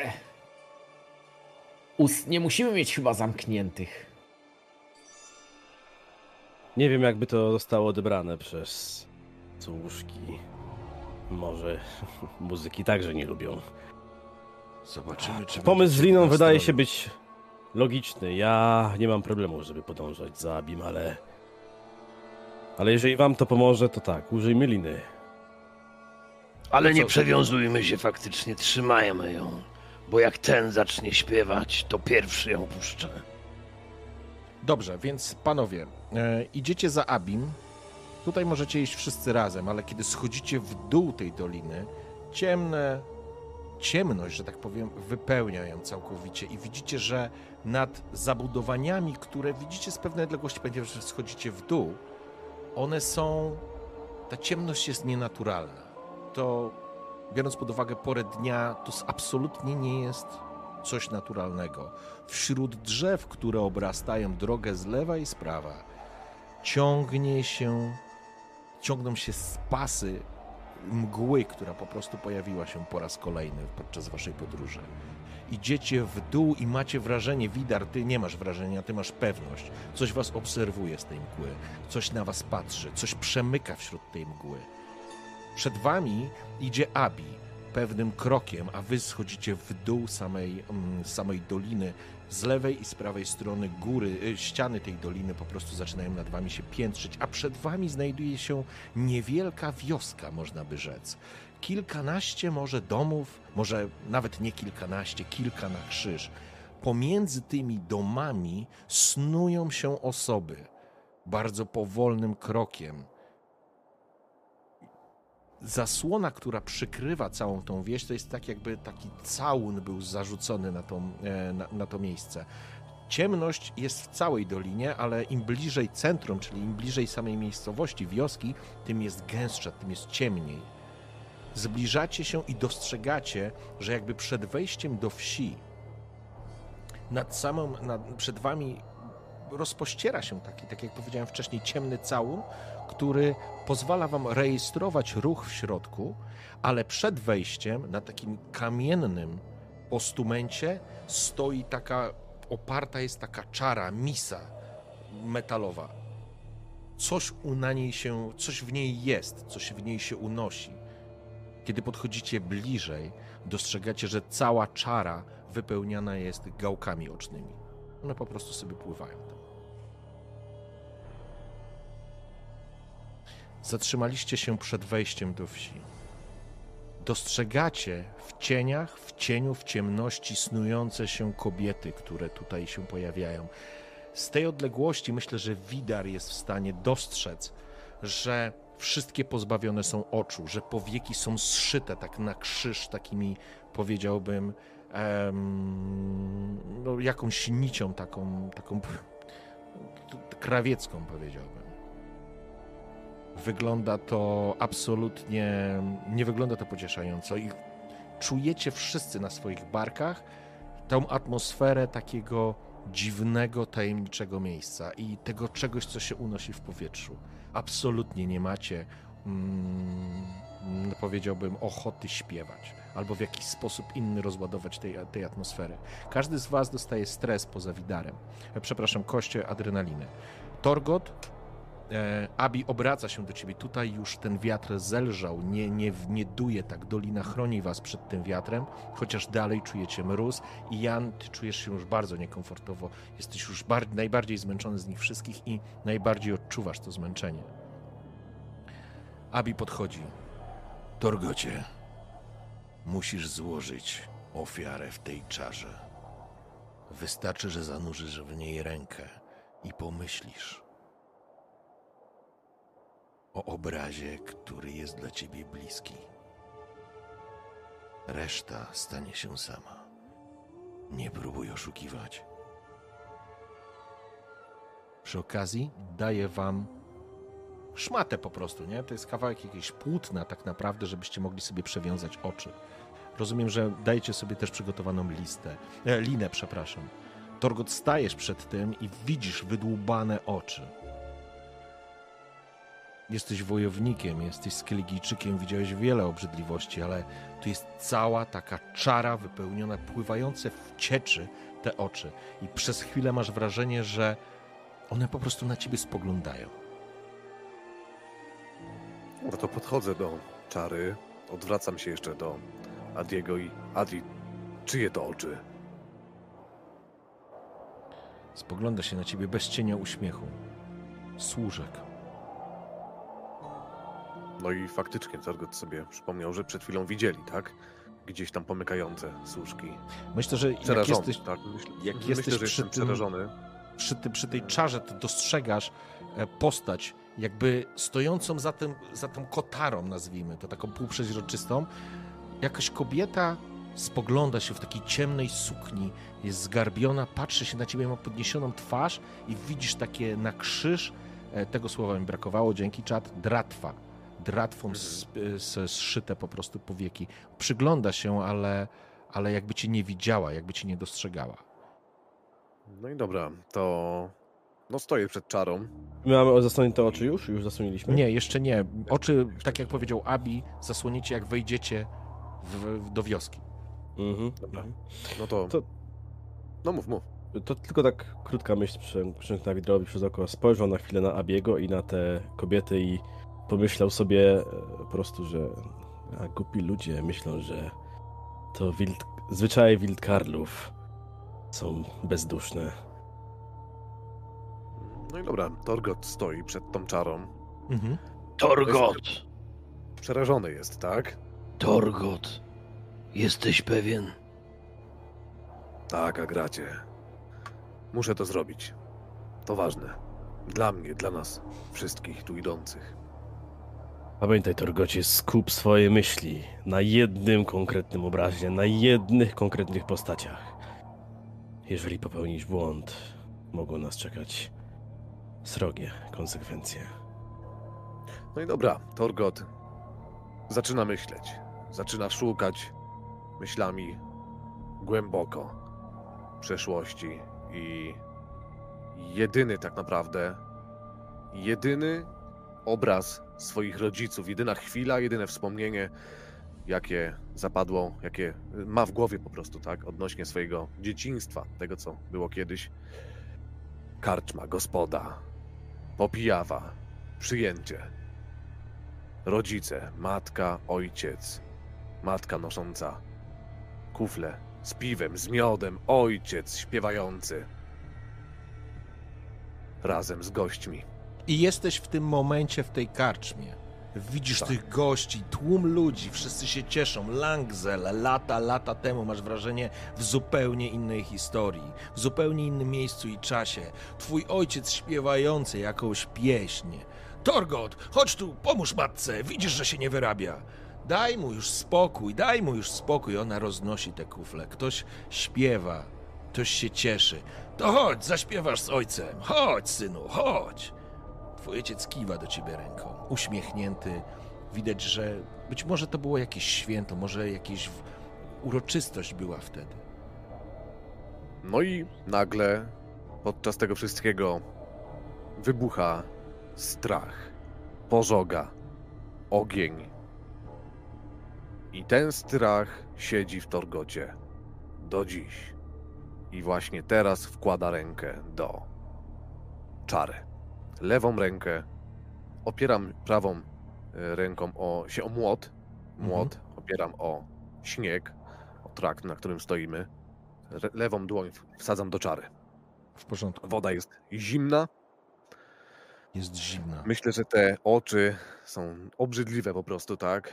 Ust nie musimy mieć chyba zamkniętych. Nie wiem, jakby to zostało odebrane przez cółuszki. Może muzyki także nie lubią. Zobaczymy, czy Pomysł z liną wydaje się być logiczny. Ja nie mam problemu, żeby podążać za Abim, ale... Ale jeżeli wam to pomoże, to tak, użyjmy liny. Ale nie co- przewiązujmy się faktycznie, trzymajmy ją. Bo jak ten zacznie śpiewać, to pierwszy ją puszczę. Dobrze, więc panowie, e, idziecie za Abim. Tutaj możecie iść wszyscy razem, ale kiedy schodzicie w dół tej doliny, ciemne, ciemność, że tak powiem, wypełnia ją całkowicie i widzicie, że nad zabudowaniami, które widzicie z pewnej odległości, ponieważ schodzicie w dół, one są, ta ciemność jest nienaturalna. To, biorąc pod uwagę porę dnia, to absolutnie nie jest coś naturalnego. Wśród drzew, które obrastają drogę z lewa i z prawa, ciągnie się, ciągną się spasy mgły, która po prostu pojawiła się po raz kolejny podczas waszej podróży. Idziecie w dół i macie wrażenie, Widar, ty nie masz wrażenia, ty masz pewność. Coś was obserwuje z tej mgły, coś na was patrzy, coś przemyka wśród tej mgły. Przed wami idzie Abi pewnym krokiem, a wy schodzicie w dół samej, mm, samej doliny. Z lewej i z prawej strony góry, y, ściany tej doliny po prostu zaczynają nad wami się piętrzyć, a przed wami znajduje się niewielka wioska, można by rzec. Kilkanaście może domów, może nawet nie kilkanaście, kilka na krzyż. Pomiędzy tymi domami snują się osoby bardzo powolnym krokiem zasłona, która przykrywa całą tą wieś, to jest tak jakby taki całun był zarzucony na, e, na, na to miejsce. Ciemność jest w całej dolinie, ale im bliżej centrum, czyli im bliżej samej miejscowości, wioski, tym jest gęstsza, tym jest ciemniej. Zbliżacie się i dostrzegacie, że jakby przed wejściem do wsi, nad samą, nad, przed wami rozpościera się taki, tak jak powiedziałem wcześniej, ciemny całun, który pozwala wam rejestrować ruch w środku, ale przed wejściem na takim kamiennym postumencie stoi taka, oparta jest taka czara, misa metalowa. Coś na niej się, coś w niej jest, coś w niej się unosi. Kiedy podchodzicie bliżej, dostrzegacie, że cała czara wypełniana jest gałkami ocznymi. One po prostu sobie pływają Zatrzymaliście się przed wejściem do wsi. Dostrzegacie w cieniach, w cieniu, w ciemności snujące się kobiety, które tutaj się pojawiają. Z tej odległości myślę, że Widar jest w stanie dostrzec, że wszystkie pozbawione są oczu, że powieki są zszyte tak na krzyż, takimi powiedziałbym em, no, jakąś nicią taką, taką krawiecką powiedziałbym. Wygląda to absolutnie, nie wygląda to pocieszająco i czujecie wszyscy na swoich barkach tą atmosferę takiego dziwnego, tajemniczego miejsca i tego czegoś, co się unosi w powietrzu. Absolutnie nie macie, mm, powiedziałbym, ochoty śpiewać albo w jakiś sposób inny rozładować tej, tej atmosfery. Każdy z was dostaje stres poza widarem. E, Przepraszam, koście adrenaliny. Torgot, Abi obraca się do ciebie. Tutaj już ten wiatr zelżał, nie, nie, nie duje tak. Dolina chroni was przed tym wiatrem, chociaż dalej czujecie mróz. I Jan, ty czujesz się już bardzo niekomfortowo. Jesteś już bar- najbardziej zmęczony z nich wszystkich i najbardziej odczuwasz to zmęczenie. Abi podchodzi. Torgocie, musisz złożyć ofiarę w tej czarze. Wystarczy, że zanurzysz w niej rękę i pomyślisz o obrazie, który jest dla ciebie bliski. Reszta stanie się sama. Nie próbuj oszukiwać. Przy okazji daję wam szmatę po prostu, nie? To jest kawałek jakiejś płótna tak naprawdę, żebyście mogli sobie przewiązać oczy. Rozumiem, że dajecie sobie też przygotowaną listę, e, linę, przepraszam. Torgot, stajesz przed tym i widzisz wydłubane oczy. Jesteś wojownikiem, jesteś Skeligijczykiem, widziałeś wiele obrzydliwości, ale tu jest cała taka czara wypełniona, pływające w cieczy te oczy. I przez chwilę masz wrażenie, że one po prostu na ciebie spoglądają. No to podchodzę do czary, odwracam się jeszcze do Adiego i Adi, czyje to oczy? Spogląda się na ciebie bez cienia uśmiechu. Służek. No i faktycznie Torgot sobie przypomniał, że przed chwilą widzieli, tak? Gdzieś tam pomykające służki. Myślę, że jak jesteś, tak? Myślę, jak myślę, jesteś przy tym- przerażony. przy, ty, przy tej czarze, to dostrzegasz e, postać, jakby stojącą za, tym, za tą kotarą, nazwijmy to, taką półprzeźroczystą. Jakaś kobieta spogląda się w takiej ciemnej sukni, jest zgarbiona, patrzy się na ciebie, ma podniesioną twarz i widzisz takie na krzyż, e, tego słowa mi brakowało, dzięki czat, dratwa. Dratwą s- s- zszyte po prostu powieki. Przygląda się, ale, ale jakby cię nie widziała, jakby cię nie dostrzegała. No i dobra, to... No stoję przed czarą. My mamy zasłonięte oczy już? Już zasłoniliśmy? Nie, jeszcze nie. Oczy, tak jak powiedział Abi, zasłonicie jak wejdziecie w, w, do wioski. Mhm. Dobra. No to... To- No mów, mów. To tylko tak krótka myśl przemknęła Widrowi przez oko. Spojrzał na chwilę na Abiego i na te kobiety i pomyślał sobie e, po prostu, że a, głupi ludzie myślą, że to wild, zwyczaje wildkarlów są bezduszne. No i dobra, Torgot stoi przed tą czarą. Mhm. Torgot! Przerażony jest, tak? Torgot! Jesteś pewien? Tak, Agracie. Muszę to zrobić. To ważne. Dla mnie, dla nas wszystkich tu idących. Pamiętaj, Torgocie, skup swoje myśli na jednym konkretnym obrazie, na jednych konkretnych postaciach. Jeżeli popełnisz błąd, mogą nas czekać srogie konsekwencje. No i dobra, Torgot zaczyna myśleć. Zaczyna szukać myślami głęboko przeszłości i jedyny tak naprawdę, jedyny obraz swoich rodziców, jedyna chwila, jedyne wspomnienie, jakie zapadło, jakie ma w głowie po prostu, tak, odnośnie swojego dzieciństwa, tego co było kiedyś. Karczma, gospoda, popijawa, przyjęcie. Rodzice, matka, ojciec, matka nosząca kufle z piwem, z miodem, ojciec śpiewający razem z gośćmi. I jesteś w tym momencie w tej karczmie. Widzisz Tak. tych gości, tłum ludzi, wszyscy się cieszą. Langzel, lata, lata temu masz wrażenie w zupełnie innej historii, w zupełnie innym miejscu i czasie. Twój ojciec śpiewający jakąś pieśń. Torgot, chodź tu, pomóż matce, widzisz, że się nie wyrabia. Daj mu już spokój, daj mu już spokój. Ona roznosi te kufle. Ktoś śpiewa, ktoś się cieszy. To chodź, zaśpiewasz z ojcem. Chodź, synu, chodź. Twój ojciec kiwa do ciebie ręką, uśmiechnięty. Widać, że być może to było jakieś święto, może jakieś w- uroczystość była wtedy. No i nagle podczas tego wszystkiego wybucha strach, pożoga, ogień. I ten strach siedzi w Torgocie do dziś. I właśnie teraz wkłada rękę do czary. Lewą rękę opieram prawą e, ręką o, się o młot. Młot opieram o śnieg, o trakt, na którym stoimy. Re- lewą dłoń wsadzam do czary. W porządku. Woda jest zimna. Jest zimna. Myślę, że te oczy są obrzydliwe po prostu, tak?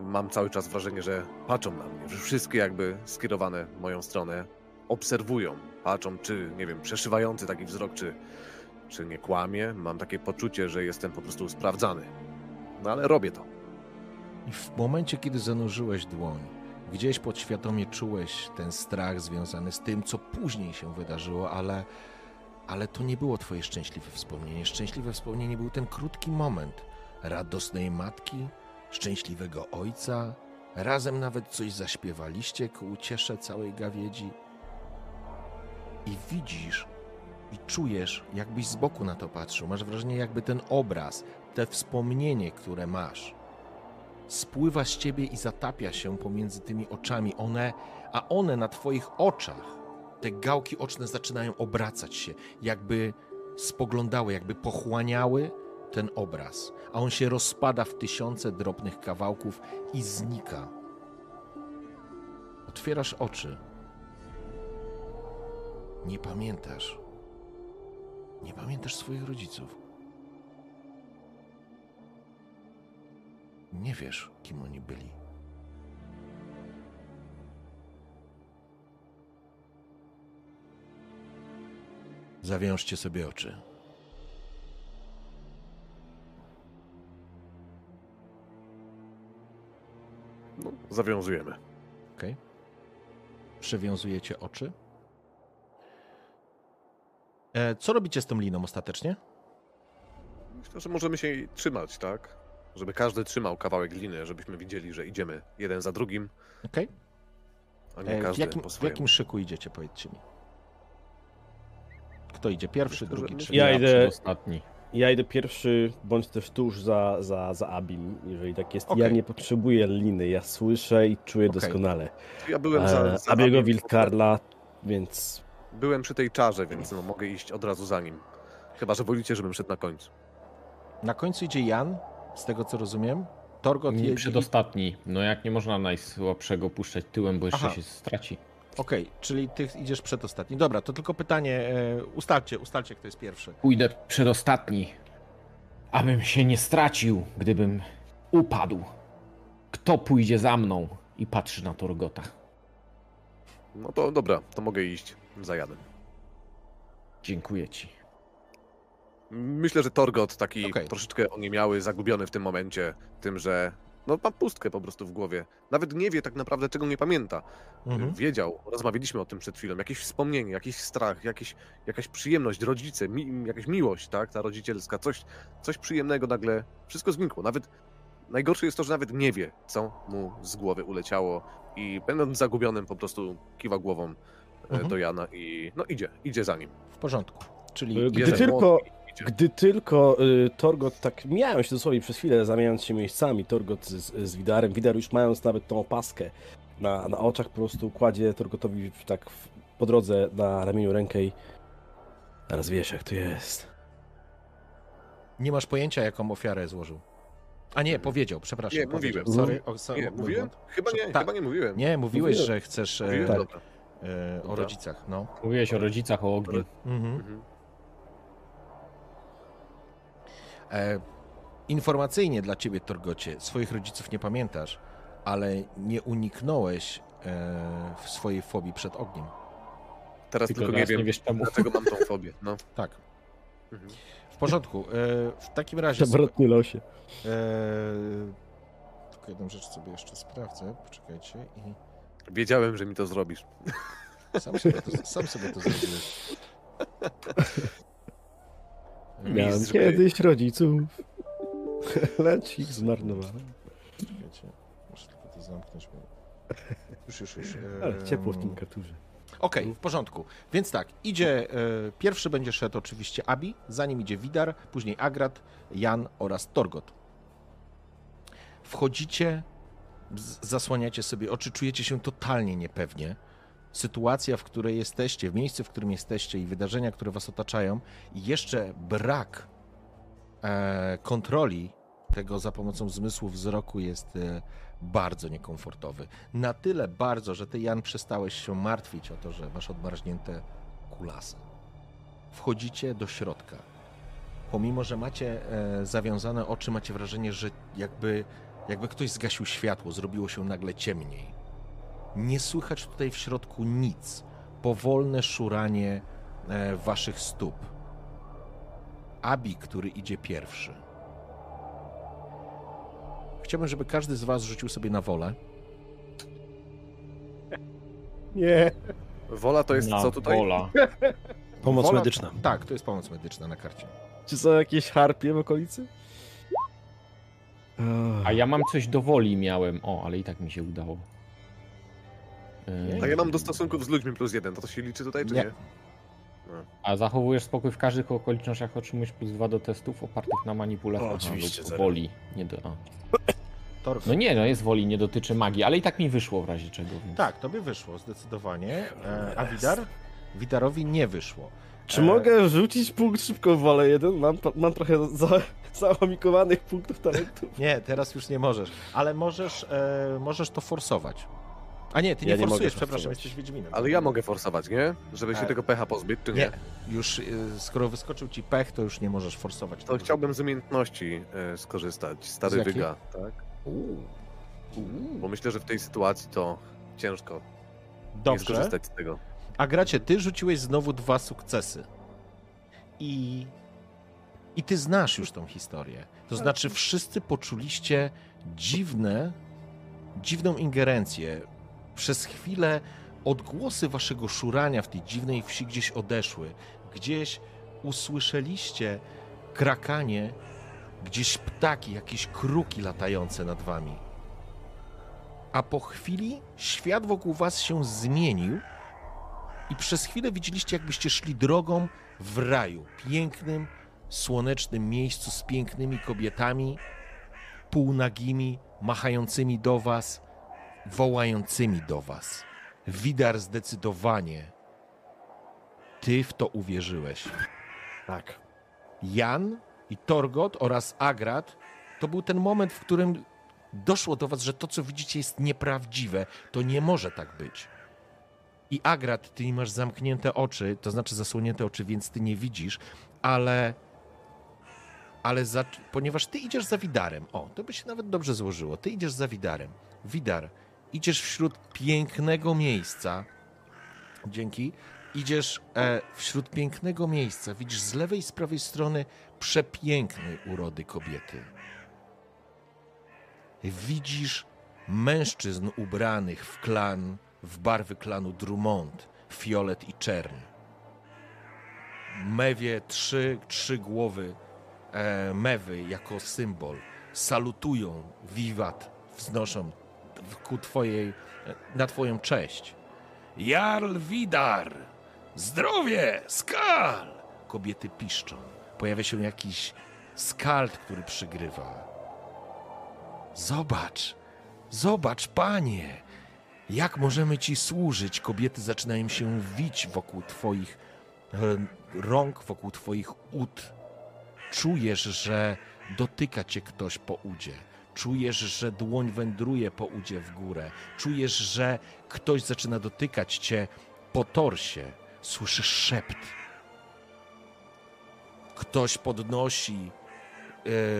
Mam cały czas wrażenie, że patrzą na mnie, że wszystkie jakby skierowane w moją stronę obserwują, patrzą, czy, nie wiem, przeszywający taki wzrok, czy, czy nie kłamie. Mam takie poczucie, że jestem po prostu sprawdzany. No ale robię to. W momencie, kiedy zanurzyłeś dłoń, gdzieś podświadomie czułeś ten strach związany z tym, co później się wydarzyło, ale Ale to nie było twoje szczęśliwe wspomnienie. Szczęśliwe wspomnienie był ten krótki moment radosnej matki, szczęśliwego ojca. Razem nawet coś zaśpiewaliście ku uciesze całej gawiedzi. I widzisz i czujesz, jakbyś z boku na to patrzył. Masz wrażenie, jakby ten obraz, te wspomnienie, które masz, spływa z ciebie i zatapia się pomiędzy tymi oczami. One, a one na twoich oczach, te gałki oczne zaczynają obracać się, jakby spoglądały, jakby pochłaniały ten obraz, a on się rozpada w tysiące drobnych kawałków i znika. Otwierasz oczy. Nie pamiętasz. Nie pamiętasz swoich rodziców. Nie wiesz, kim oni byli. Zawiążcie sobie oczy. No, zawiązujemy. Ok? Przewiązujecie oczy. E, co robicie z tą liną ostatecznie? Myślę, że możemy się jej trzymać, tak? Żeby każdy trzymał kawałek liny, żebyśmy widzieli, że idziemy jeden za drugim, Ok? a nie E, w, każdy jakim, po w jakim szyku idziecie, powiedzcie mi? Kto idzie pierwszy, Myślę, drugi, trzeci? Ja idę- Ostatni. Ja idę pierwszy, bądź też tuż za, za, za Abim, jeżeli tak jest. Ja Okej. nie potrzebuję liny, ja słyszę i czuję Okej. doskonale. Ja byłem za, E, za Abiego Abim, Wilkarla, więc Byłem przy tej czarze, więc no, mogę iść od razu za nim. Chyba, że wolicie, żebym szedł na końcu. Na końcu idzie Jan, z tego co rozumiem. Torgot Nie jedzie. przedostatni. No jak nie można najsłabszego puszczać tyłem, bo jeszcze Aha. się straci. Okej, czyli ty idziesz przedostatni. Dobra, to tylko pytanie. E, ustalcie, ustalcie, kto jest pierwszy. Pójdę przedostatni, abym się nie stracił, gdybym upadł. Kto pójdzie za mną i patrzy na Torgota? No to dobra, to mogę iść za Janem. Dziękuję ci. Myślę, że Torgot taki Okej. troszeczkę oniemiały, zagubiony w tym momencie, tym, że no ma pustkę po prostu w głowie. Nawet nie wie tak naprawdę, czego nie pamięta. Mhm. Wiedział, rozmawialiśmy o tym przed chwilą, jakieś wspomnienie, jakiś strach, jakieś, jakaś przyjemność, rodzice, mi, jakaś miłość, tak, ta rodzicielska, coś, coś przyjemnego nagle, wszystko znikło. Nawet najgorsze jest to, że nawet nie wie, co mu z głowy uleciało i będąc zagubionym po prostu kiwa głową Mhm. do Jana i no idzie, idzie za nim. W porządku. Czyli Gdy tylko-. Gdy tylko y, Torgot tak mijają się dosłownie przez chwilę, zamieniając się miejscami, Torgot z, z Widarem, Widar już mając nawet tą opaskę na, na oczach, po prostu kładzie Torgotowi tak w, po drodze na ramieniu rękę i teraz wiesz jak to jest. nie masz pojęcia, jaką ofiarę złożył. A nie, powiedział, przepraszam. Nie, powiedział. mówiłem. Sorry, o, so, Nie, mówiłem? Chyba nie, Tak. chyba nie mówiłem. Nie, mówiłeś, Mówiłem. że chcesz e, Mówiłem? tak. Dobra. E, o Dobra. rodzicach. No. Mówiłeś o rodzicach, o ogniu. Mhm. Mhm. E, informacyjnie dla ciebie, Torgocie, swoich rodziców nie pamiętasz, ale nie uniknąłeś e, w swojej fobii przed ogniem. Teraz Tylko tylko, nie teraz wiem, nie wiesz czemu. dlaczego mam tą fobię. No. Tak. Mhm. W porządku. E, w takim razie. Przewrotny losie. E, tylko jedną rzecz sobie jeszcze sprawdzę. Poczekajcie i Wiedziałem, że mi to zrobisz. sam sobie to, sam sobie to zrobiłeś. Miałem Mistrz kiedyś rodziców, lecz ich zmarnowałem. Czekajcie, muszę tylko to zamknąć. Bo... Już, już, już. Ale ciepło w tym karturze. Okej, w porządku. Więc tak, idzie, e, pierwszy będzie szedł oczywiście Abi, za nim idzie Widar, później Agrat, Jan oraz Torgot. Wchodzicie, zasłaniacie sobie oczy, czujecie się totalnie niepewnie. Sytuacja, w której jesteście, w miejscu, w którym jesteście i wydarzenia, które was otaczają, i jeszcze brak e, kontroli tego za pomocą zmysłu wzroku jest e, bardzo niekomfortowy. Na tyle bardzo, że ty, Jan, przestałeś się martwić o to, że masz odmarznięte kulasy. Wchodzicie do środka. Pomimo, że macie e, zawiązane oczy, macie wrażenie, że jakby, jakby ktoś zgasił światło, zrobiło się nagle ciemniej. Nie słychać tutaj w środku nic. Powolne szuranie e, waszych stóp. Abi, który idzie pierwszy. Chciałbym, żeby każdy z was rzucił sobie na wolę. Nie. Wola to jest Na co tutaj? Wola. Pomoc Wola- medyczna. Tak, to jest pomoc medyczna na karcie. Czy są jakieś harpie w okolicy? A ja mam coś do woli miałem. O, ale i tak mi się udało. Yy, A ja mam do stosunków z ludźmi plus jeden, to to się liczy tutaj, czy Nie. nie? A zachowujesz spokój w każdych okolicznościach, otrzymujesz plus dwa do testów opartych na manipulacji. O, Aha, oczywiście, zero. woli. Nie do... a. No nie, no jest woli, nie dotyczy magii, ale i tak mi wyszło w razie czego. Więc... Tak, tobie wyszło zdecydowanie. E, a Widar? Widarowi nie wyszło. Czy E, mogę rzucić punkt szybko w wolę jeden? Mam, mam trochę za, załamikowanych punktów talentów. Nie, teraz już nie możesz, ale możesz, e, możesz to forsować. A nie, ty nie Ja nie mogę forsujesz, przepraszam, forsować. jesteś Wiedźminem. Ale ja mogę forsować, nie? Żeby się E, tego pecha pozbyć, czy nie? Nie, już e, skoro wyskoczył ci pech, to już nie możesz forsować. To chciałbym z umiejętności e, skorzystać. Z Stary wyga, tak? Uuu. Bo myślę, że w tej sytuacji to ciężko nie Dobrze. skorzystać z tego. A gracie, ty rzuciłeś znowu dwa sukcesy. I. I ty znasz już tą historię. To znaczy, wszyscy poczuliście dziwne, dziwną ingerencję. Przez chwilę odgłosy waszego szurania w tej dziwnej wsi gdzieś odeszły. Gdzieś usłyszeliście krakanie, gdzieś ptaki, jakieś kruki latające nad wami. A po chwili świat wokół was się zmienił i przez chwilę widzieliście, jakbyście szli drogą w raju. Pięknym, słonecznym miejscu z pięknymi kobietami, półnagimi, machającymi do was, wołającymi do was. Widar zdecydowanie. Ty w to uwierzyłeś. Tak. Jan i Torgot oraz Agrat to był ten moment, w którym doszło do was, że to, co widzicie, jest nieprawdziwe. To nie może tak być. I Agrat, ty masz zamknięte oczy, to znaczy zasłonięte oczy, więc ty nie widzisz, ale. Ale za, ponieważ ty idziesz za Widarem, o, to by się nawet dobrze złożyło. Ty idziesz za Widarem. Widar, idziesz wśród pięknego miejsca. Dzięki. Idziesz e, wśród pięknego miejsca. Widzisz z lewej i z prawej strony przepięknej urody kobiety. Widzisz mężczyzn ubranych w klan, w barwy klanu Drummond, fiolet i czern. Mewie trzy, trzy głowy e, mewy jako symbol. Salutują, wiwat, wznoszą ku twojej, e, na twoją cześć. Jarl Widar! Zdrowie! Skal! Kobiety piszczą. Pojawia się jakiś skald, który przygrywa. Zobacz, zobacz, panie! Jak możemy ci służyć? Kobiety zaczynają się wić wokół twoich e, rąk, wokół twoich ud. Czujesz, że dotyka cię ktoś po udzie. Czujesz, że dłoń wędruje po udzie w górę. Czujesz, że ktoś zaczyna dotykać cię po torsie. Słyszysz szept. Ktoś podnosi e,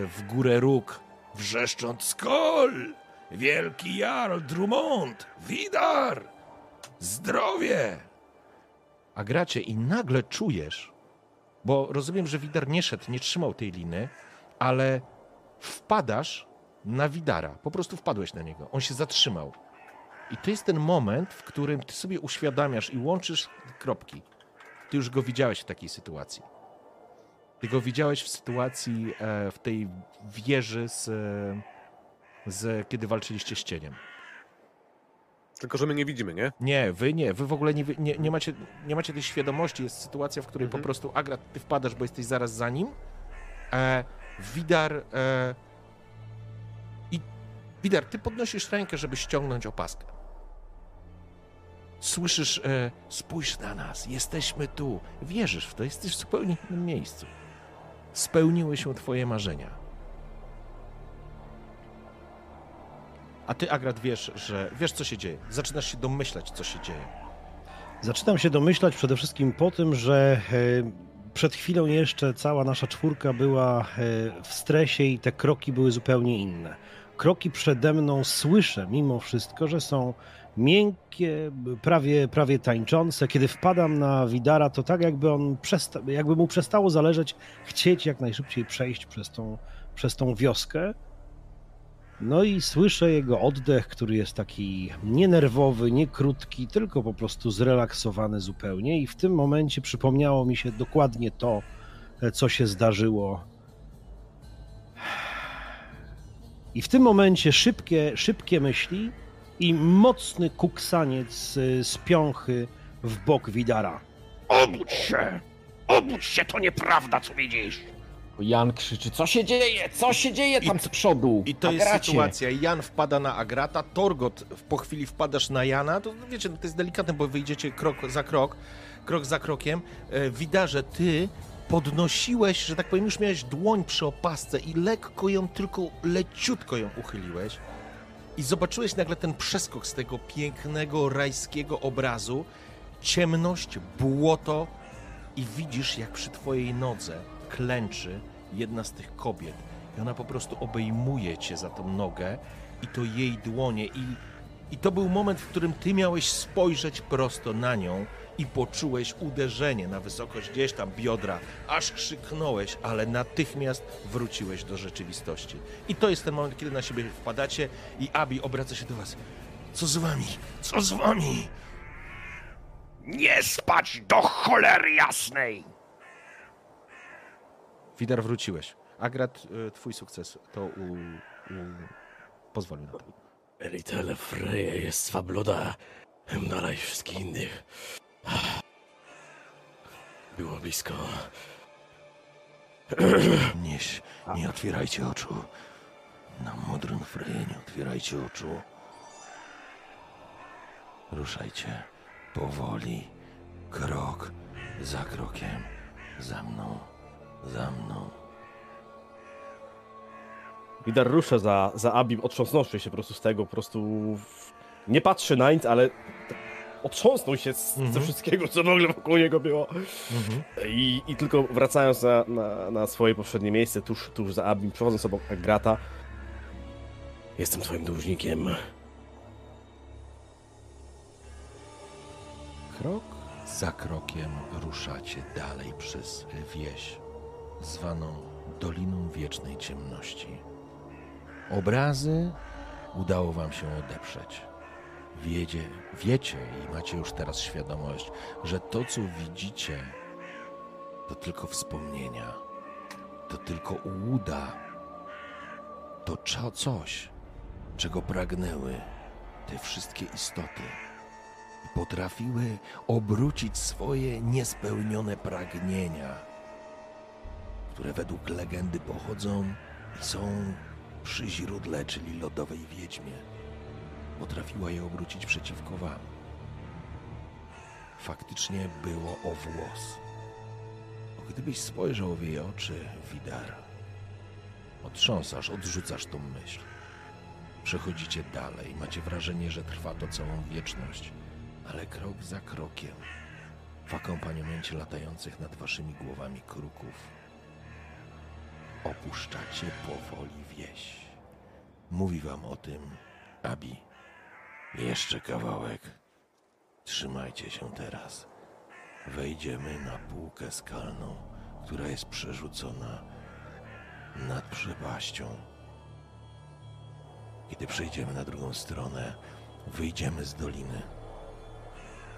w górę róg, wrzeszcząc skol! Wielki Jarl Drummond! Widar! Zdrowie! A gracie i nagle czujesz, bo rozumiem, że Widar nie szedł, nie trzymał tej liny, ale wpadasz na Widara. Po prostu wpadłeś na niego. On się zatrzymał. I to jest ten moment, w którym ty sobie uświadamiasz i łączysz kropki. Ty już go widziałeś w takiej sytuacji. Ty go widziałeś w sytuacji e, w tej wieży z, e, z kiedy walczyliście z cieniem. Tylko, że my nie widzimy, nie? Nie, wy nie, wy w ogóle nie, nie, nie, macie, nie macie tej świadomości. Jest sytuacja, w której Mhm. po prostu Agrat, ty wpadasz, bo jesteś zaraz za nim. E, Widar. E, I Widar, ty podnosisz rękę, żeby ściągnąć opaskę. Słyszysz, e, spójrz na nas, jesteśmy tu. Wierzysz w to, jesteś w zupełnie innym miejscu. Spełniły się twoje marzenia. A ty, Agrat, wiesz, że wiesz, co się dzieje. Zaczynasz się domyślać, co się dzieje. Zaczynam się domyślać przede wszystkim po tym, że e, przed chwilą jeszcze cała nasza czwórka była e, w stresie i te kroki były zupełnie inne. Kroki przede mną słyszę mimo wszystko, że są miękkie, prawie, prawie tańczące. Kiedy wpadam na Widara, to tak jakby on przesta- jakby mu przestało zależeć chcieć jak najszybciej przejść przez tą, przez tą wioskę. No i słyszę jego oddech, który jest taki nie nerwowy, nie krótki, tylko po prostu zrelaksowany zupełnie. I w tym momencie przypomniało mi się dokładnie to, co się zdarzyło. I w tym momencie szybkie, szybkie myśli i mocny kuksaniec z piąchy w bok Widara. Obudź się! Obudź się, to nieprawda, co widzisz! Jan krzyczy, co się dzieje? Co się dzieje tam z przodu? I to jest Agracie. sytuacja. Jan wpada na Agrata, Torgot po chwili wpadasz na Jana. To wiecie, no to jest delikatne, bo wyjdziecie krok za krok, krok za krokiem. E, Widarze, ty podnosiłeś, że tak powiem, już miałeś dłoń przy opasce i lekko ją, tylko leciutko ją uchyliłeś. I zobaczyłeś nagle ten przeskok z tego pięknego, rajskiego obrazu. Ciemność, błoto i widzisz, jak przy twojej nodze klęczy jedna z tych kobiet. I ona po prostu obejmuje cię za tą nogę i to jej dłonie. I, I to był moment, w którym ty miałeś spojrzeć prosto na nią i poczułeś uderzenie na wysokość gdzieś tam biodra, aż krzyknąłeś, ale natychmiast wróciłeś do rzeczywistości. I to jest ten moment, kiedy na siebie wpadacie i Abi obraca się do was. Co z wami? Co z wami? Nie spać do cholery jasnej! Widar wróciłeś. Agrat, y, twój sukces to u, u... pozwolił na to. Elitele Freje jest swabloda. Dalej wszystkich innych. Było blisko. Nie, nie otwierajcie oczu. Na modrą freję nie otwierajcie oczu. Ruszajcie powoli, krok za krokiem. Za mną, za mną. Widar rusza za, za Abim, otrząsnąwszy się po prostu z tego, po prostu nie patrzy na nic, ale otrząsnął się z, ze wszystkiego, co w ogóle wokół niego było. I, I tylko wracając na, na, na swoje poprzednie miejsce, tuż, tuż za Abim, przechodząc obok Agrata, Jestem twoim dłużnikiem. Krok za krokiem ruszacie dalej przez wieś, zwaną Doliną Wiecznej Ciemności. Obrazy udało wam się odeprzeć. Wiecie, wiecie i macie już teraz świadomość, że to, co widzicie, to tylko wspomnienia, to tylko ułuda, to coś, czego pragnęły te wszystkie istoty potrafiły obrócić swoje niespełnione pragnienia, które według legendy pochodzą i są przy źródle, czyli lodowej wiedźmie. Potrafiła je obrócić przeciwko wam. Faktycznie było o włos. Bo gdybyś spojrzał w jej oczy, Widar, otrząsasz, odrzucasz tą myśl. Przechodzicie dalej, macie wrażenie, że trwa to całą wieczność ale krok za krokiem, w akompaniamencie latających nad waszymi głowami kruków, opuszczacie powoli wieś. Mówi wam o tym Abi. Jeszcze kawałek. Trzymajcie się teraz. Wejdziemy na półkę skalną, która jest przerzucona nad przepaścią. Kiedy przejdziemy na drugą stronę, wyjdziemy z doliny.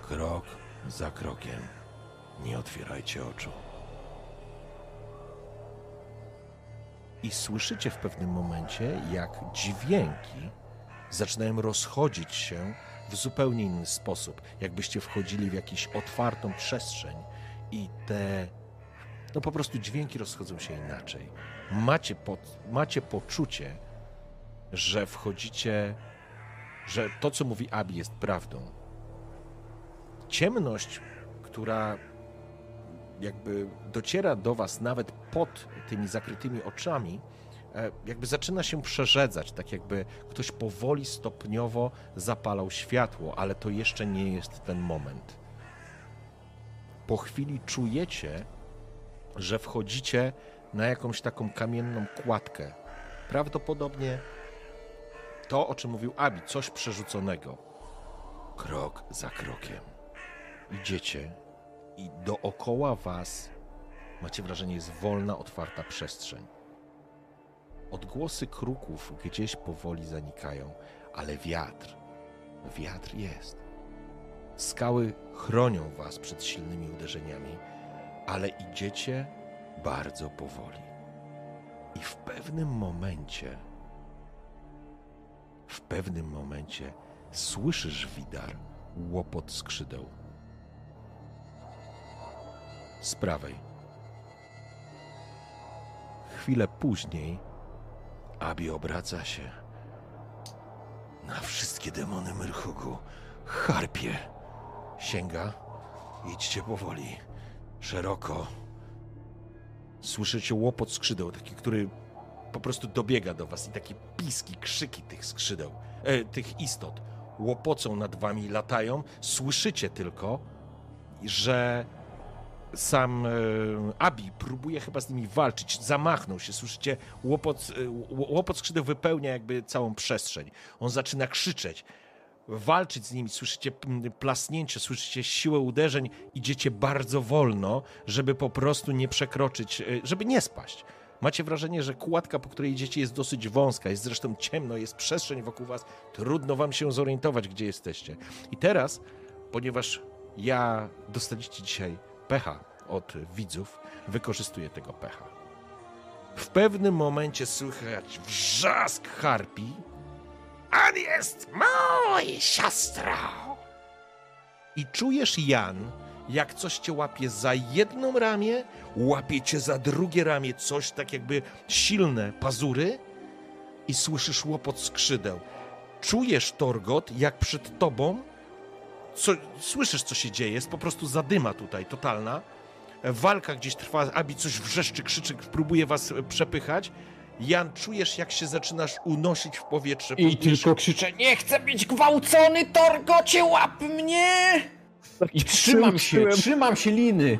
Krok za krokiem. Nie otwierajcie oczu. I słyszycie w pewnym momencie, jak dźwięki zaczynają rozchodzić się w zupełnie inny sposób. Jakbyście wchodzili w jakąś otwartą przestrzeń i te. No po prostu dźwięki rozchodzą się inaczej. Macie, po, macie poczucie, że wchodzicie, że to, co mówi Abi, jest prawdą ciemność, która jakby dociera do was nawet pod tymi zakrytymi oczami, e, jakby zaczyna się przerzedzać, tak jakby ktoś powoli, stopniowo zapalał światło, ale to jeszcze nie jest ten moment. Po chwili czujecie, że wchodzicie na jakąś taką kamienną kładkę. Prawdopodobnie to, o czym mówił Abi, coś przerzuconego. Krok za krokiem idziecie i dookoła was macie wrażenie jest wolna, otwarta przestrzeń. Odgłosy kruków gdzieś powoli zanikają, ale wiatr, wiatr jest. Skały chronią was przed silnymi uderzeniami, ale idziecie bardzo powoli. I w pewnym momencie, w pewnym momencie słyszysz, Widar, łopot skrzydeł. Z prawej. Chwilę później Abi obraca się. Na wszystkie demony Myrchugu. Harpie. Sięga. Idźcie powoli. Szeroko. Słyszycie łopot skrzydeł, taki, który po prostu dobiega do was i takie piski, krzyki tych skrzydeł, e, tych istot łopocą nad wami, latają. Słyszycie tylko, że sam e, Abi próbuje chyba z nimi walczyć, zamachnął się, słyszycie, łopot, e, łopot skrzydeł wypełnia jakby całą przestrzeń. On zaczyna krzyczeć, walczyć z nimi, słyszycie plasnięcie, słyszycie siłę uderzeń, idziecie bardzo wolno, żeby po prostu nie przekroczyć, e, żeby nie spaść. Macie wrażenie, że kładka, po której idziecie, jest dosyć wąska, jest zresztą ciemno, jest przestrzeń wokół was, trudno wam się zorientować, gdzie jesteście. I teraz, ponieważ ja dostaliście dzisiaj pecha od widzów, wykorzystuję tego pecha. W pewnym momencie słychać wrzask harpi. On jest mój, siostro! I czujesz, Jan, jak coś cię łapie za jedną ramię, łapie cię za drugie ramię, coś tak jakby silne pazury i słyszysz łopot skrzydeł. Czujesz, Torgot, jak przed tobą co, słyszysz, co się dzieje, jest po prostu zadyma tutaj, totalna. Walka gdzieś trwa, Abi coś wrzeszczy, krzyczy, próbuje was e, przepychać. Jan, czujesz, jak się zaczynasz unosić w powietrze. I tylko krzyczę, nie chcę być gwałcony, Torgocie, łap mnie! I trzymam się, trzymam się liny.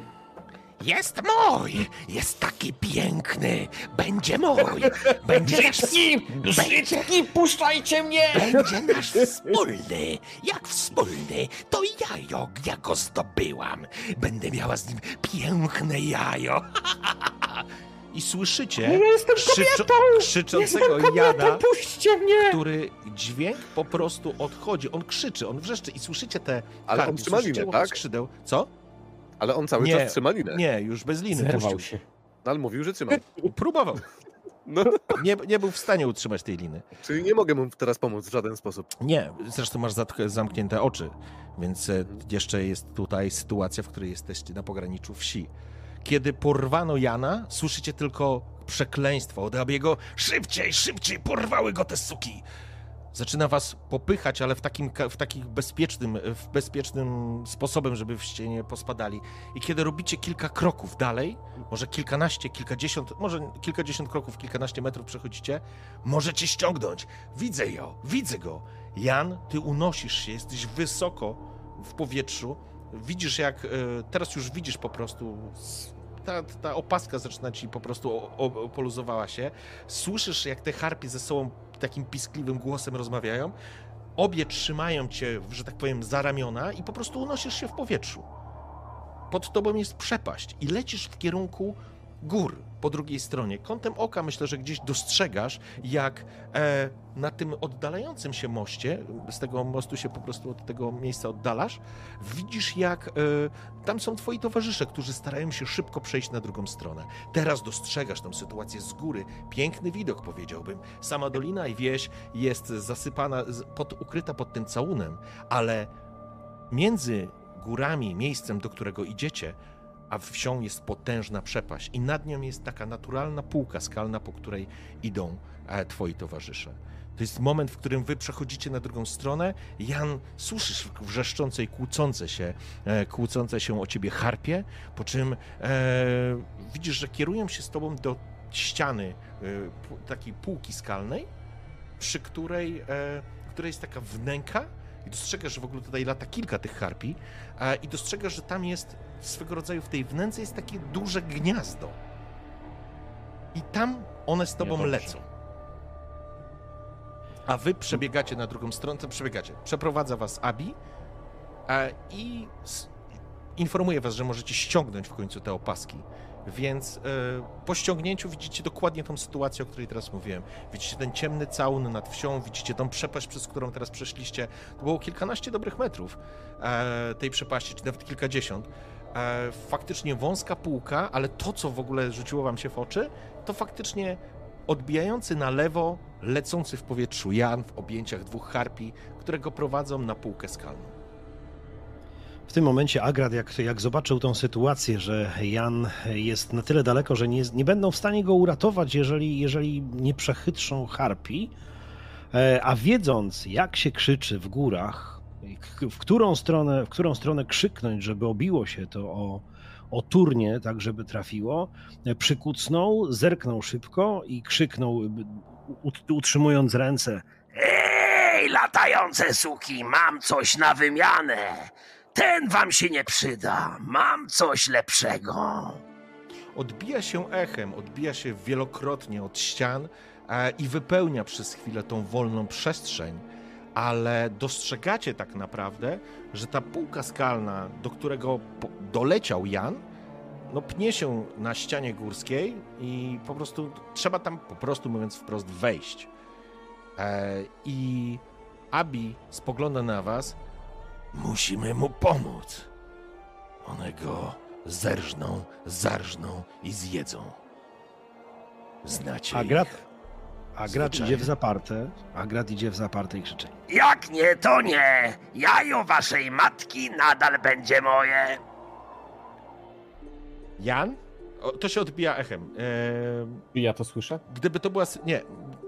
Jest mój! Jest taki piękny! Będzie mój! Będzie nasz, Brzydki, brzydki, puszczajcie mnie! będzie nasz wspólny! Jak wspólny, to jajo, ja go zdobyłam! Będę miała z nim piękne jajo! I słyszycie Ja jestem krzyczo- kobietą! krzyczącego Jestem Jana, kobietą, puśćcie mnie! który dźwięk po prostu odchodzi. On krzyczy, on wrzeszczy i słyszycie te Ale on trzyma linę, tak? skrzydeł. Co? Ale on cały Nie. czas trzyma linę. Nie, już bez liny. Zerwał puścił. się. No, ale mówił, że trzyma. Próbował. No, Nie, nie był w stanie utrzymać tej liny. czyli nie mogę mu teraz pomóc w żaden sposób. Nie, zresztą masz zamknięte oczy, więc e, jeszcze jest tutaj sytuacja, w której jesteście na pograniczu wsi. Kiedy porwano Jana, słyszycie tylko przekleństwo od Abiego. Szybciej, szybciej, porwały go te suki! Zaczyna was popychać, ale w takim, w takim bezpiecznym, w bezpiecznym sposobem, żeby wście nie pospadali. I kiedy robicie kilka kroków dalej, może kilkanaście, kilkadziesiąt, może kilkadziesiąt kroków, kilkanaście metrów przechodzicie, możecie ściągnąć. Widzę ją, widzę go. Jan, ty unosisz się, jesteś wysoko w powietrzu. Widzisz jak, e, teraz już widzisz po prostu, ta, ta opaska zaczyna ci po prostu o, o, poluzowała się. Słyszysz jak te harpie ze sobą takim piskliwym głosem rozmawiają. Obie trzymają cię, że tak powiem, za ramiona i po prostu unosisz się w powietrzu. Pod tobą jest przepaść i lecisz w kierunku gór po drugiej stronie. Kątem oka myślę, że gdzieś dostrzegasz, jak e, na tym oddalającym się moście, z tego mostu się po prostu od tego miejsca oddalasz, widzisz jak e, tam są twoi towarzysze, którzy starają się szybko przejść na drugą stronę. Teraz dostrzegasz tą sytuację z góry. Piękny widok, powiedziałbym. Sama dolina i wieś jest zasypana, pod, ukryta pod tym całunem, ale między górami, miejscem, do którego idziecie, a wsią jest potężna przepaść i nad nią jest taka naturalna półka skalna, po której idą e, twoi towarzysze. To jest moment, w którym wy przechodzicie na drugą stronę. Jan, słyszysz wrzeszczące i kłócące się, e, kłócące się o ciebie harpie, po czym e, widzisz, że kierują się z tobą do ściany e, takiej półki skalnej, przy której, e, której jest taka wnęka i dostrzegasz, że w ogóle tutaj lata kilka tych harpi e, i dostrzegasz, że tam jest swego rodzaju w tej wnęce jest takie duże gniazdo. I tam one z tobą lecą. A wy przebiegacie na drugą stronę, przebiegacie. Przeprowadza was Abi e, i informuje was, że możecie ściągnąć w końcu te opaski Więc e, po ściągnięciu widzicie dokładnie tą sytuację, o której teraz mówiłem. Widzicie ten ciemny całun nad wsią, widzicie tą przepaść, przez którą teraz przeszliście. To było kilkanaście dobrych metrów e, tej przepaści, czy nawet kilkadziesiąt. E, faktycznie wąska półka, ale to, co w ogóle rzuciło wam się w oczy, to faktycznie odbijający na lewo, lecący w powietrzu Jan w objęciach dwóch harpi, które go prowadzą na półkę skalną. W tym momencie Agrad, jak, jak zobaczył tą sytuację, że Jan jest na tyle daleko, że nie, nie będą w stanie go uratować, jeżeli, jeżeli nie przechytrzą harpi, e, a wiedząc, jak się krzyczy w górach, w którą stronę, w którą stronę krzyknąć, żeby obiło się to o, o turnie, tak żeby trafiło, e, przykucnął, zerknął szybko i krzyknął, ut- utrzymując ręce. Ej, latające suki, mam coś na wymianę. Ten wam się nie przyda. Mam coś lepszego. odbija się echem, odbija się wielokrotnie od ścian e, i wypełnia przez chwilę tą wolną przestrzeń, ale dostrzegacie tak naprawdę, że ta półka skalna, do którego doleciał Jan, no pnie się na ścianie górskiej i po prostu trzeba tam, po prostu mówiąc wprost, wejść. E, I Abi spogląda na was. Musimy mu pomóc. One go zerżną, zarżną i zjedzą. Znacie Agrad, ich. Agrad Zwyczaje. idzie w zaparte, Agrad idzie w zaparte i krzyczy. Jak nie, to nie. Jajo waszej matki nadal będzie moje. Jan? O, to się odbija echem. Czy ja to słyszę? gdyby to była... Nie,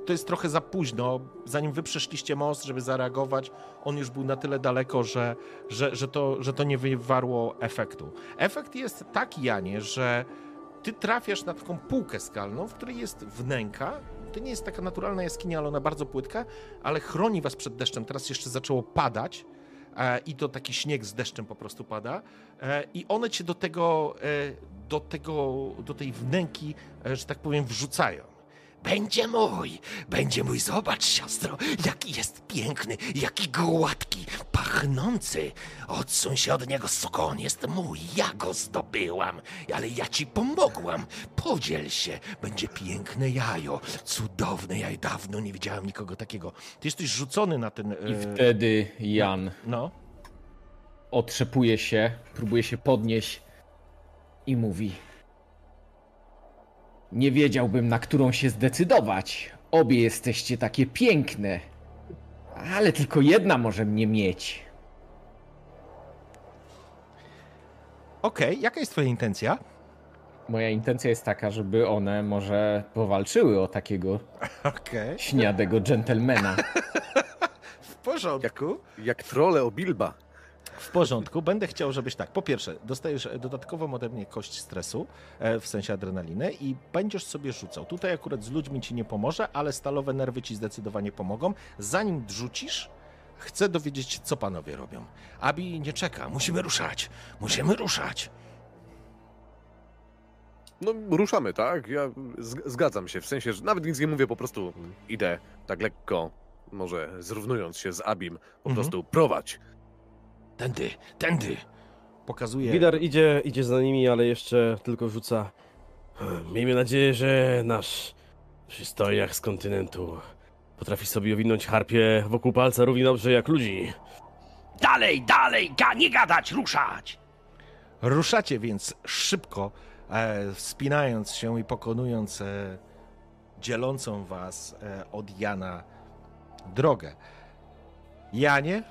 to jest trochę za późno. Zanim wy przeszliście most, żeby zareagować, on już był na tyle daleko, że, że, że, to, że to nie wywarło efektu. Efekt jest taki, Janie, że ty trafiasz na taką półkę skalną, w której jest wnęka. To nie jest taka naturalna jaskinia, ale ona bardzo płytka, ale chroni was przed deszczem. Teraz jeszcze zaczęło padać e, i to taki śnieg z deszczem po prostu pada e, i one cię do tego, e, do tego, do tej wnęki, że tak powiem, wrzucają. Będzie mój, będzie mój, zobacz siostro, jaki jest piękny, jaki gładki, pachnący. Odsuń się od niego, suko, on jest mój, ja go zdobyłam, ale ja ci pomogłam. Podziel się, będzie piękne jajo, cudowne jajo, dawno nie widziałem nikogo takiego. Ty jesteś rzucony na ten... I e, wtedy Jan No, otrzepuje się, próbuje się podnieść i mówi: Nie wiedziałbym, na którą się zdecydować. Obie jesteście takie piękne, ale tylko jedna może mnie mieć. okej, jaka jest twoja intencja? Moja intencja jest taka, żeby one może powalczyły o takiego Okej, śniadego dżentelmena. w porządku. Jak trole o Bilba. W porządku, będę chciał, żebyś tak. Po pierwsze, dostajesz dodatkową ode mnie kość stresu, e, w sensie adrenaliny, i będziesz sobie rzucał. Tutaj akurat z ludźmi ci nie pomoże, ale stalowe nerwy ci zdecydowanie pomogą. Zanim rzucisz, chcę dowiedzieć się, co panowie robią. Abi nie czeka, musimy ruszać. Musimy ruszać. No, ruszamy, tak? Ja zgadzam się, w sensie, że nawet nic nie mówię, po prostu idę tak lekko, może zrównując się z Abim, po Mhm. prostu prowadź. Tędy, tędy. Pokazuję. Widar idzie, idzie za nimi, ale jeszcze tylko rzuca. Miejmy nadzieję, że nasz przystojniak z kontynentu potrafi sobie owinąć harpie wokół palca równie dobrze jak ludzi. Dalej, dalej, ga, nie gadać, ruszać. Ruszacie więc szybko, e, wspinając się i pokonując e, dzielącą was e, od Jana drogę. Janie,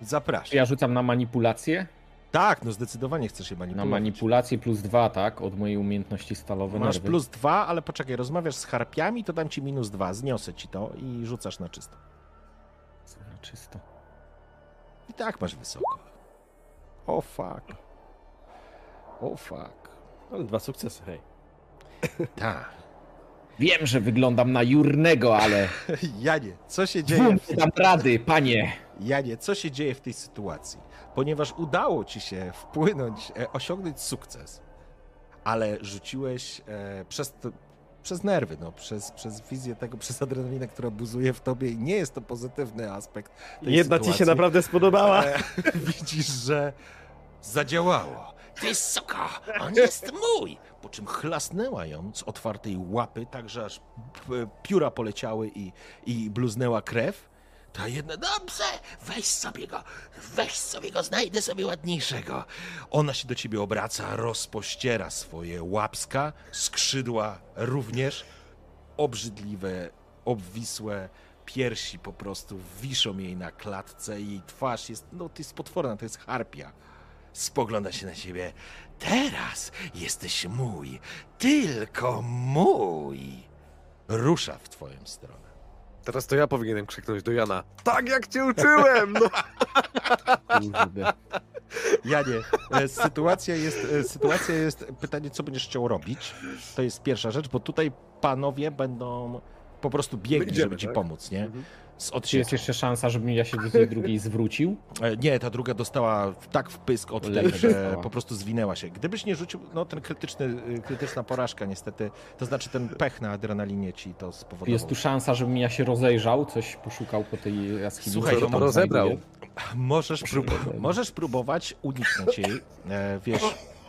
zapraszam. Ja rzucam na manipulację. Tak, no zdecydowanie chcesz się Na manipulować. manipulację plus dwa, tak? Od mojej umiejętności stalowe Masz nerwy. plus dwa, ale poczekaj, rozmawiasz z harpiami, to dam ci minus dwa, zniosę ci to i rzucasz na czysto. Na czysto. I tak masz wysoko. O fuck. O fuck. Ale dwa sukcesy, hej. Tak. Wiem, że wyglądam na jurnego, ale Janie, co się dzieje? nie dam rady, panie. Janie, co się dzieje w tej sytuacji? Ponieważ udało ci się wpłynąć, e, osiągnąć sukces, ale rzuciłeś e, przez, to, przez nerwy, no, przez, przez wizję tego, przez adrenalinę, która buzuje w tobie i nie jest to pozytywny aspekt tej Jedna ci się sytuacji. naprawdę spodobała. E, widzisz, że zadziałało. Wysoko! On jest mój! Po czym chlasnęła ją z otwartej łapy, tak że aż pióra poleciały i, i bluznęła krew. Ta jedna, dobrze, weź sobie go, weź sobie go, znajdę sobie ładniejszego. Ona się do ciebie obraca, rozpościera swoje łapska, skrzydła również, obrzydliwe, obwisłe piersi po prostu wiszą jej na klatce i twarz jest, no to jest potworna, to jest harpia. Spogląda się na ciebie. Teraz jesteś mój, tylko mój. Rusza w twoją stronę. Teraz to ja powinienem krzyknąć do Jana. Tak jak cię uczyłem! No. Kurde. Janie, e, sytuacja jest, e, sytuacja jest, pytanie, co będziesz chciał robić. To jest pierwsza rzecz, bo tutaj panowie będą po prostu biegli, Idziemy, żeby ci tak? pomóc, nie? Z Czy jest jeszcze szansa, żebym ja się do tej drugiej zwrócił? E, Nie, ta druga dostała tak w pysk od tej, że dostała. po prostu zwinęła się. Gdybyś nie rzucił, no ten krytyczny, y, krytyczna porażka niestety, to znaczy ten pech na adrenalinie ci to spowodował. Jest tu szansa, żebym ja się rozejrzał, coś poszukał po tej jaskini. Słuchaj, to rozebrał. Możesz, prób- możesz próbować uniknąć jej, e, wiesz,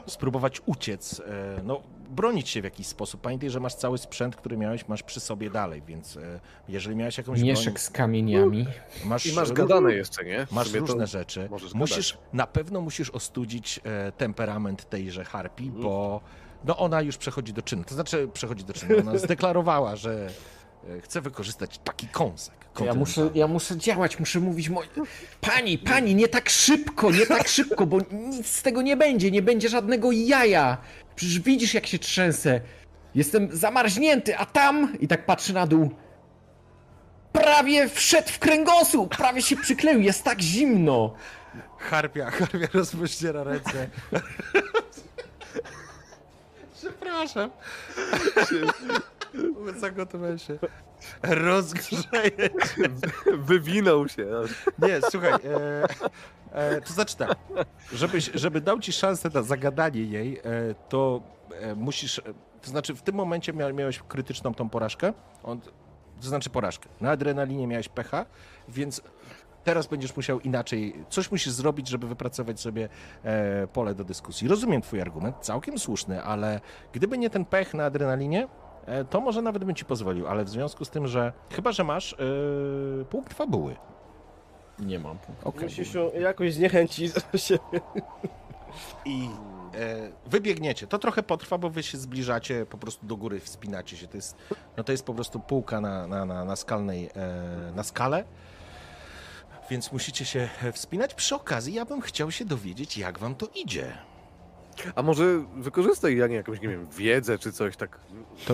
spróbować uciec, e, no bronić się w jakiś sposób. Pamiętaj, że masz cały sprzęt, który miałeś, masz przy sobie dalej, więc e, jeżeli miałeś jakąś Mieszek z kamieniami. broń, masz, I masz gadane jeszcze, nie? Masz różne rzeczy. Musisz, gadać. na pewno musisz ostudzić e, temperament tejże harpii, Mhm. bo no ona już przechodzi do czynu. To znaczy przechodzi do czynu. Ona zdeklarowała, że e, chce wykorzystać taki kąsek. Ja muszę, ja muszę działać, muszę mówić mo... Pani, pani, nie tak szybko, nie tak szybko, bo nic z tego nie będzie, nie będzie żadnego jaja. Przecież widzisz jak się trzęsę. Jestem zamarznięty, a tam... I tak patrzy na dół. Prawie wszedł w kręgosłup, prawie się przykleił, jest tak zimno. Harpia, harpia rozpościera ręce. Przepraszam. Zagotowałem się. Rozgrzeje. Wywinął się. Nie, słuchaj. E, e, to znaczy tak. Żebyś, żeby dał ci szansę na zagadanie jej, e, to e, musisz. To znaczy, w tym momencie mia, miałeś krytyczną tą porażkę. On, to znaczy porażkę. Na adrenalinie miałeś pecha, więc teraz będziesz musiał inaczej. Coś musisz zrobić, żeby wypracować sobie e, pole do dyskusji. Rozumiem Twój argument, całkiem słuszny, ale gdyby nie ten pech na adrenalinie, to może nawet bym ci pozwolił, ale w związku z tym, że chyba, że masz e, punkt fabuły. Nie mam. Okej. Musisz się jakoś zniechęcić się. I e, wybiegniecie. To trochę potrwa, bo wy się zbliżacie, po prostu do góry wspinacie się. To jest, no to jest po prostu półka na, na, na, na skalnej, e, na skale. Więc musicie się e, wspinać. Przy okazji ja bym chciał się dowiedzieć, jak wam to idzie. A może wykorzystaj, Janie, jakąś, nie wiem, wiedzę czy coś tak,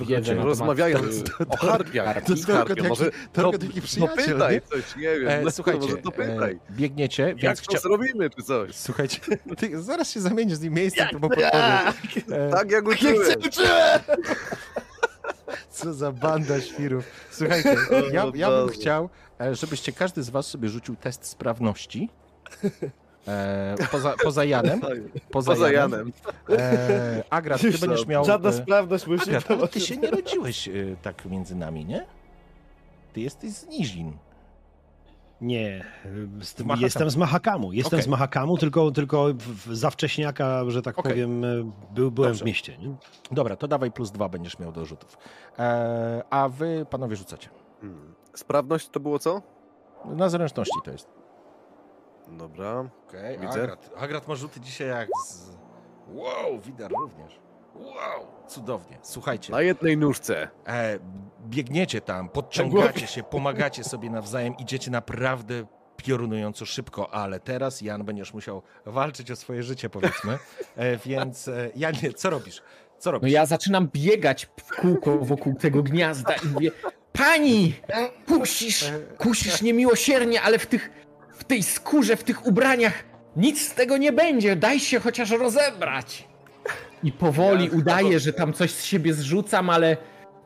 Wiedzę na temat- rozmawiając o harpiach. Harpi. Z harpią. Może no, no przyjaciel, coś, nie wiem. E, no, słuchajcie, może to pytaj. e, biegniecie, Jak więc chcia... zrobimy, czy coś? Słuchajcie, ty, zaraz się zamienisz z nim miejscem, to mu podpowiem. E, Tak jak uczyłem. Co za banda świrów. Słuchajcie, ja, ja bym chciał, e, żebyście każdy z was sobie rzucił test sprawności. E, poza, poza Janem. Poza, Poza Janem. Janem. E, Agrat, ty będziesz miał... Żadna e, sprawność musi Agrat, ale ty się nie rodziłeś e, tak między nami, nie? Ty jesteś z Nizin. Nie, z jestem z Mahakamu. Jestem Okej. z Mahakamu, tylko, tylko za wcześniaka, że tak Okej. powiem, e, był, byłem Dobrze. w mieście. Nie? Dobra, to dawaj plus dwa będziesz miał do rzutów. E, a wy, panowie, rzucacie. Hmm. Sprawność to było co? Na zręczności to jest. Dobra. Okej, Widzę. Agrat. Agrat ma rzuty dzisiaj jak z... Wow, Widar również. Wow, cudownie. Słuchajcie, Na jednej nóżce. e, biegniecie tam, podciągacie się, pomagacie sobie nawzajem, idziecie naprawdę piorunująco szybko, ale teraz Jan będziesz musiał walczyć o swoje życie, powiedzmy. E, więc e, Janie, co robisz? Co No robisz? ja zaczynam biegać w kółko wokół tego gniazda i mówię Pani! Kusisz, kusisz niemiłosiernie, ale w tych, w tej skórze, w tych ubraniach nic z tego nie będzie, daj się chociaż rozebrać. I powoli udaję, że tam coś z siebie zrzucam, ale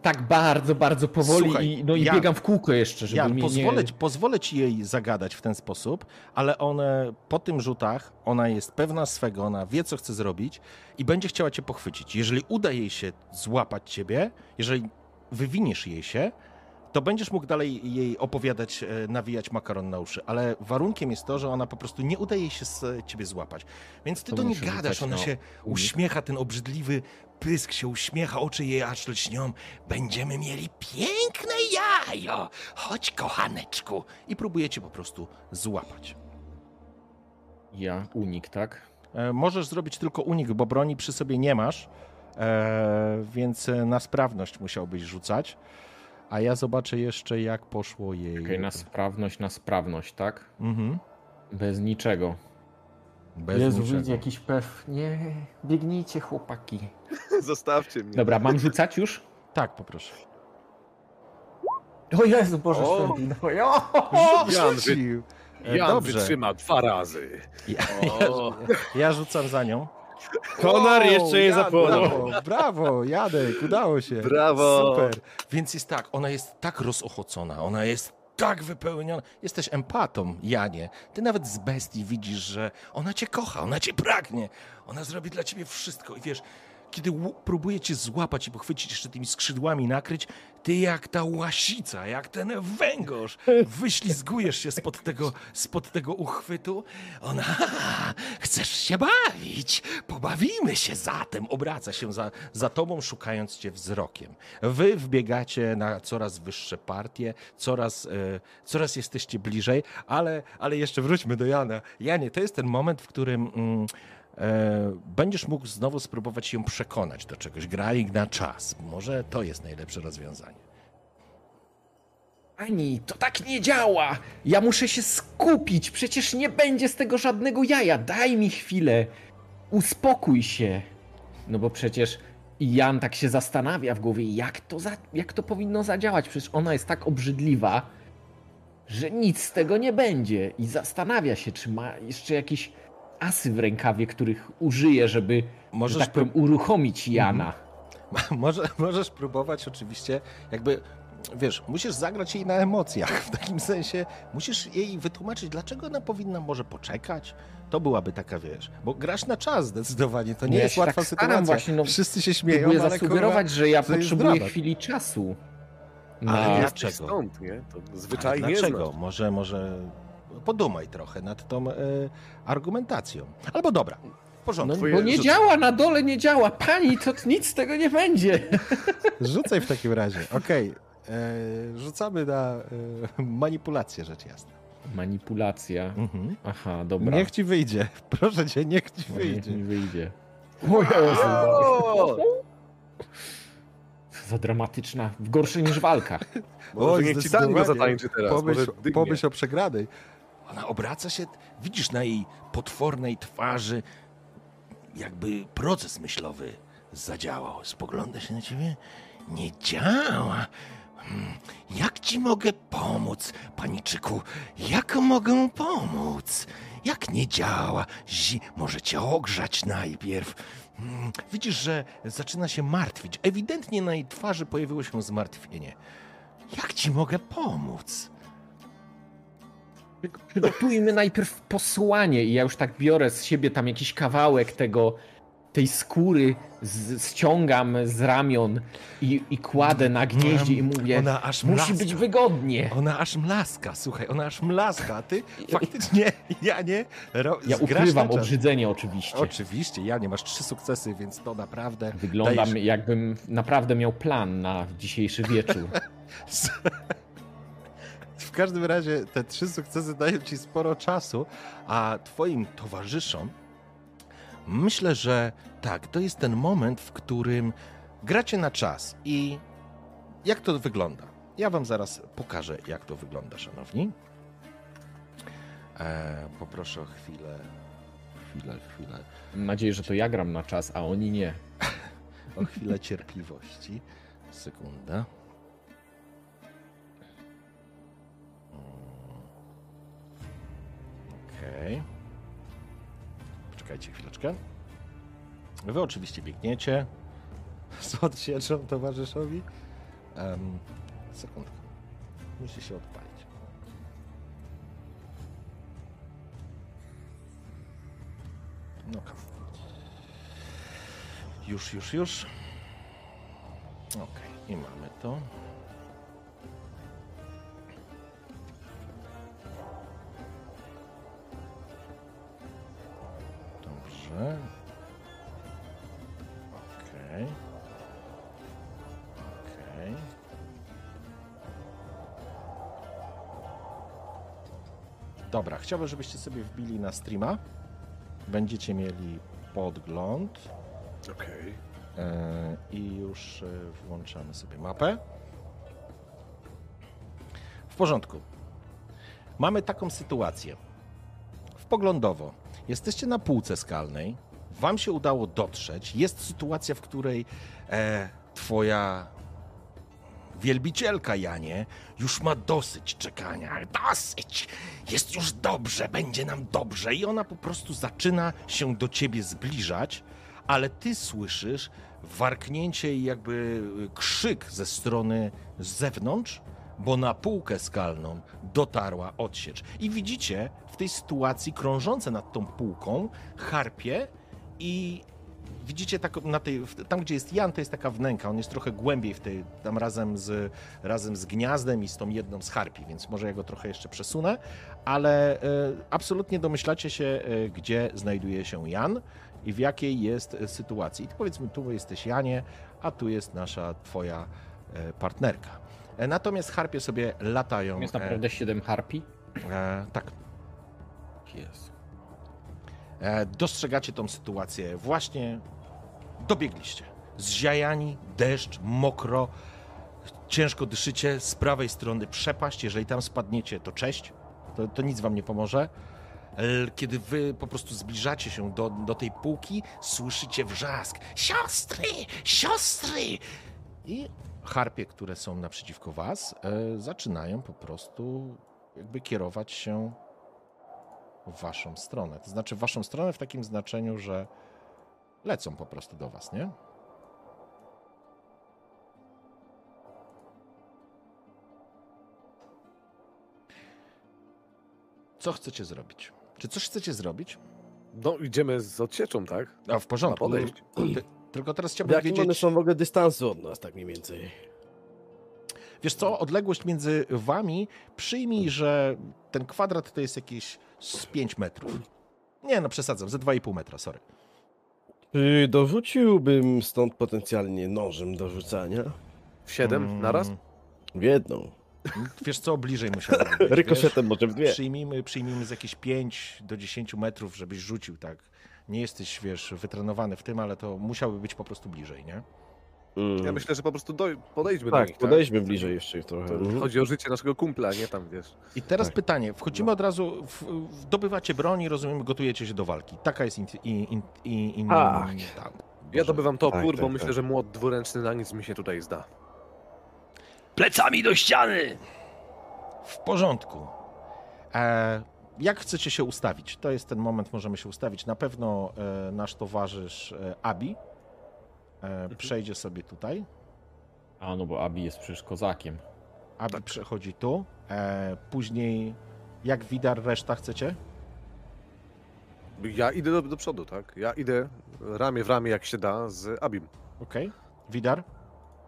tak bardzo, bardzo powoli Słuchaj, i, no i Jan, biegam w kółko jeszcze, żeby Jan, mnie pozwolę, nie... pozwolę ci jej zagadać w ten sposób, ale one po tym rzutach, ona jest pewna swego, ona wie, co chce zrobić i będzie chciała cię pochwycić. Jeżeli uda jej się złapać ciebie, jeżeli wywiniesz jej się, to będziesz mógł dalej jej opowiadać, e, nawijać makaron na uszy, ale warunkiem jest to, że ona po prostu nie udaje się z ciebie złapać. Więc ty To do niej gadasz, ona na się uśmiecha, ten obrzydliwy pysk się uśmiecha, oczy jej aż lśnią. Będziemy mieli piękne jajo! Chodź, kochaneczku! I próbuje cię po prostu złapać. Ja, unik, tak? E, Możesz zrobić tylko unik, bo broni przy sobie nie masz, e, więc na sprawność musiałbyś rzucać. A ja zobaczę jeszcze, jak poszło jej. Okej, na sprawność, na sprawność, tak? Mhm. Bez niczego. Bez Jezu, niczego. wyjdzie jakiś pew. Nie, biegnijcie chłopaki. Zostawcie mnie. Dobra, mam rzucać już? Tak, poproszę. O Jezu, Boże O! święty. No, o, Jan, wy. E, Jan Dobrze, wytrzyma dwa razy. ja, ja, ja rzucam za nią. Konar Wow, jeszcze nie zapłonął. Brawo, brawo, Jadek, udało się. Brawo. Super. Więc jest tak, ona jest tak rozochocona, ona jest tak wypełniona. Jesteś empatą, Janie. Ty nawet z bestii widzisz, że ona cię kocha, ona cię pragnie. Ona zrobi dla ciebie wszystko i wiesz, kiedy próbuje cię złapać i pochwycić jeszcze tymi skrzydłami nakryć, ty jak ta łasica, jak ten węgorz, wyślizgujesz się spod tego, spod tego uchwytu. Ona, "Ha, chcesz się bawić? Pobawimy się zatem. Obraca się za, za tobą, szukając cię wzrokiem. Wy wbiegacie na coraz wyższe partie, coraz, e, coraz jesteście bliżej, ale, ale jeszcze wróćmy do Jana. Janie, to jest ten moment, w którym mm, będziesz mógł znowu spróbować ją przekonać do czegoś. Graj na czas. Może to jest najlepsze rozwiązanie. Ani, to tak nie działa! Ja muszę się skupić, przecież nie będzie z tego żadnego jaja. Daj mi chwilę. Uspokój się. No bo przecież Jan tak się zastanawia w głowie, jak to, za, jak to powinno zadziałać. Przecież ona jest tak obrzydliwa, że nic z tego nie będzie. I zastanawia się, czy ma jeszcze jakieś asy w rękawie, których użyje, żeby, Możesz że tak powiem, uruchomić Jana. Może, możesz próbować oczywiście, jakby, wiesz, musisz zagrać jej na emocjach, w takim sensie musisz jej wytłumaczyć, dlaczego ona powinna może poczekać. To byłaby taka, wiesz, bo grasz na czas zdecydowanie, to nie No ja jest się łatwa tak staram sytuacja. właśnie, no, Wszyscy się śmieją, Próbuję ale zasugerować, kurwa, że ja potrzebuję dramat. chwili czasu. Ale Na... ja- Jesteś Dlaczego? stąd, nie? To ale zwyczaj nie dlaczego? Może, może podumaj trochę nad tą e, argumentacją. Albo dobra, w No, porządku. Twoje bo nie rzuty. działa, na dole nie działa. Pani, to nic z tego nie będzie. Rzucaj w takim razie, okej. E, Rzucamy na e, manipulację, rzecz jasna. Manipulacja. Mhm. Aha, dobra. Niech ci wyjdzie. Proszę cię, niech ci No, niech wyjdzie. mi wyjdzie. Co za dramatyczna. Gorsze niż walka. Może niech ci tango zatańczy teraz. Pomyśl, pomyśl o przegranej. Ona obraca się, widzisz na jej potwornej twarzy, jakby proces myślowy zadziałał. Spogląda się na ciebie. Nie działa. Hmm, Jak ci mogę pomóc, paniczyku? Jak mogę pomóc? Jak nie działa? Zi może cię ogrzać najpierw. Hmm, Widzisz, że zaczyna się martwić. Ewidentnie na jej twarzy pojawiło się zmartwienie. Jak ci mogę pomóc? Przygotujmy najpierw posłanie i ja już tak biorę z siebie tam jakiś kawałek tego, tej skóry, z, ściągam z ramion i, i kładę na gnieździe i mówię, Ona aż musi mlaska. być wygodnie. Ona aż mlaska, słuchaj, ona aż mlaska, a ty faktycznie, ja nie, ro, Ja ukrywam obrzydzenie oczywiście. Oczywiście, ja nie masz trzy sukcesy, więc to naprawdę Wyglądam dajesz- jakbym naprawdę miał plan na dzisiejszy wieczór. W każdym razie te trzy sukcesy dają ci sporo czasu, a twoim towarzyszom myślę, że tak, to jest ten moment, w którym gracie na czas i jak to wygląda? Ja wam zaraz pokażę, jak to wygląda, szanowni. E, poproszę o chwilę, chwilę, chwilę, Mam nadzieję, że to ja gram na czas, a oni nie. o chwilę cierpliwości. Sekunda. Okej. Poczekajcie chwileczkę. Wy oczywiście biegniecie z odsieczą towarzyszowi. Um, sekundkę. Musi się odpalić. No come. Już, już, już. Okej, i mamy to. Dobrze. Okej. Okay. Okej. Okay. Dobra, chciałbym, żebyście sobie wbili na streama. Będziecie mieli podgląd. Okej. Okay. I już e, włączamy sobie mapę. W porządku. Mamy taką sytuację. Wpoglądowo. Jesteście na półce skalnej. Wam się udało dotrzeć. Jest sytuacja, w której e, twoja wielbicielka, Janie, już ma dosyć czekania. Dosyć! Jest już dobrze, będzie nam dobrze. I ona po prostu zaczyna się do ciebie zbliżać, ale ty słyszysz warknięcie i jakby krzyk ze strony z zewnątrz, bo na półkę skalną dotarła odsiecz. I widzicie w tej sytuacji krążące nad tą półką harpie i widzicie tak na tej, tam gdzie jest Jan, to jest taka wnęka, on jest trochę głębiej w tej, tam razem z, razem z gniazdem i z tą jedną z harpi, więc może ja go trochę jeszcze przesunę, ale e, absolutnie domyślacie się, e, gdzie znajduje się Jan i w jakiej jest sytuacji. I powiedzmy, tu jesteś Janie, a tu jest nasza twoja e, partnerka. Natomiast harpie sobie latają. Jest naprawdę 7 harpi? E, Jest. E, dostrzegacie tą sytuację. Właśnie dobiegliście. Zziajani, deszcz, mokro, ciężko dyszycie. Z prawej strony przepaść. Jeżeli tam spadniecie, to cześć. To, to nic wam nie pomoże. Kiedy wy po prostu zbliżacie się do, do tej półki, słyszycie wrzask. Siostry! Siostry! I harpie, które są naprzeciwko was, e, zaczynają po prostu jakby kierować się waszą stronę. To znaczy waszą stronę w takim znaczeniu, że lecą po prostu do was, nie? Co chcecie zrobić? Czy coś chcecie zrobić? No, idziemy z odsieczą, tak? A w porządku. Ty, tylko teraz chciałbym jakim one wiedzieć, są w ogóle dystansu od nas, tak mniej więcej? Wiesz co, odległość między wami, przyjmij, że ten kwadrat to jest jakieś z 5 metrów. Nie, no przesadzam, ze 2,5 metra, sorry. Czy dorzuciłbym stąd potencjalnie nożem do rzucania? W siedem Mm, naraz? W jedną. Wiesz co, bliżej wiesz? Rykoszetem może w dwie. Przyjmijmy, przyjmijmy z jakieś 5 do 10 metrów, żebyś rzucił, tak. Nie jesteś, wiesz, wytrenowany w tym, ale to musiałby być po prostu bliżej, nie? Mm. Ja myślę, że po prostu doj- podejdźmy do Tak, nich. podejdźmy bliżej jeszcze trochę. To Mhm. Chodzi o życie naszego kumpla, a nie tam, wiesz. I teraz Tak. pytanie. Wchodzimy od razu, w, w, zdobywacie broń i rozumiem, gotujecie się do walki. Taka jest in, in, in, in, in, Tak. tak. Ja dobywam topór, Tak, bo tak, myślę, tak. że młot dwuręczny na nic mi się tutaj zda. Plecami do ściany! W porządku. E, jak chcecie się ustawić? To jest ten moment, możemy się ustawić. Na pewno e, nasz towarzysz e, Abi e, przejdzie sobie tutaj. A no bo Abi jest przecież kozakiem. Abi przechodzi tu. E, później, jak widar, reszta chcecie? Ja idę do, do przodu, tak? Ja idę ramię w ramię, jak się da, z Abim. Okej. Widar?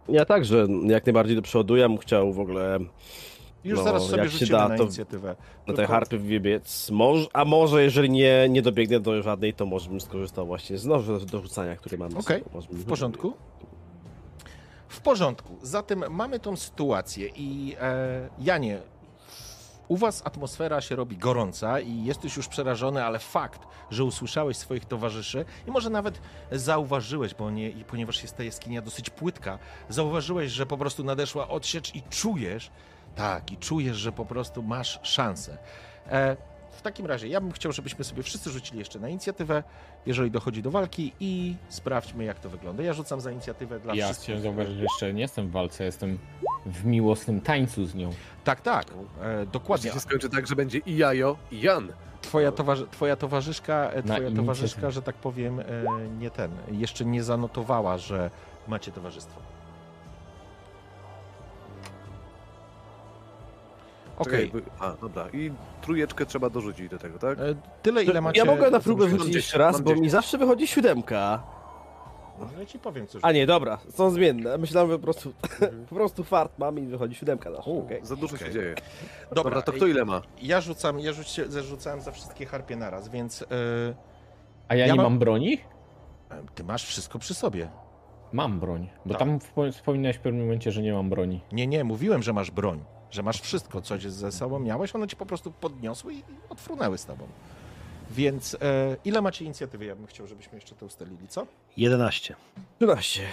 Ja także jak najbardziej do przodu. Ja bym chciał w ogóle Już No, zaraz sobie rzucimy da, na to inicjatywę. na te harpy wybiec. A może jeżeli nie, nie dobiegnę do żadnej, to może bym skorzystał właśnie z noży do rzucania, który mam. Okej, bym- W porządku? W porządku. Zatem mamy tą sytuację i e, Janie, u was atmosfera się robi gorąca i jesteś już przerażony, ale fakt, że usłyszałeś swoich towarzyszy i może nawet zauważyłeś, bo nie, ponieważ jest ta jaskinia dosyć płytka, zauważyłeś, że po prostu nadeszła odsiecz i czujesz, tak, i czujesz, że po prostu masz szansę. E, w takim razie ja bym chciał, żebyśmy sobie wszyscy rzucili jeszcze na inicjatywę, jeżeli dochodzi do walki i sprawdźmy, jak to wygląda. Ja rzucam za inicjatywę dla ja wszystkich. chciałem zauważyć, że jeszcze nie jestem w walce, jestem w miłosnym tańcu z nią. Tak, tak, e, dokładnie. Jeśli się skończy tak, że będzie i Jajo, i Jan. Twoja, towarzy- twoja towarzyszka, e, twoja towarzyszka, że tak powiem, e, nie ten, jeszcze nie zanotowała, że macie towarzystwo. Okej, by- A, dobra. I trójeczkę trzeba dorzucić do tego, tak? e, tyle ile macie... Ja mogę na próbę Mam rzucić dziesięć, jeszcze raz, mam bo mi dziesięć. zawsze wychodzi siódemka. No, ja ci powiem, co A nie, dobra, są zmienne. Myślałem, że po prostu, po prostu fart mam i wychodzi siódemka zawsze. okej. Za dużo Okej. się dzieje. Dobra, Dobra, to kto ile ma? Ja rzucam, ja rzuci, zarzucałem za wszystkie harpie naraz, więc e, A ja, Ja nie mam- mam broni? ty masz wszystko przy sobie. Mam broń. Bo Tak. tam wspo- wspominałeś w pewnym momencie, że nie mam broni. Nie, nie, mówiłem, że masz broń. Że masz wszystko, co ze sobą miałeś, one cię po prostu podniosły i odfrunęły z tobą. Więc e, ile macie inicjatywy? Ja bym chciał, żebyśmy jeszcze to ustalili, co? 11. 13.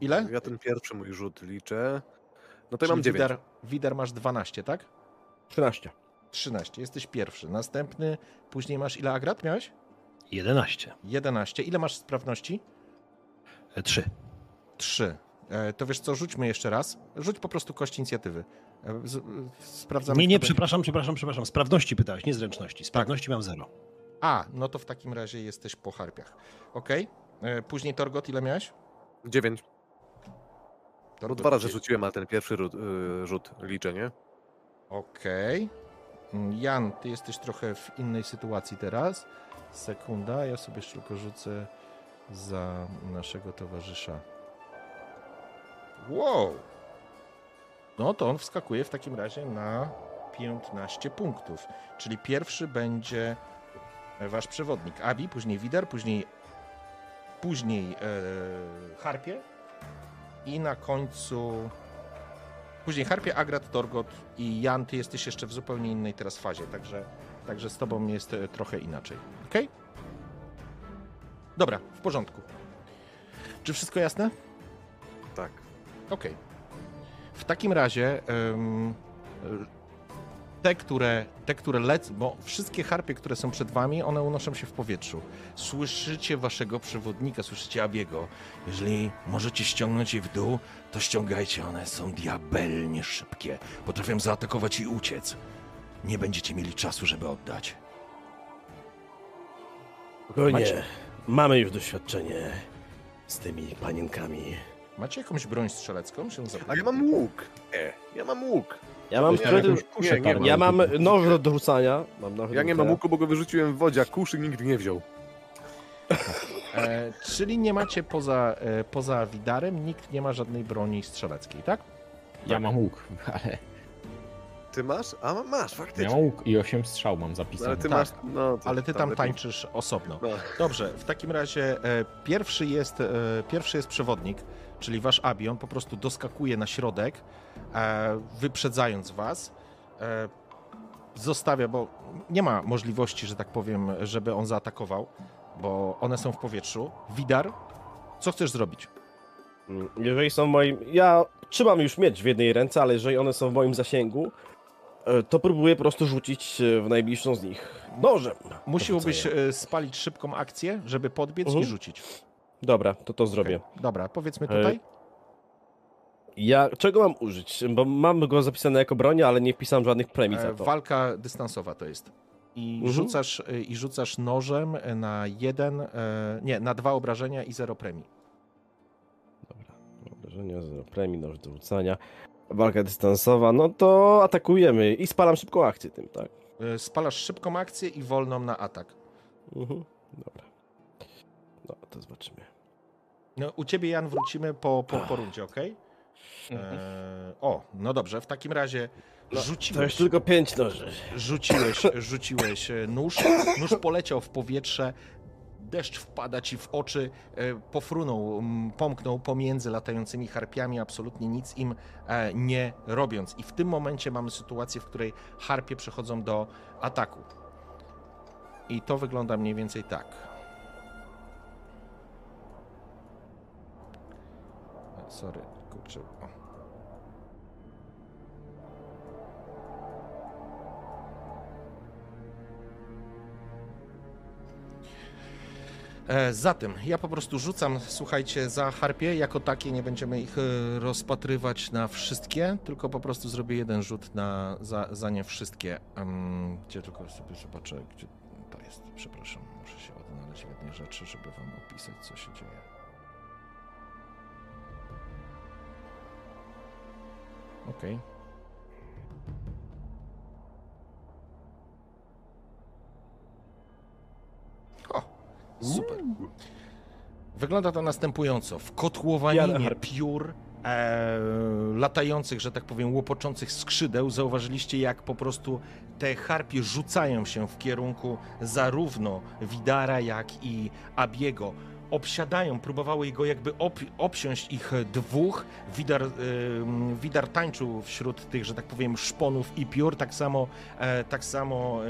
Ile? Ja ten pierwszy mój rzut liczę. No to ja mam 9. Wider, Wider masz 12, tak? 13. 13. Jesteś pierwszy. Następny, później masz ile agrat miałeś? 11. 11. Ile masz sprawności? 3. 3. E, to wiesz co, rzućmy jeszcze raz. Rzuć po prostu kość inicjatywy. Sprawdzamy. Nie, nie, przepraszam, przepraszam, przepraszam. Sprawności pytałeś, nie zręczności. Sprawności mam 0. A, no to w takim razie jesteś po harpiach. Okej. E, Później Torgot, ile miałeś? 9. Bo Torgot, dwa razy rzuciłem, ale ten pierwszy rzut, y, rzut liczę, nie? Okej. Mm, Jan, ty jesteś trochę w innej sytuacji teraz. Sekunda, ja sobie jeszcze tylko rzucę za naszego towarzysza. Wow! No to on wskakuje w takim razie na 15 punktów. Czyli pierwszy będzie wasz przewodnik Abi, później Wider, później później e, Harpie i na końcu Później Harpie, Agrat, Torgot i Jan, ty jesteś jeszcze w zupełnie innej teraz fazie, także, także z tobą jest e, trochę inaczej. Ok? Dobra, w porządku. Czy wszystko jasne? Tak. Okej. W takim razie te, które, te, które lecą, bo wszystkie harpie, które są przed wami, one unoszą się w powietrzu. Słyszycie waszego przewodnika, słyszycie Abiego. Jeżeli możecie ściągnąć je w dół, to ściągajcie, one są diabelnie szybkie. Potrafią zaatakować i uciec. Nie będziecie mieli czasu, żeby oddać. Spokojnie. Macie. Mamy już doświadczenie z tymi panienkami. Macie jakąś broń strzelecką? Się A ja mam łuk. E, ja mam łuk. Ja mam Nie, jakąś kuszę nie, parną. ja mam noż do dorzucania. Mam noż Ja do nie mam rzucania. łuku, bo go wyrzuciłem w wodzie, a kuszy nikt nie wziął. E, czyli nie macie poza, e, poza Widarem, nikt nie ma żadnej broni strzeleckiej, tak? Ja mam łuk, ale Ty masz? A masz, ja faktycznie. mam łuk i 8 strzał mam zapisane. Ale ty Tak. masz. No, to Ale ty tam lepiej. tańczysz osobno. No. Dobrze, w takim razie e, pierwszy, jest, e, pierwszy jest przewodnik, czyli wasz Abi. On po prostu doskakuje na środek, e, wyprzedzając was. E, zostawia, bo nie ma możliwości, że tak powiem, żeby on zaatakował, bo one są w powietrzu. Widar, co chcesz zrobić? Mm, Jeżeli są w moim. Ja trzymam już miecz w jednej ręce, ale jeżeli one są w moim zasięgu, e, to próbuję po prostu rzucić w najbliższą z nich nożem. Musiałbyś spalić szybką akcję, żeby podbiec Mhm. i rzucić. Dobra, to to zrobię. Dobra, powiedzmy E, tutaj. Ja czego mam użyć? Bo mam go zapisane jako broń, ale nie wpisałem żadnych premii E. Walka dystansowa to jest. I, Mhm. rzucasz, e, I rzucasz nożem na jeden, e, nie, na dwa obrażenia i zero premii. Dobra, obrażenia, zero premii, noż do rzucania. Walka dystansowa, no to atakujemy i spalam szybką akcję tym, tak? Spalasz szybką akcję i wolną na atak. Mhm. Dobra. No, to zobaczymy. No, u ciebie, Jan, wrócimy po, po, po rundzie, ok? Mhm. o, no dobrze, w takim razie To już rzuciłeś, tylko pięć noży. rzuciłeś, rzuciłeś e, nóż, nóż poleciał w powietrze, deszcz wpada ci w oczy, e, pofrunął, pomknął pomiędzy latającymi harpiami, absolutnie nic im e, nie robiąc. I w tym momencie mamy sytuację, w której harpie przechodzą do ataku. I to wygląda mniej więcej tak. Sorry, kurczę. O. E, Zatem ja po prostu rzucam, słuchajcie, za harpie. Jako takie nie będziemy ich e, rozpatrywać na wszystkie, tylko po prostu zrobię jeden rzut na, za, za nie wszystkie. Em, gdzie tylko sobie zobaczę, gdzie to jest. Przepraszam, muszę się odnaleźć w jednej rzeczy, żeby wam opisać, co się dzieje. Okej. O, super. Wygląda to następująco. W kotłowaninie piór e, latających, że tak powiem, łopoczących skrzydeł zauważyliście, jak po prostu te harpie rzucają się w kierunku zarówno Widara, jak i Abiego. Obsiadają, próbowały go jakby ob, obsiąść ich dwóch. Widar, Widar tańczył wśród tych, że tak powiem, szponów i piór, tak samo, e, tak samo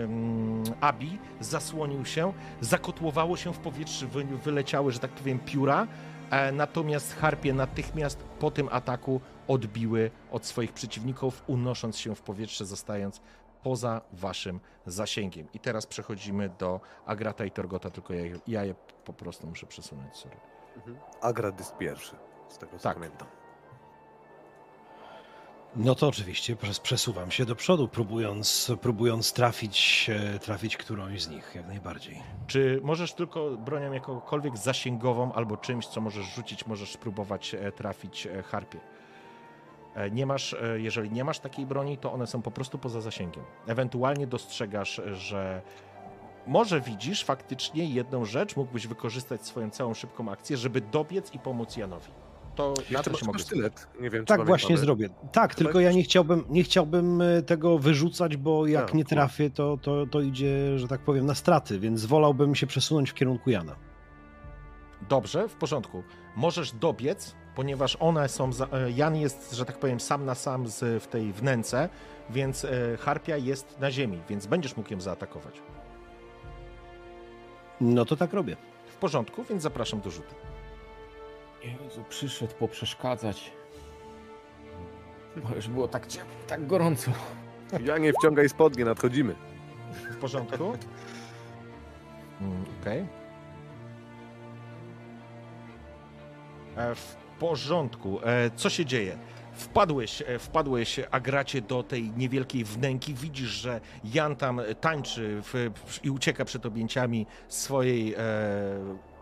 Abi zasłonił się, zakotłowało się w powietrzu, wy, wyleciały, że tak powiem, pióra, e, natomiast harpie natychmiast po tym ataku odbiły od swoich przeciwników, unosząc się w powietrze, zostając poza waszym zasięgiem. I teraz przechodzimy do Agrata i Torgota, tylko ja, ja je po prostu muszę przesunąć, sorry. Agrat jest pierwszy, z tego co Tak. pamiętam. No to oczywiście przes- przesuwam się do przodu, próbując, próbując trafić, e, trafić którąś z nich, jak najbardziej. Czy możesz tylko bronią jakąkolwiek zasięgową albo czymś, co możesz rzucić, możesz spróbować e, trafić e, harpie? E, Nie masz, e, jeżeli nie masz takiej broni, to one są po prostu poza zasięgiem. Ewentualnie dostrzegasz, e, że może widzisz faktycznie jedną rzecz, mógłbyś wykorzystać swoją całą szybką akcję, żeby dobiec i pomóc Janowi. To na Jeszcze to masz się mogę sztylet. Nie wiem, Tak właśnie zrobię. Tak, tylko ja nie chciałbym, nie chciałbym tego wyrzucać, bo jak Tak, nie cool. trafię, to, to, to idzie, że tak powiem, na straty, więc wolałbym się przesunąć w kierunku Jana. Dobrze, w porządku. Możesz dobiec, ponieważ one są. Za, e, Jan jest, że tak powiem, sam na sam z, w tej wnęce, więc e, harpia jest na ziemi, więc będziesz mógł ją zaatakować. No to tak robię. W porządku, więc zapraszam do rzutu. Jezu, przyszedł poprzeszkadzać. Bo już było tak ciepło, tak gorąco. Ja nie wciągaj spodnie, nadchodzimy. W porządku? Mm, Okej. E, W porządku. E, Co się dzieje? Wpadłeś, e, wpadłeś, Agracie, do tej niewielkiej wnęki. Widzisz, że Jan tam tańczy w, i ucieka przed objęciami swojej e,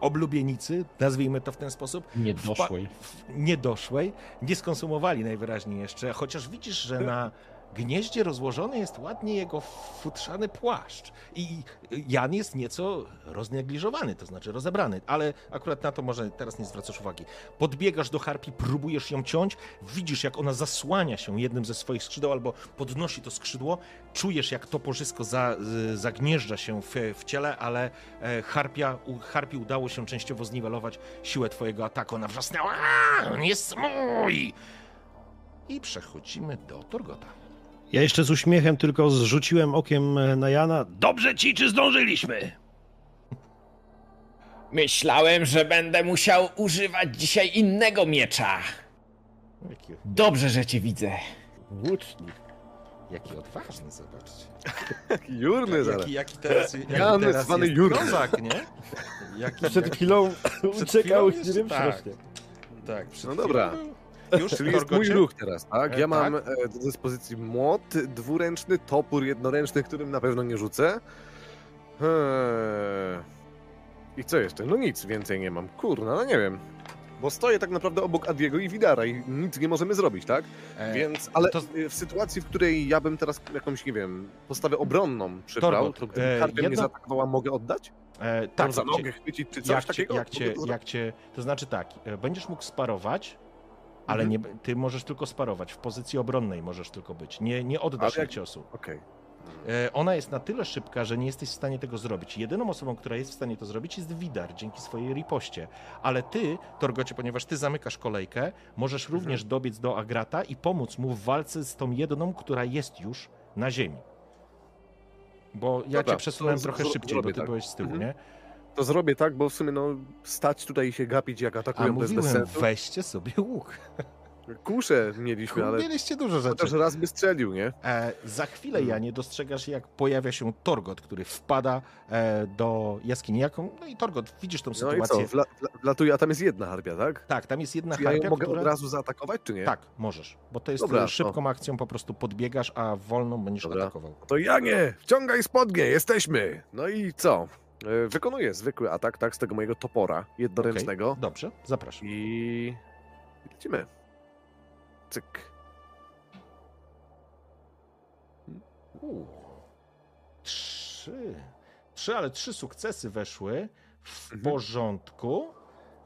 oblubienicy, nazwijmy to w ten sposób. Niedoszłej. w- niedoszłej, nie skonsumowali najwyraźniej jeszcze, chociaż widzisz, że na gnieździe rozłożony jest ładnie jego futrzany płaszcz. I Jan jest nieco roznegliżowany, to znaczy rozebrany, ale akurat na to może teraz nie zwracasz uwagi. Podbiegasz do harpi, próbujesz ją ciąć, widzisz jak ona zasłania się jednym ze swoich skrzydeł albo podnosi to skrzydło, czujesz jak toporzysko za, z- zagnieżdża się w, w ciele, ale e, harpia, harpi udało się częściowo zniwelować siłę twojego ataku. Ona wrzasnęła, "A, on jest mój! I przechodzimy do Torgota. Ja jeszcze z uśmiechem tylko zrzuciłem okiem e, na Jana. Dobrze ci, czy zdążyliśmy? Myślałem, że będę musiał używać dzisiaj innego miecza. Dobrze, że cię widzę. Łucznik. jaki odważny, zobaczcie. Jurny zaraz. Jaki, jaki teraz, jaki Jan teraz zwany jest Jurny. kozak, nie? Jaki, Przed chwilą Przed uciekał chwilą nie wiem, jeszcze- tak. Tak, przed No dobra. był- Już, Czyli jest mój ruch teraz, tak? E, Ja mam tak. e, do dyspozycji młot dwuręczny, topór jednoręczny, którym na pewno nie rzucę. Eee. I co jeszcze? No nic więcej nie mam. Kurna, no nie wiem. Bo stoję tak naprawdę obok Adiego i Widara i nic nie możemy zrobić, tak? E, Więc, ale to- w sytuacji, w której ja bym teraz jakąś, nie wiem, postawę obronną przybrał, to gdyby e, mnie jedno- zaatakowała, mogę oddać? E, Tak, tak, za jak cię- nogę chwycić czy coś jak cię, takiego? jak, cię, Mogę to jak cię, to znaczy tak, będziesz mógł sparować, ale Mhm. nie, ty możesz tylko sparować, w pozycji obronnej możesz tylko być, nie, nie oddasz jak- ciosu. Okej. E, Ona jest na tyle szybka, że nie jesteś w stanie tego zrobić. Jedyną osobą, która jest w stanie to zrobić jest Widar, dzięki swojej ripoście. Ale ty, Torgocie, ponieważ ty zamykasz kolejkę, możesz Mhm. również dobiec do Agrata i pomóc mu w walce z tą jedną, która jest już na ziemi. Bo ja Dobra, cię przesunąłem to z- trochę szybciej, bo ty tak. byłeś z tyłu, Mhm. nie? To zrobię tak, bo w sumie no stać tutaj i się gapić jak A atakują, to jest bez mówiłem, sensu. weźcie sobie łuk. Kusze mieliśmy, ale Mieliście dużo rzeczy. chociaż raz by strzelił, nie? E, za chwilę, Mm. Janie, dostrzegasz, jak pojawia się Torgot, który wpada e, do jaskini. Jaką? No i Torgot, widzisz tą No i sytuację. co, wla, wla, wlatuje, a tam jest jedna harpia, tak? Tak, tam jest jedna Czy ja ją harpia, mogę która... od razu zaatakować, czy nie? Tak, możesz, bo to jest Dobra, e, szybką akcją, po prostu podbiegasz, a wolną będziesz Dobra. atakował. To Janie, wciągaj spodnie, jesteśmy! No i co? E, Wykonuję zwykły atak, tak, z tego mojego topora jednoręcznego. Dobrze, zapraszam. I lecimy. Cyk. U, trzy. Trzy, ale trzy sukcesy weszły. W Mhm. porządku.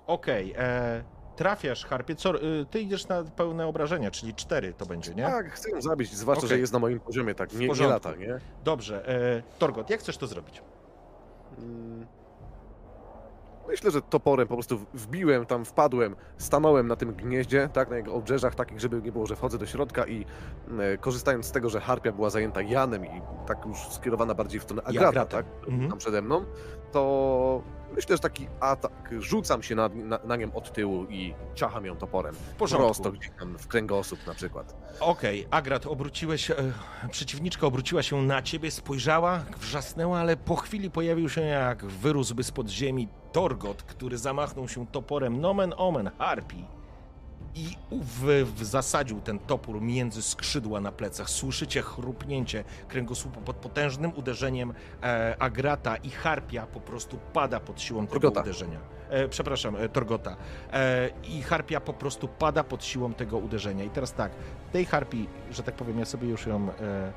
Okej, e, trafiasz, Harpie. Co, y, ty idziesz na pełne obrażenia, czyli cztery to będzie, nie? Tak, chcę ją zabić, zwłaszcza, Okej. że jest na moim poziomie, tak, nie, nie lata, nie? Dobrze, e, Torgot, jak chcesz to zrobić? Mm. Myślę, że toporem po prostu wbiłem tam, wpadłem, stanąłem na tym gnieździe, tak, na jego obrzeżach, takich, żeby nie było, że wchodzę do środka i e, korzystając z tego, że harpia była zajęta Janem i tak już skierowana bardziej w stronę Agrata, tak, Mhm. tam przede mną, to myślę, że taki atak, rzucam się na, na, na nią od tyłu i ciacham ją toporem. Porządku. Prosto gdzieś tam w kręgosłup na przykład. Okej, Agrat, obróciłeś, e, przeciwniczka obróciła się na ciebie, spojrzała, wrzasnęła, ale po chwili pojawił się jak wyrósłby spod ziemi Torgot, który zamachnął się toporem nomen omen harpi i w, w zasadził ten topór między skrzydła na plecach. Słyszycie chrupnięcie kręgosłupu pod potężnym uderzeniem e, Agrata i harpia po prostu pada pod siłą tego Torgota. uderzenia. E, przepraszam, e, Torgota. E, I harpia po prostu pada pod siłą tego uderzenia. I teraz tak, tej harpii, że tak powiem, ja sobie już ją e,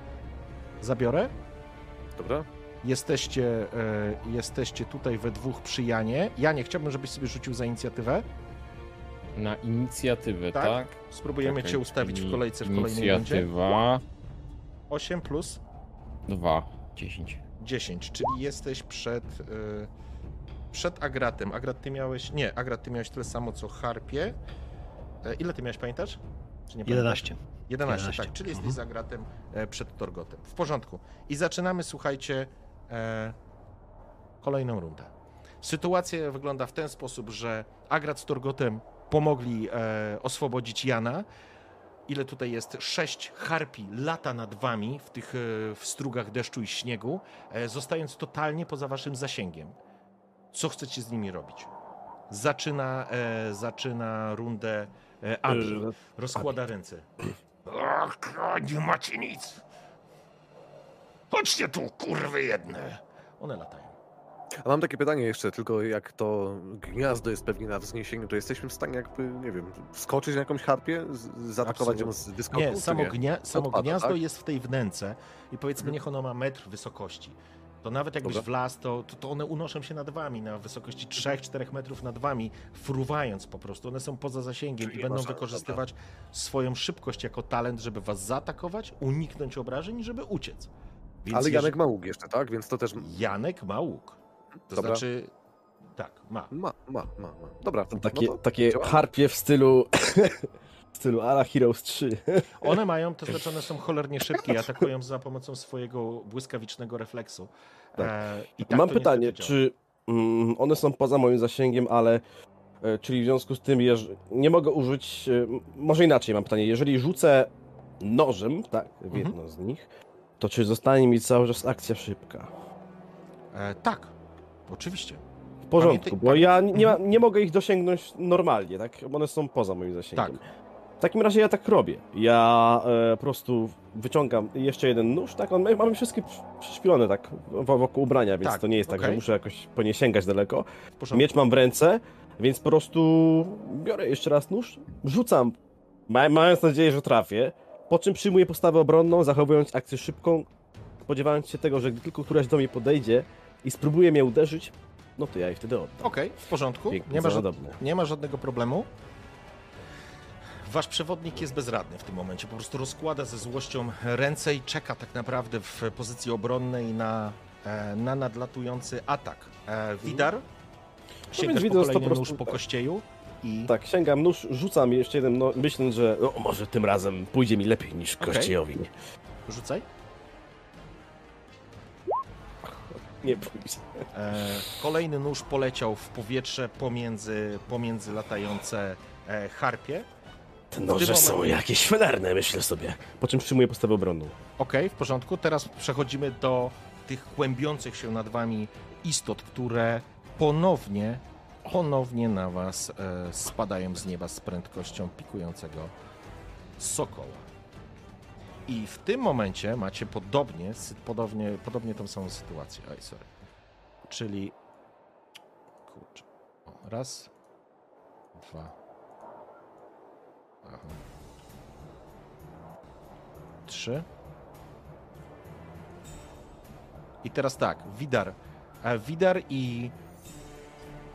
zabiorę. Dobra? Jesteście, e, jesteście tutaj we dwóch przy Janie. Janie, chciałbym, żebyś sobie rzucił za inicjatywę. Na inicjatywę, Tak. tak? Spróbujemy Czekaj, cię ustawić w kolejce w kolejnej rundzie. Inicjatywa 8 plus 2, 10. 10, czyli jesteś przed, e, przed Agratem. Agrat, ty miałeś... Nie, Agrat, ty miałeś tyle samo, co Harpie. E, ile ty miałeś, pamiętasz? Czy nie pamiętasz? 11. 11, 11. tak, czyli jesteś Mhm. za gratem e, przed Torgotem. W porządku. I zaczynamy, słuchajcie, e, kolejną rundę. Sytuacja wygląda w ten sposób, że Agrat z Torgotem pomogli e, oswobodzić Jana. Ile tutaj jest? Sześć harpi lata nad wami w tych e, w strugach deszczu i śniegu, e, zostając totalnie poza waszym zasięgiem. Co chcecie z nimi robić? Zaczyna, e, zaczyna rundę e, Abi. Rozkłada ręce. Ach, nie macie nic. Chodźcie tu, kurwy jedne. One latają. A mam takie pytanie jeszcze, tylko jak to gniazdo jest pewnie na wzniesieniu, to jesteśmy w stanie jakby, nie wiem, wskoczyć na jakąś harpię, z- zaatakować ją z wyskoku? Nie, czy samo, gnia, samo Odpada, gniazdo tak? jest w tej wnęce i powiedzmy, niech ono ma metr wysokości. To nawet jakbyś Dobra. wlazł, to, to, to one unoszą się nad wami na wysokości 3-4 metrów nad wami, fruwając po prostu. One są poza zasięgiem Czyli i będą masz- wykorzystywać swoją szybkość jako talent, żeby was zaatakować, uniknąć obrażeń i żeby uciec. Więc Ale Janek ma łuk jeszcze, tak? Więc to też Janek ma łuk. To Dobra. znaczy... Tak, ma. ma, ma, ma. ma. Dobra, To no takie, to takie działa. harpie w stylu... w stylu Ala Heroes 3. One mają, to znaczy one są cholernie szybkie i atakują za pomocą swojego błyskawicznego refleksu. Tak. E, i tak Mam to pytanie, czy mm, one są poza moim zasięgiem, ale e, czyli w związku z tym jeż, nie mogę użyć, e, może inaczej mam pytanie, jeżeli rzucę nożem, tak, w Mhm. jedno z nich, to czy zostanie mi cały czas akcja szybka? E, tak, oczywiście. W porządku, Pamiętaj- bo ja nie, nie, ma, nie mogę ich dosięgnąć normalnie, tak, bo one są poza moim zasięgiem. Tak. W takim razie ja tak robię. Ja e, po prostu wyciągam jeszcze jeden nóż, tak, on, mamy wszystkie przy- przyśpione tak wokół ubrania, więc Tak, to nie jest tak, okej. że muszę jakoś po nie sięgać daleko. Miecz mam w ręce, więc po prostu biorę jeszcze raz nóż, rzucam, ma, mając nadzieję, że trafię, po czym przyjmuję postawę obronną, zachowując akcję szybką, spodziewając się tego, że gdy tylko któraś do mnie podejdzie i spróbuje mnie uderzyć, no to ja jej wtedy oddam. Okej, w porządku. Pięknie, Nie ma, nie ma żadnego problemu. Wasz przewodnik jest bezradny w tym momencie. Po prostu rozkłada ze złością ręce i czeka tak naprawdę w pozycji obronnej na, e, na nadlatujący atak. E, Widar, sięgasz więc po widzę, że to kolejny po nóż po tak. kościeju i... Tak, sięgam nóż, rzucam jeszcze jeden, no, myśląc, że o, może tym razem pójdzie mi lepiej niż Okej. kościowi. Rzucaj. Nie pójdzie. E, kolejny nóż poleciał w powietrze pomiędzy, pomiędzy latające e, harpie. Te noże są jakieś fenerne, myślę sobie. Po czym przyjmuję postawę obronną. Okej, w porządku. Teraz przechodzimy do tych kłębiących się nad wami istot, które ponownie, ponownie na was e, spadają z nieba z prędkością pikującego sokoła. I w tym momencie macie podobnie, podobnie, podobnie tą samą sytuację. Oj, sorry. Czyli. Kurczę. O, raz. Dwa. Aha. Trzy. I teraz tak, Widar. e, Widar i,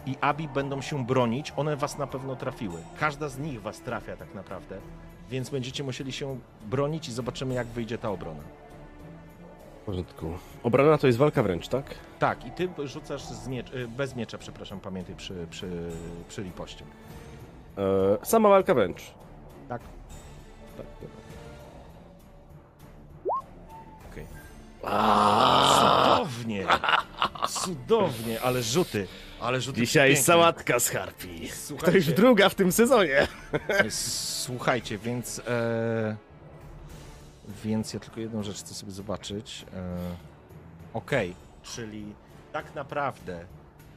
i Abi będą się bronić. One was na pewno trafiły. Każda z nich was trafia tak naprawdę. Więc będziecie musieli się bronić i zobaczymy, jak wyjdzie ta obrona. W porządku. Obrana to jest walka wręcz, tak? Tak, i ty rzucasz z miecz, y, bez miecza, przepraszam, pamiętaj, przy, przy, przy ripoście. E, sama walka wręcz. Tak. Tak, dobra. Okej. Cudownie! Cudownie, ale rzuty. Ale rzuty Dzisiaj sałatka z harpii. To już druga w tym sezonie. Słuchajcie, więc. E, więc ja tylko jedną rzecz chcę sobie zobaczyć. E, Okej, czyli tak naprawdę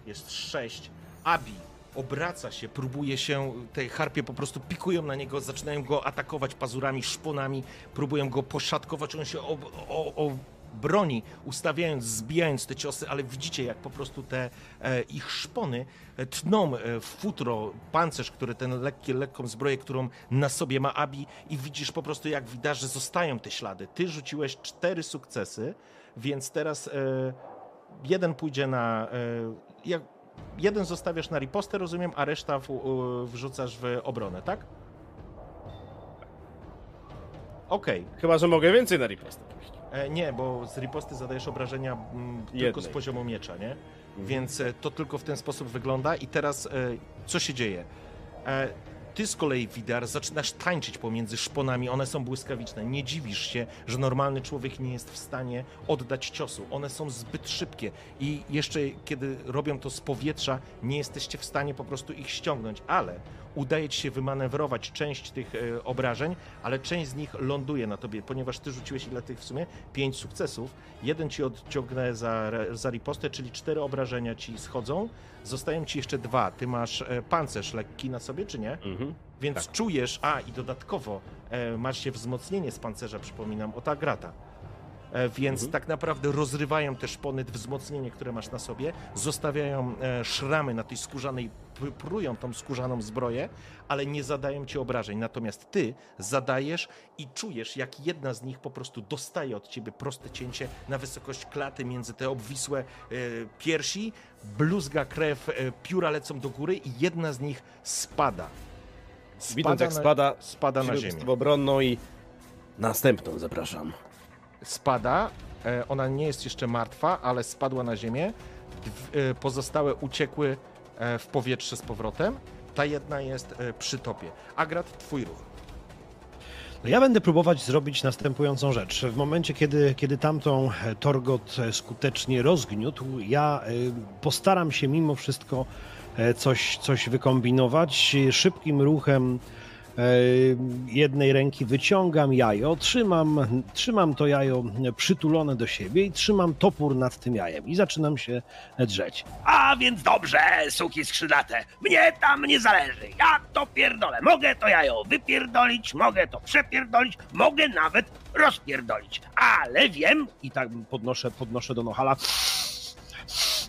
jest sześć. Abi obraca się, próbuje się, te harpie po prostu pikują na niego, zaczynają go atakować pazurami, szponami, próbują go poszatkować, on się ob, o, o, broni, ustawiając, zbijając te ciosy, ale widzicie, jak po prostu te e, ich szpony e, tną e, w futro, pancerz, który ten lekki, lekką zbroję, którą na sobie ma Abi i widzisz po prostu, jak widać, że zostają te ślady. Ty rzuciłeś cztery sukcesy, więc teraz jeden pójdzie na... Jeden zostawiasz na ripostę, rozumiem, a reszta wrzucasz w obronę, tak? Okej. Chyba, że mogę więcej na riposte. E, Nie, bo z riposty zadajesz obrażenia mm, tylko Jednej. z poziomu miecza, nie? Więc e, to tylko w ten sposób wygląda. I teraz e, co się dzieje? E, Ty z kolei, Widar, zaczynasz tańczyć pomiędzy szponami, one są błyskawiczne. Nie dziwisz się, że normalny człowiek nie jest w stanie oddać ciosu. One są zbyt szybkie i jeszcze kiedy robią to z powietrza, nie jesteście w stanie po prostu ich ściągnąć, ale udaje ci się wymanewrować część tych e, obrażeń, ale część z nich ląduje na tobie, ponieważ ty rzuciłeś ile tych w sumie? Pięć sukcesów. Jeden ci odciągnę za, za ripostę, czyli cztery obrażenia ci schodzą. Zostają ci jeszcze dwa. Ty masz e, pancerz lekki na sobie, czy nie? Mhm. Więc czujesz, a i dodatkowo e, masz się wzmocnienie z pancerza, przypominam, od Agrata. E, więc tak naprawdę rozrywają te szpony, wzmocnienie, które masz na sobie, zostawiają e, szramy na tej skórzanej, prują tą skórzaną zbroję, ale nie zadają ci obrażeń. Natomiast ty zadajesz i czujesz, jak jedna z nich po prostu dostaje od ciebie proste cięcie na wysokość klaty między te obwisłe e, piersi, bluzga krew, e, pióra lecą do góry i jedna z nich spada. Widząc jak na- spada, spada na ziemię. obronną i następną zapraszam. Spada. E, Ona nie jest jeszcze martwa, ale spadła na ziemię. E, Pozostałe uciekły e, w powietrze z powrotem. Ta jedna jest przy topie. Agrat, twój ruch. No ja będę próbować zrobić następującą rzecz. W momencie, kiedy, kiedy tamtą Torgot skutecznie rozgniótł, ja postaram się mimo wszystko coś, coś wykombinować. Szybkim ruchem jednej ręki wyciągam jajo, trzymam, trzymam to jajo przytulone do siebie i trzymam topór nad tym jajem i zaczynam się drzeć. A więc dobrze, suki skrzydlate. Mnie tam nie zależy. Ja to pierdolę. Mogę to jajo wypierdolić, mogę to przepierdolić, mogę nawet rozpierdolić. Ale wiem, I tak podnoszę, podnoszę do Nohala.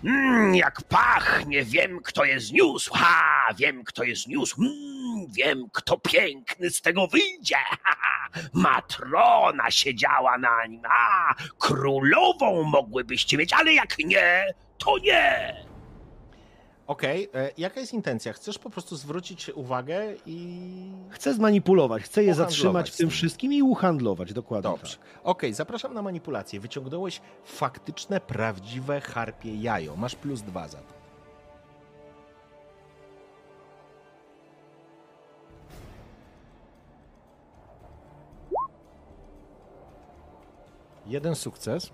Mm, jak pachnie, wiem kto je zniósł. Ha, wiem kto je zniósł. Mm, wiem kto piękny z tego wyjdzie. Ha, ha. Matrona siedziała na nim. A, królową mogłybyście mieć, ale jak nie, to nie. Okej, e, jaka jest intencja? Chcesz po prostu zwrócić uwagę i... Chcę zmanipulować, chcę je zatrzymać w tym wszystkim i uhandlować, dokładnie Dobrze. tak. Okej, zapraszam na manipulację. Wyciągnąłeś faktyczne, prawdziwe harpie jajo. Masz plus dwa za to. Jeden sukces.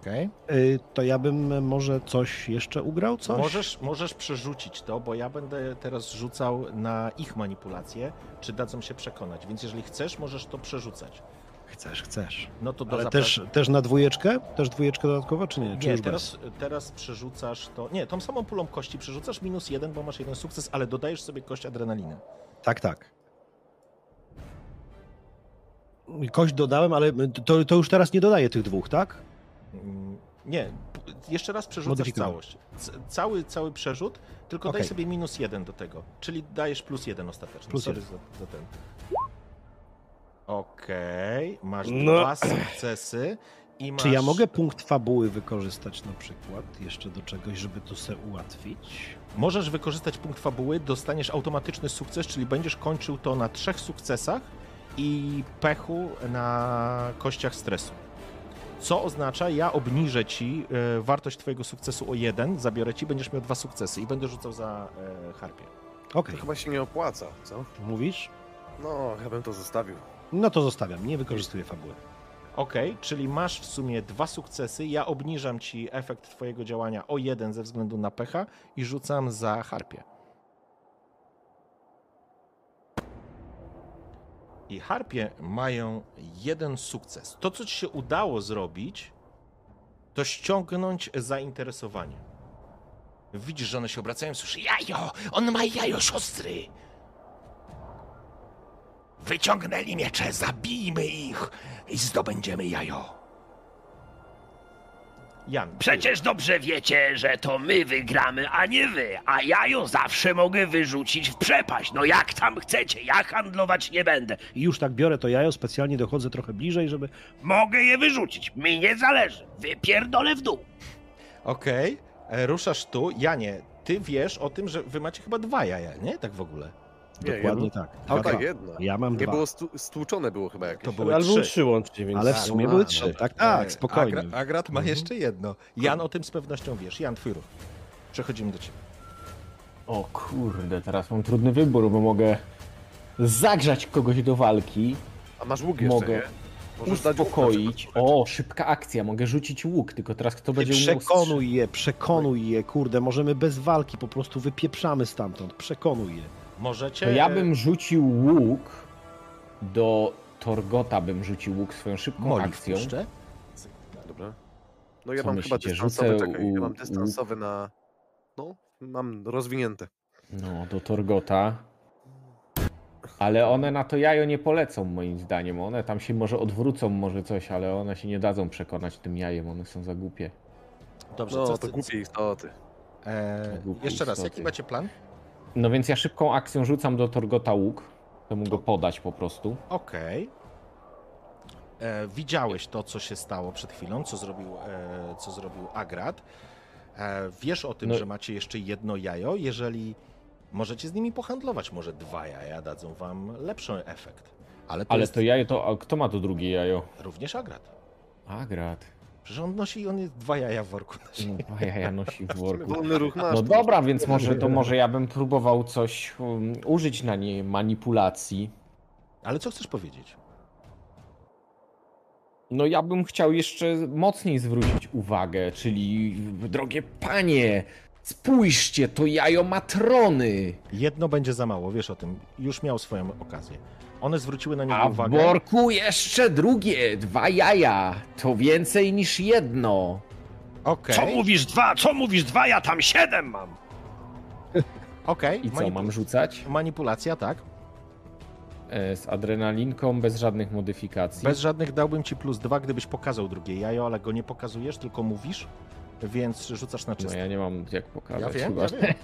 Okej. Y, To ja bym może coś jeszcze ugrał, coś? Możesz, możesz przerzucić to, bo ja będę teraz rzucał na ich manipulację, czy dadzą się przekonać. Więc jeżeli chcesz, możesz to przerzucać. Chcesz, chcesz. No to do Ale zapra- też, też na dwójeczkę? Też dwójeczkę dodatkowo, czy nie? Czy Nie, teraz, teraz przerzucasz to. Nie, tą samą pulą kości przerzucasz minus jeden, bo masz jeden sukces, ale dodajesz sobie kość adrenaliny. Tak, tak. Kość dodałem, ale to, to już teraz nie dodaję tych dwóch, tak? Mm, Nie, jeszcze raz przerzucasz całość. Cały, cały przerzut, tylko daj Okej. sobie minus jeden do tego. Czyli dajesz plus jeden ostatecznie. Plus Sorry za, za ten. Okej, masz No. dwa sukcesy i masz... Czy ja mogę punkt fabuły wykorzystać na przykład jeszcze do czegoś, żeby to se ułatwić? Możesz wykorzystać punkt fabuły, dostaniesz automatyczny sukces, czyli będziesz kończył to na trzech sukcesach i pechu na kościach stresu. Co oznacza, ja obniżę ci e, wartość twojego sukcesu o jeden, zabiorę ci, będziesz miał dwa sukcesy i będę rzucał za e, harpię. Okej, To chyba się nie opłaca, co? mówisz? No, ja bym to zostawił. No to zostawiam, nie wykorzystuję fabuły. Okej, czyli masz w sumie dwa sukcesy, ja obniżam ci efekt twojego działania o jeden ze względu na pecha i rzucam za harpię. I harpie mają jeden sukces. To, co ci się udało zrobić, to ściągnąć zainteresowanie. Widzisz, że one się obracają, słyszy jajo, on ma jajo siostry. Wyciągnęli miecze, zabijmy ich i zdobędziemy jajo. Jan, Przecież dobrze wiecie, że to my wygramy, a nie wy, a ja ją zawsze mogę wyrzucić w przepaść. No jak tam chcecie, ja handlować nie będę. I już tak biorę to jajo, specjalnie dochodzę trochę bliżej, żeby... Mogę je wyrzucić, mi nie zależy. Wypierdolę w dół. Okej, e, ruszasz tu. Janie, ty wiesz o tym, że wy macie chyba dwa jaja, nie? Tak w ogóle. Nie, Dokładnie jedno. tak. Chyba Dwa. jedno. Ja mam Nie dwa. było stu, stłuczone było chyba jakieś. To były Ale były trzy. trzy łącznie, więc... Ale w sumie A, były trzy. no. Tak, tak, spokojnie. Agra, Agrat ma jeszcze jedno. Jan o tym z pewnością wiesz. Jan, twój ruch. Przechodzimy do ciebie. O kurde, teraz mam trudny wybór, bo mogę zagrzać kogoś do walki, A masz łuk jeszcze, Mogę nie? Łuk uspokoić. O, szybka akcja, mogę rzucić łuk, tylko teraz kto będzie umiał Przekonuj je, przekonuj je, kurde, możemy bez walki, po prostu wypieprzamy stamtąd, przekonuj je. Możecie. To ja bym rzucił łuk do Torgota, bym rzucił łuk swoją szybką Moli akcją. wpuszczę. Dobra. No ja Co mam myślicie, chyba dystansowy, rzucę czekaj, ja mam dystansowy na... No, mam rozwinięte. No, do Torgota. Ale one na to jajo nie polecą, moim zdaniem. One tam się może odwrócą, może coś, ale one się nie dadzą przekonać tym jajem, one są za głupie. Dobrze, No, co to głupie istoty. E, Głupie jeszcze raz, istoty. jaki macie plan? No więc ja szybką akcją rzucam do Torgota łuk. Chcę mu go podać po prostu. Okej. E, Widziałeś to, co się stało przed chwilą, co zrobił, e, co zrobił Agrat. E, wiesz o tym, No- że macie jeszcze jedno jajo. Jeżeli możecie z nimi pohandlować, może dwa jaja dadzą wam lepszy efekt. Ale to Ale jest to jajo to. A kto ma to drugie jajo? również Agrat. Agrat. Przecież on nosi, on jest dwa jaja w worku nosi. No, dwa jaja nosi w worku. Wolny ruch masz. No dobra, więc może to może ja bym próbował coś um, użyć na niej manipulacji. Ale co chcesz powiedzieć? No ja bym chciał jeszcze mocniej zwrócić uwagę, czyli drogie panie, spójrzcie, to jajo matrony. Jedno będzie za mało, wiesz o tym. Już miał swoją okazję. One zwróciły na niego A w uwagę. worku jeszcze drugie, dwa jaja. To więcej niż jedno. Okej, Co mówisz dwa, co mówisz dwa, ja tam siedem mam. okej. I co, Manipu- mam rzucać? Manipulacja, tak. E, Z adrenalinką, bez żadnych modyfikacji. Bez żadnych dałbym ci plus dwa, gdybyś pokazał drugie jajo, ale go nie pokazujesz, tylko mówisz, więc rzucasz na No czysto. ja nie mam jak pokazać. Ja wiem, chyba, ja wiem.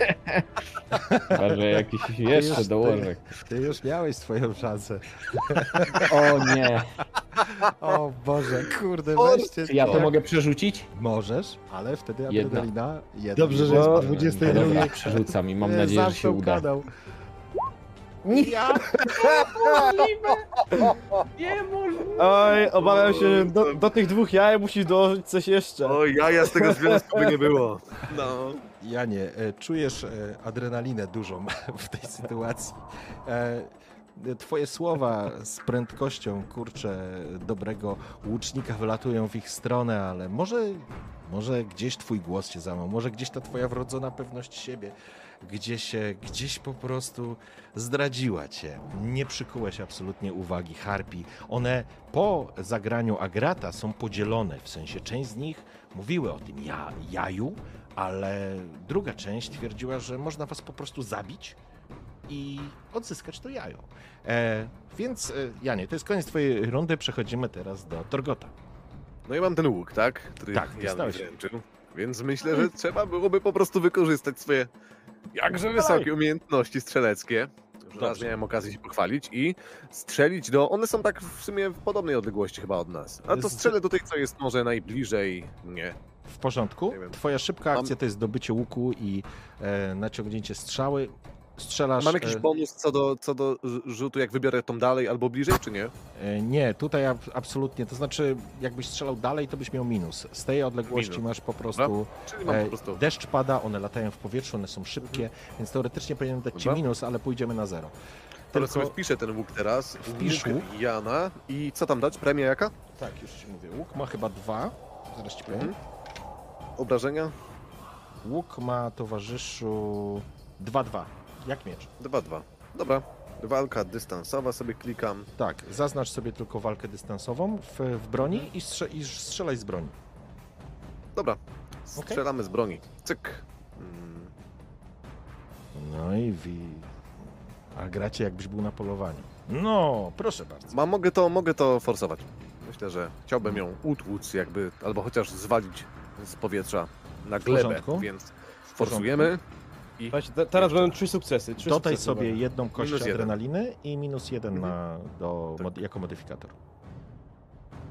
chyba, że jakiś jeszcze dołożę. Ty już miałeś swoją szansę. O nie. O Boże, kurde, weźcie ja to mogę przerzucić? Możesz, ale wtedy Jedna. adrenalina... Jedna. Dobrze, że jest po 22. No dobra, przerzucam i mam nadzieję, że się uda. Kanał. Ja... Oj, obawiam się, że do, do tych dwóch jaj musisz dołożyć coś jeszcze. O, jaja z tego związku by nie było. No. Janie, e, czujesz e, adrenalinę dużą w tej sytuacji. E, Twoje słowa z prędkością, kurczę, dobrego łucznika wylatują w ich stronę, ale może, może gdzieś twój głos się załamał, może gdzieś ta twoja wrodzona pewność siebie gdzieś, e, gdzieś po prostu zdradziła cię. Nie przykułeś absolutnie uwagi Harpi. One po zagraniu Agrata są podzielone, w sensie część z nich mówiły o tym ja, jaju, ale druga część twierdziła, że można was po prostu zabić i odzyskać to jajo. E, więc, e, Janie, to jest koniec twojej rundy, przechodzimy teraz do Torgota. No i mam ten łuk, tak? Który Tak, Jan wręczył. Więc myślę, że trzeba byłoby po prostu wykorzystać swoje jakże wysokie umiejętności strzeleckie. Już raz miałem okazję się pochwalić i strzelić do... One są tak w sumie w podobnej odległości chyba od nas. A to strzelę do tej, co jest może najbliżej mnie. W porządku. Nie. Twoja szybka akcja to jest dobycie łuku i e, naciągnięcie strzały. Strzelasz... Mam jakiś e, bonus co do, co do rz- rzutu, jak wybiorę tą dalej albo bliżej, czy nie? E, Nie, tutaj ab- absolutnie. To znaczy, jakbyś strzelał dalej, to byś miał minus. Z tej odległości Minus. masz po prostu. E, po prostu... Deszcz pada, one latają w powietrzu, one są szybkie, więc teoretycznie powinien dać ci minus, ale pójdziemy na zero. Teraz sobie Tylko, wpiszę ten łuk teraz. Wpisz łuk. Jana. I co tam dać? Premia jaka? tak, już ci mówię. Łuk ma chyba dwa. Zaraz ci powiem. Mhm. Obrażenia? Łuk ma towarzyszu 2-2. Jak miecz. 2-2. Dobra. Walka dystansowa sobie klikam. Tak, zaznacz sobie tylko walkę dystansową w, w broni i, strze- i strzelaj z broni. Dobra. Strzelamy z broni. Cyk. Mm, No i wi. A gracie jakbyś był na polowaniu. No, proszę bardzo. Ma, mogę, to, mogę to forsować. Myślę, że chciałbym ją utłuc jakby, albo chociaż zwalić z powietrza na glebę, porządku. więc forsujemy. I Słuchajcie, te, teraz będą trzy sukcesy. Trzy Dodaj sukcesy sobie będą. jedną kość Minus jeden. adrenaliny i minus jeden Mhm. na, do, Tak. mod, jako modyfikator.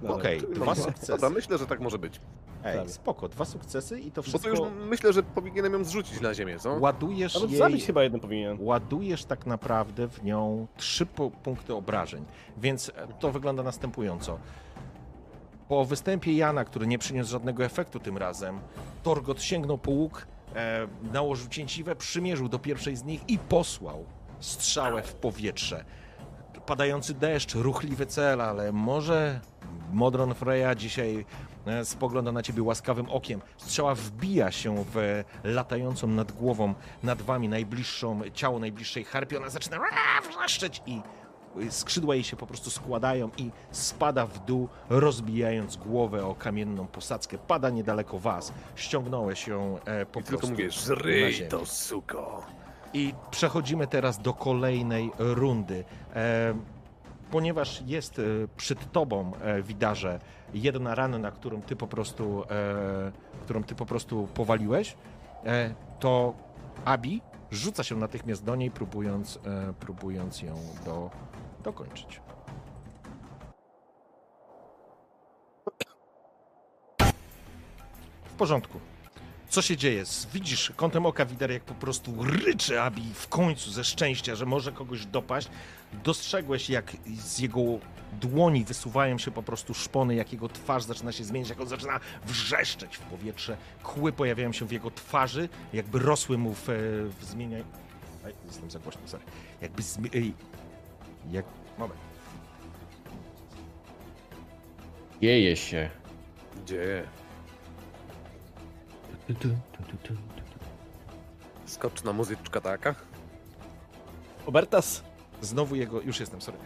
Dobra. Okej, dwa mam- sukcesy. Dobra, myślę, że tak może być. Ej, Tak. spoko, dwa sukcesy i to Bo to wszystko już myślę, że powinienem ją zrzucić na ziemię, co? ładujesz jej... zabić chyba jeden powinien. ładujesz tak naprawdę w nią trzy pu- punkty obrażeń. Więc e, to wygląda następująco. Po występie Jana, który nie przyniósł żadnego efektu tym razem, Torgot sięgnął po łuk, e, nałożył cięciwę, przymierzył do pierwszej z nich i posłał strzałę w powietrze. Padający deszcz, ruchliwy cel, ale może Modron Freya dzisiaj e, spogląda na ciebie łaskawym okiem. Strzała wbija się w latającą nad głową, nad wami najbliższą, ciało najbliższej harpii. Ona zaczyna wrzeszczeć i skrzydła jej się po prostu składają i spada w dół, rozbijając głowę o kamienną posadzkę. Pada niedaleko was. Ściągnąłeś ją e, po I tylko prostu żryj ziemię. to, suko. I przechodzimy teraz do kolejnej rundy. E, ponieważ jest e, przed tobą, e, widarze, jedna rana, którą ty po prostu, e, którą ty po prostu powaliłeś, e, to Abi rzuca się natychmiast do niej, próbując, e, próbując ją do, dokończyć. W porządku. Co się dzieje? Widzisz kątem oka wider, jak po prostu ryczy Abi w końcu ze szczęścia, że może kogoś dopaść. Dostrzegłeś, jak z jego dłoni wysuwają się po prostu szpony, jak jego twarz zaczyna się zmieniać, jak on zaczyna wrzeszczeć w powietrze. Kły pojawiają się w jego twarzy, jakby rosły mu w, w zmieniaj... Ej, jestem za głośno, sorry. Jakby zmi... Jak... Moment. Dzieje się. Gdzie? Skoczna muzyczka taka. Obertas. Znowu jego, już jestem, sorry.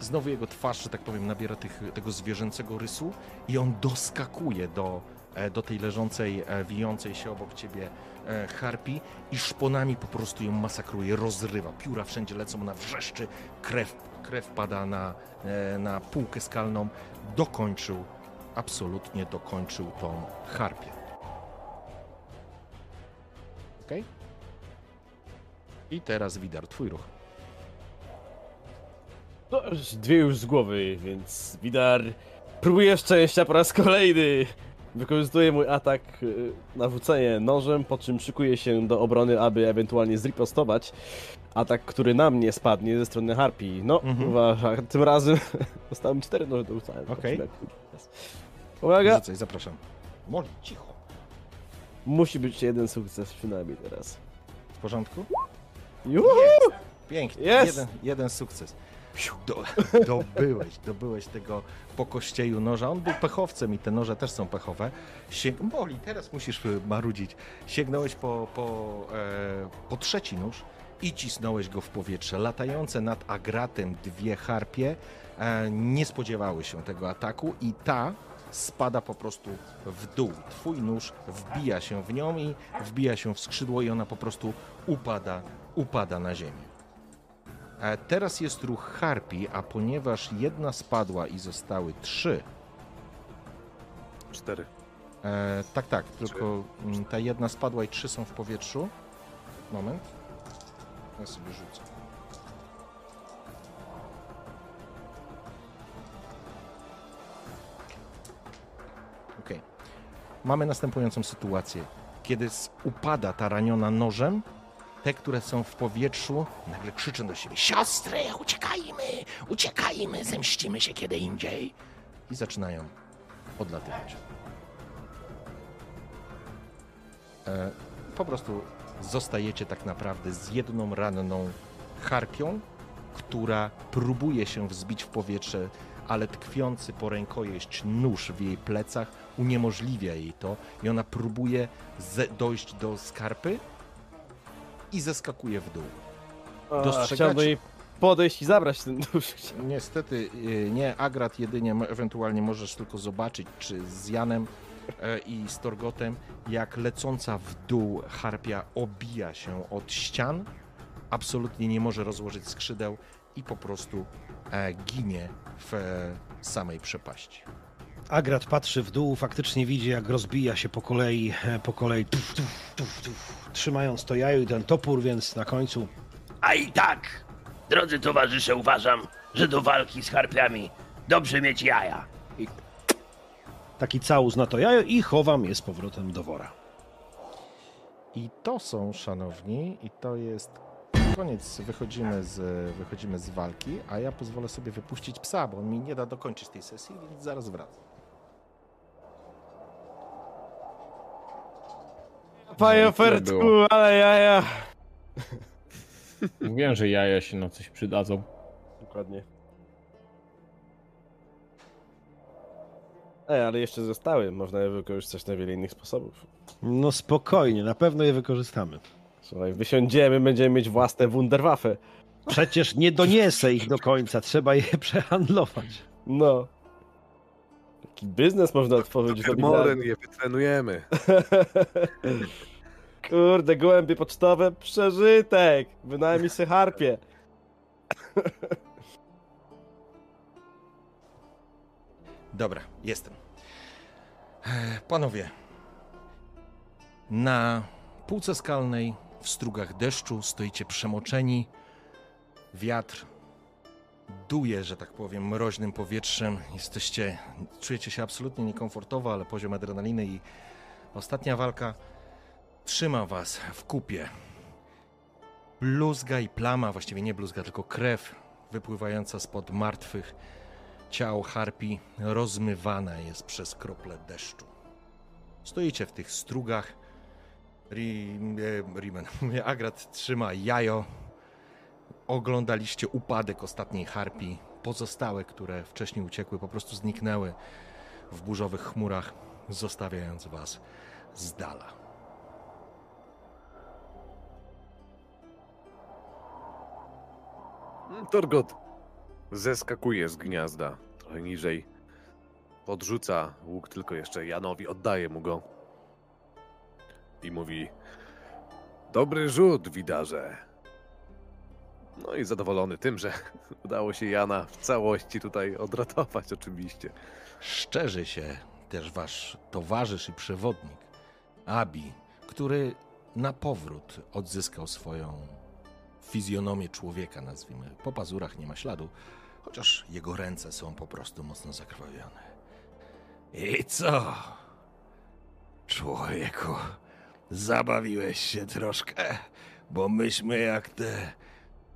Znowu jego twarz, że tak powiem, nabiera tych, tego zwierzęcego rysu i on doskakuje do, e, do tej leżącej, e, wijącej się obok ciebie e, harpi i szponami po prostu ją masakruje, rozrywa. Pióra wszędzie lecą, ona wrzeszczy, krew, krew pada na, e, na półkę skalną. Dokończył, absolutnie dokończył tą harpię. Okej? I teraz Widar, twój ruch. No, dwie już z głowy, więc Widar próbuje szczęścia po raz kolejny. Wykorzystuje mój atak y, na rzucenie nożem, po czym szykuje się do obrony, aby ewentualnie zripostować atak, który na mnie spadnie ze strony Harpii. No, Mhm. uwaga, tym razem dostałem cztery noże do rzucania. Okej. Jest. Uwaga, Rzucaj, zapraszam. Moli, cicho. musi być jeden sukces przynajmniej teraz. W porządku? Juhu! Pięknie. Jest! Jeden, jeden sukces. Do, dobyłeś, dobyłeś tego po kościeju noża. On był pechowcem i te noże też są pechowe. Sięg... Boli, teraz musisz y, marudzić. Sięgnąłeś po, po, e, po trzeci nóż i cisnąłeś go w powietrze. Latające nad agratem dwie harpie e, nie spodziewały się tego ataku i ta spada po prostu w dół. Twój nóż wbija się w nią i wbija się w skrzydło i ona po prostu upada, upada na ziemię. E, Teraz jest ruch harpi, a ponieważ jedna spadła i zostały trzy, Cztery. e, tak, tak, tylko mm, ta jedna spadła i trzy są w powietrzu. Moment. Ja sobie rzucę. Okej. Mamy następującą sytuację. Kiedy upada ta raniona nożem, te, które są w powietrzu, nagle krzyczą do siebie: Siostry, uciekajmy! Uciekajmy! Zemścimy się kiedy indziej! I zaczynają odlatywać. E, po prostu zostajecie tak naprawdę z jedną ranną harpią, która próbuje się wzbić w powietrze, ale tkwiący po rękojeść nóż w jej plecach uniemożliwia jej to i ona próbuje dojść do skarpy i zeskakuje w dół. Dostrzegacie- podejść i zabrać ten nóż. Niestety y, nie, Agrat jedynie ewentualnie możesz tylko zobaczyć, czy z Janem i z Torgotem, jak lecąca w dół harpia obija się od ścian, absolutnie nie może rozłożyć skrzydeł i po prostu e, ginie w e, samej przepaści. Agrat patrzy w dół, faktycznie widzi, jak rozbija się po kolei, e, po kolei, tuf, tuf, tuf, tuf, trzymając to jajo i ten topór, więc na końcu A i tak, drodzy towarzysze, uważam, że do walki z harpiami dobrze mieć jaja. Taki całus na to jajo i chowam je z powrotem do wora. I to są, szanowni, i to jest koniec. Wychodzimy z, wychodzimy z walki, a ja pozwolę sobie wypuścić psa, bo on mi nie da dokończyć tej sesji, więc zaraz wracam. Panie i tyle Fertku, było. ale jaja. Mówiłem, że jaja się na coś przydadzą. Dokładnie. Ej, ale jeszcze zostały. Można je wykorzystać na wiele innych sposobów. No spokojnie, na pewno je wykorzystamy. Słuchaj, wysiądziemy, będziemy mieć własne Wunderwaffe. Przecież nie doniesę ich do końca, trzeba je przehandlować. No. Taki biznes można otworzyć. do Kermoren je wytrenujemy. Kurde, gołębie pocztowe, przeżytek! Wynajmij sobie harpie. Dobra, jestem. E, Panowie, na półce skalnej w strugach deszczu stoicie przemoczeni. Wiatr duje, że tak powiem, mroźnym powietrzem. Jesteście, czujecie się absolutnie niekomfortowo, ale poziom adrenaliny i ostatnia walka trzyma was w kupie. Bluzga i plama, właściwie nie bluzga, tylko krew wypływająca spod martwych ciał harpi rozmywana jest przez krople deszczu. Stoicie w tych strugach. Ri, e, Rimen, Agrat trzyma jajo. Oglądaliście upadek ostatniej harpi. Pozostałe, które wcześniej uciekły, po prostu zniknęły w burzowych chmurach, zostawiając was z dala. Torgot zeskakuje z gniazda trochę niżej. Podrzuca łuk tylko jeszcze Janowi, oddaje mu go. I mówi: Dobry rzut, widarze. No i zadowolony tym, że udało się Jana w całości tutaj odratować, oczywiście. Szczerzy się też wasz towarzysz i przewodnik, Abi, który na powrót odzyskał swoją fizjonomię człowieka, nazwijmy. Po pazurach nie ma śladu, chociaż jego ręce są po prostu mocno zakrwawione. I co? Człowieku, zabawiłeś się troszkę, bo myśmy jak te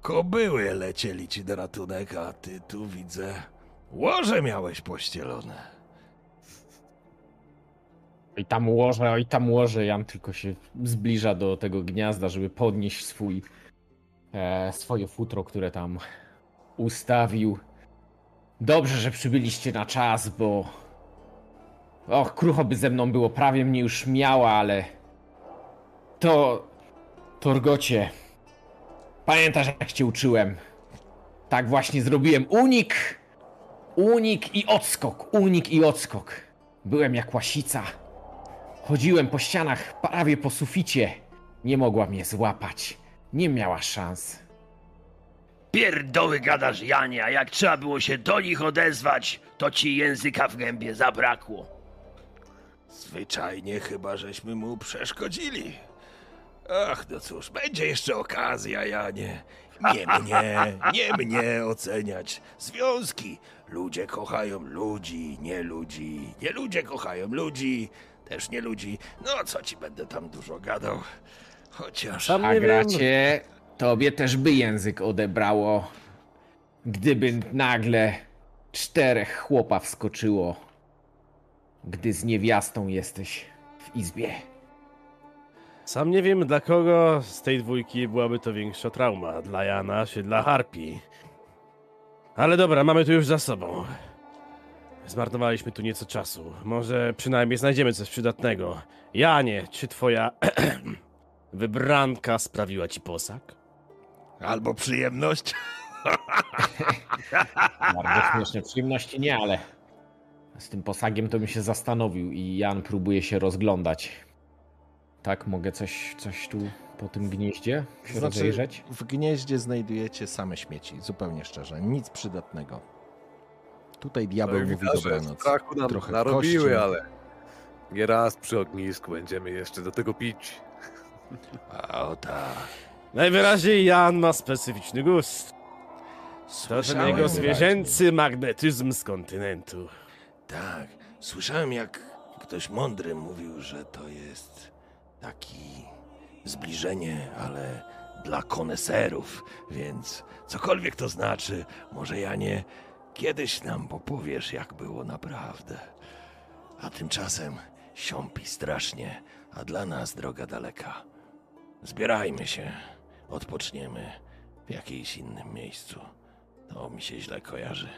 kobyły lecieli ci na ratunek, a ty tu widzę łoże miałeś pościelone. I tam łoże, i tam łoże. Jan tylko się zbliża do tego gniazda, żeby podnieść swój, swoje futro, które tam ustawił. Dobrze, że przybyliście na czas, bo. Och, krucho by ze mną było, prawie mnie już miała, ale. To. Torgocie. Pamiętasz, jak cię uczyłem? Tak właśnie zrobiłem. Unik! Unik i odskok, unik i odskok. Byłem jak łasica. Chodziłem po ścianach, prawie po suficie. Nie mogła mnie złapać. Nie miała szans. Pierdoły gadasz, Janie, a jak trzeba było się do nich odezwać, to ci języka w gębie zabrakło. Zwyczajnie chyba żeśmy mu przeszkodzili. Ach, no cóż, będzie jeszcze okazja, Janie. Nie mnie, nie mnie oceniać. Związki. Ludzie kochają ludzi, nie ludzi. Nie ludzie kochają ludzi, też nie ludzi. No co ci będę tam dużo gadał. Chociaż... Sam A nie wiem. gracie, tobie też by język odebrało, gdyby nagle czterech chłopa wskoczyło, gdy z niewiastą jesteś w izbie. Sam nie wiem, dla kogo z tej dwójki byłaby to większa trauma. Dla Jana czy dla Harpi. Ale dobra, mamy to już za sobą. Zmarnowaliśmy tu nieco czasu. Może przynajmniej znajdziemy coś przydatnego. Janie, czy twoja wybranka sprawiła ci posag? Albo przyjemność. Bardzo śmieszne przyjemności nie, ale z tym posagiem to bym się zastanowił i Jan próbuje się rozglądać. Tak, mogę coś, coś tu po tym gnieździe się Znaczy, rozejrzeć? w gnieździe znajdujecie same śmieci, zupełnie szczerze, nic przydatnego. Tutaj diabeł No mówi dobranoc. Strachu nam Trochę narobiły, kości. ale nie raz przy ognisku będziemy jeszcze do tego pić. A o tak. Najwyraźniej Jan ma specyficzny gust. To ten Słyszałem jego zwierzęcy magnetyzm z kontynentu. Tak, słyszałem jak ktoś mądry mówił, że to jest taki zbliżenie, ale dla koneserów, więc cokolwiek to znaczy, może ja nie kiedyś nam opowiesz, jak było naprawdę. A tymczasem siąpi strasznie, a dla nas droga daleka. Zbierajmy się, odpoczniemy w jakimś innym miejscu. To mi się źle kojarzy.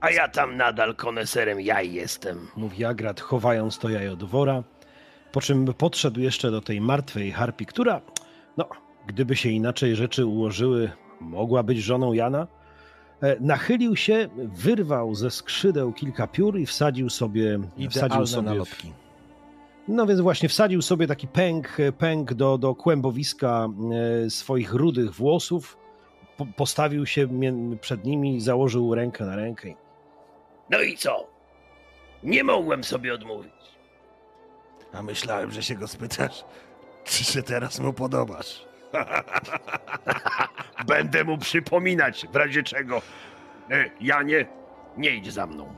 A ja tam nadal koneserem jaj jestem. mówi Agrat, chowając to jajo do wora, po czym podszedł jeszcze do tej martwej harpi, która, no, gdyby się inaczej rzeczy ułożyły, mogła być żoną Jana. E, Nachylił się, wyrwał ze skrzydeł kilka piór i wsadził sobie, wsadził sobie w, nalotki. No więc właśnie wsadził sobie taki pęk, pęk do, do kłębowiska e, swoich rudych włosów, po, postawił się przed nimi, założył rękę na rękę. No i co? Nie mogłem sobie odmówić. A myślałem, że się go spytasz, czy się teraz mu podobasz. Będę mu przypominać, w razie czego. E, Janie, nie idź za mną.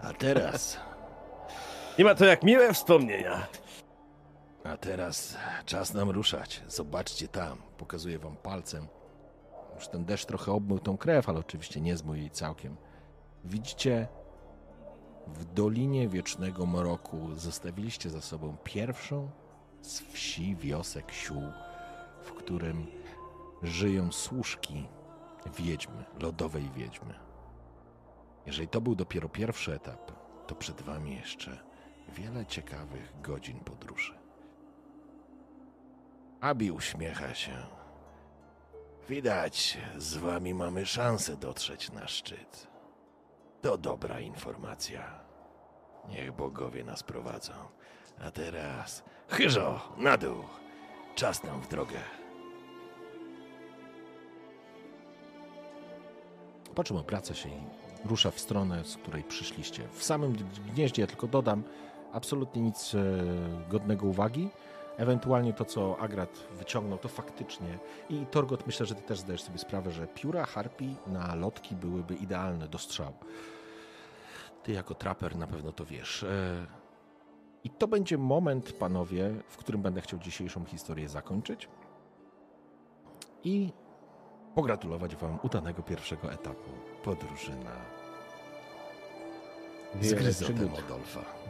A teraz, Nie ma to jak miłe wspomnienia. a teraz czas nam ruszać. Zobaczcie tam. Pokazuję wam palcem. Już ten deszcz trochę obmył tą krew, ale oczywiście nie zmył jej całkiem. Widzicie, w Dolinie Wiecznego Mroku zostawiliście za sobą pierwszą z wsi, wiosek, sił, w którym żyją służki wiedźmy, lodowej wiedźmy. Jeżeli to był dopiero pierwszy etap, to przed wami jeszcze wiele ciekawych godzin podróży. Abi uśmiecha się. Widać, z wami mamy szansę dotrzeć na szczyt. To dobra informacja. Niech bogowie nas prowadzą. A teraz, chyżo, na dół. Czas nam w drogę. Po czym obraca się i rusza w stronę, z której przyszliście. W samym gnieździe, tylko dodam, absolutnie nic e, godnego uwagi. Ewentualnie to, co Agrat wyciągnął, to faktycznie. I Torgot, myślę, że ty też zdajesz sobie sprawę, że pióra harpi na lotki byłyby idealne do strzału. Ty jako traper na pewno to wiesz. E, I to będzie moment, panowie, w którym będę chciał dzisiejszą historię zakończyć. I pogratulować wam udanego pierwszego etapu podróży na Wiele zgryzotem przygód. Odolfa.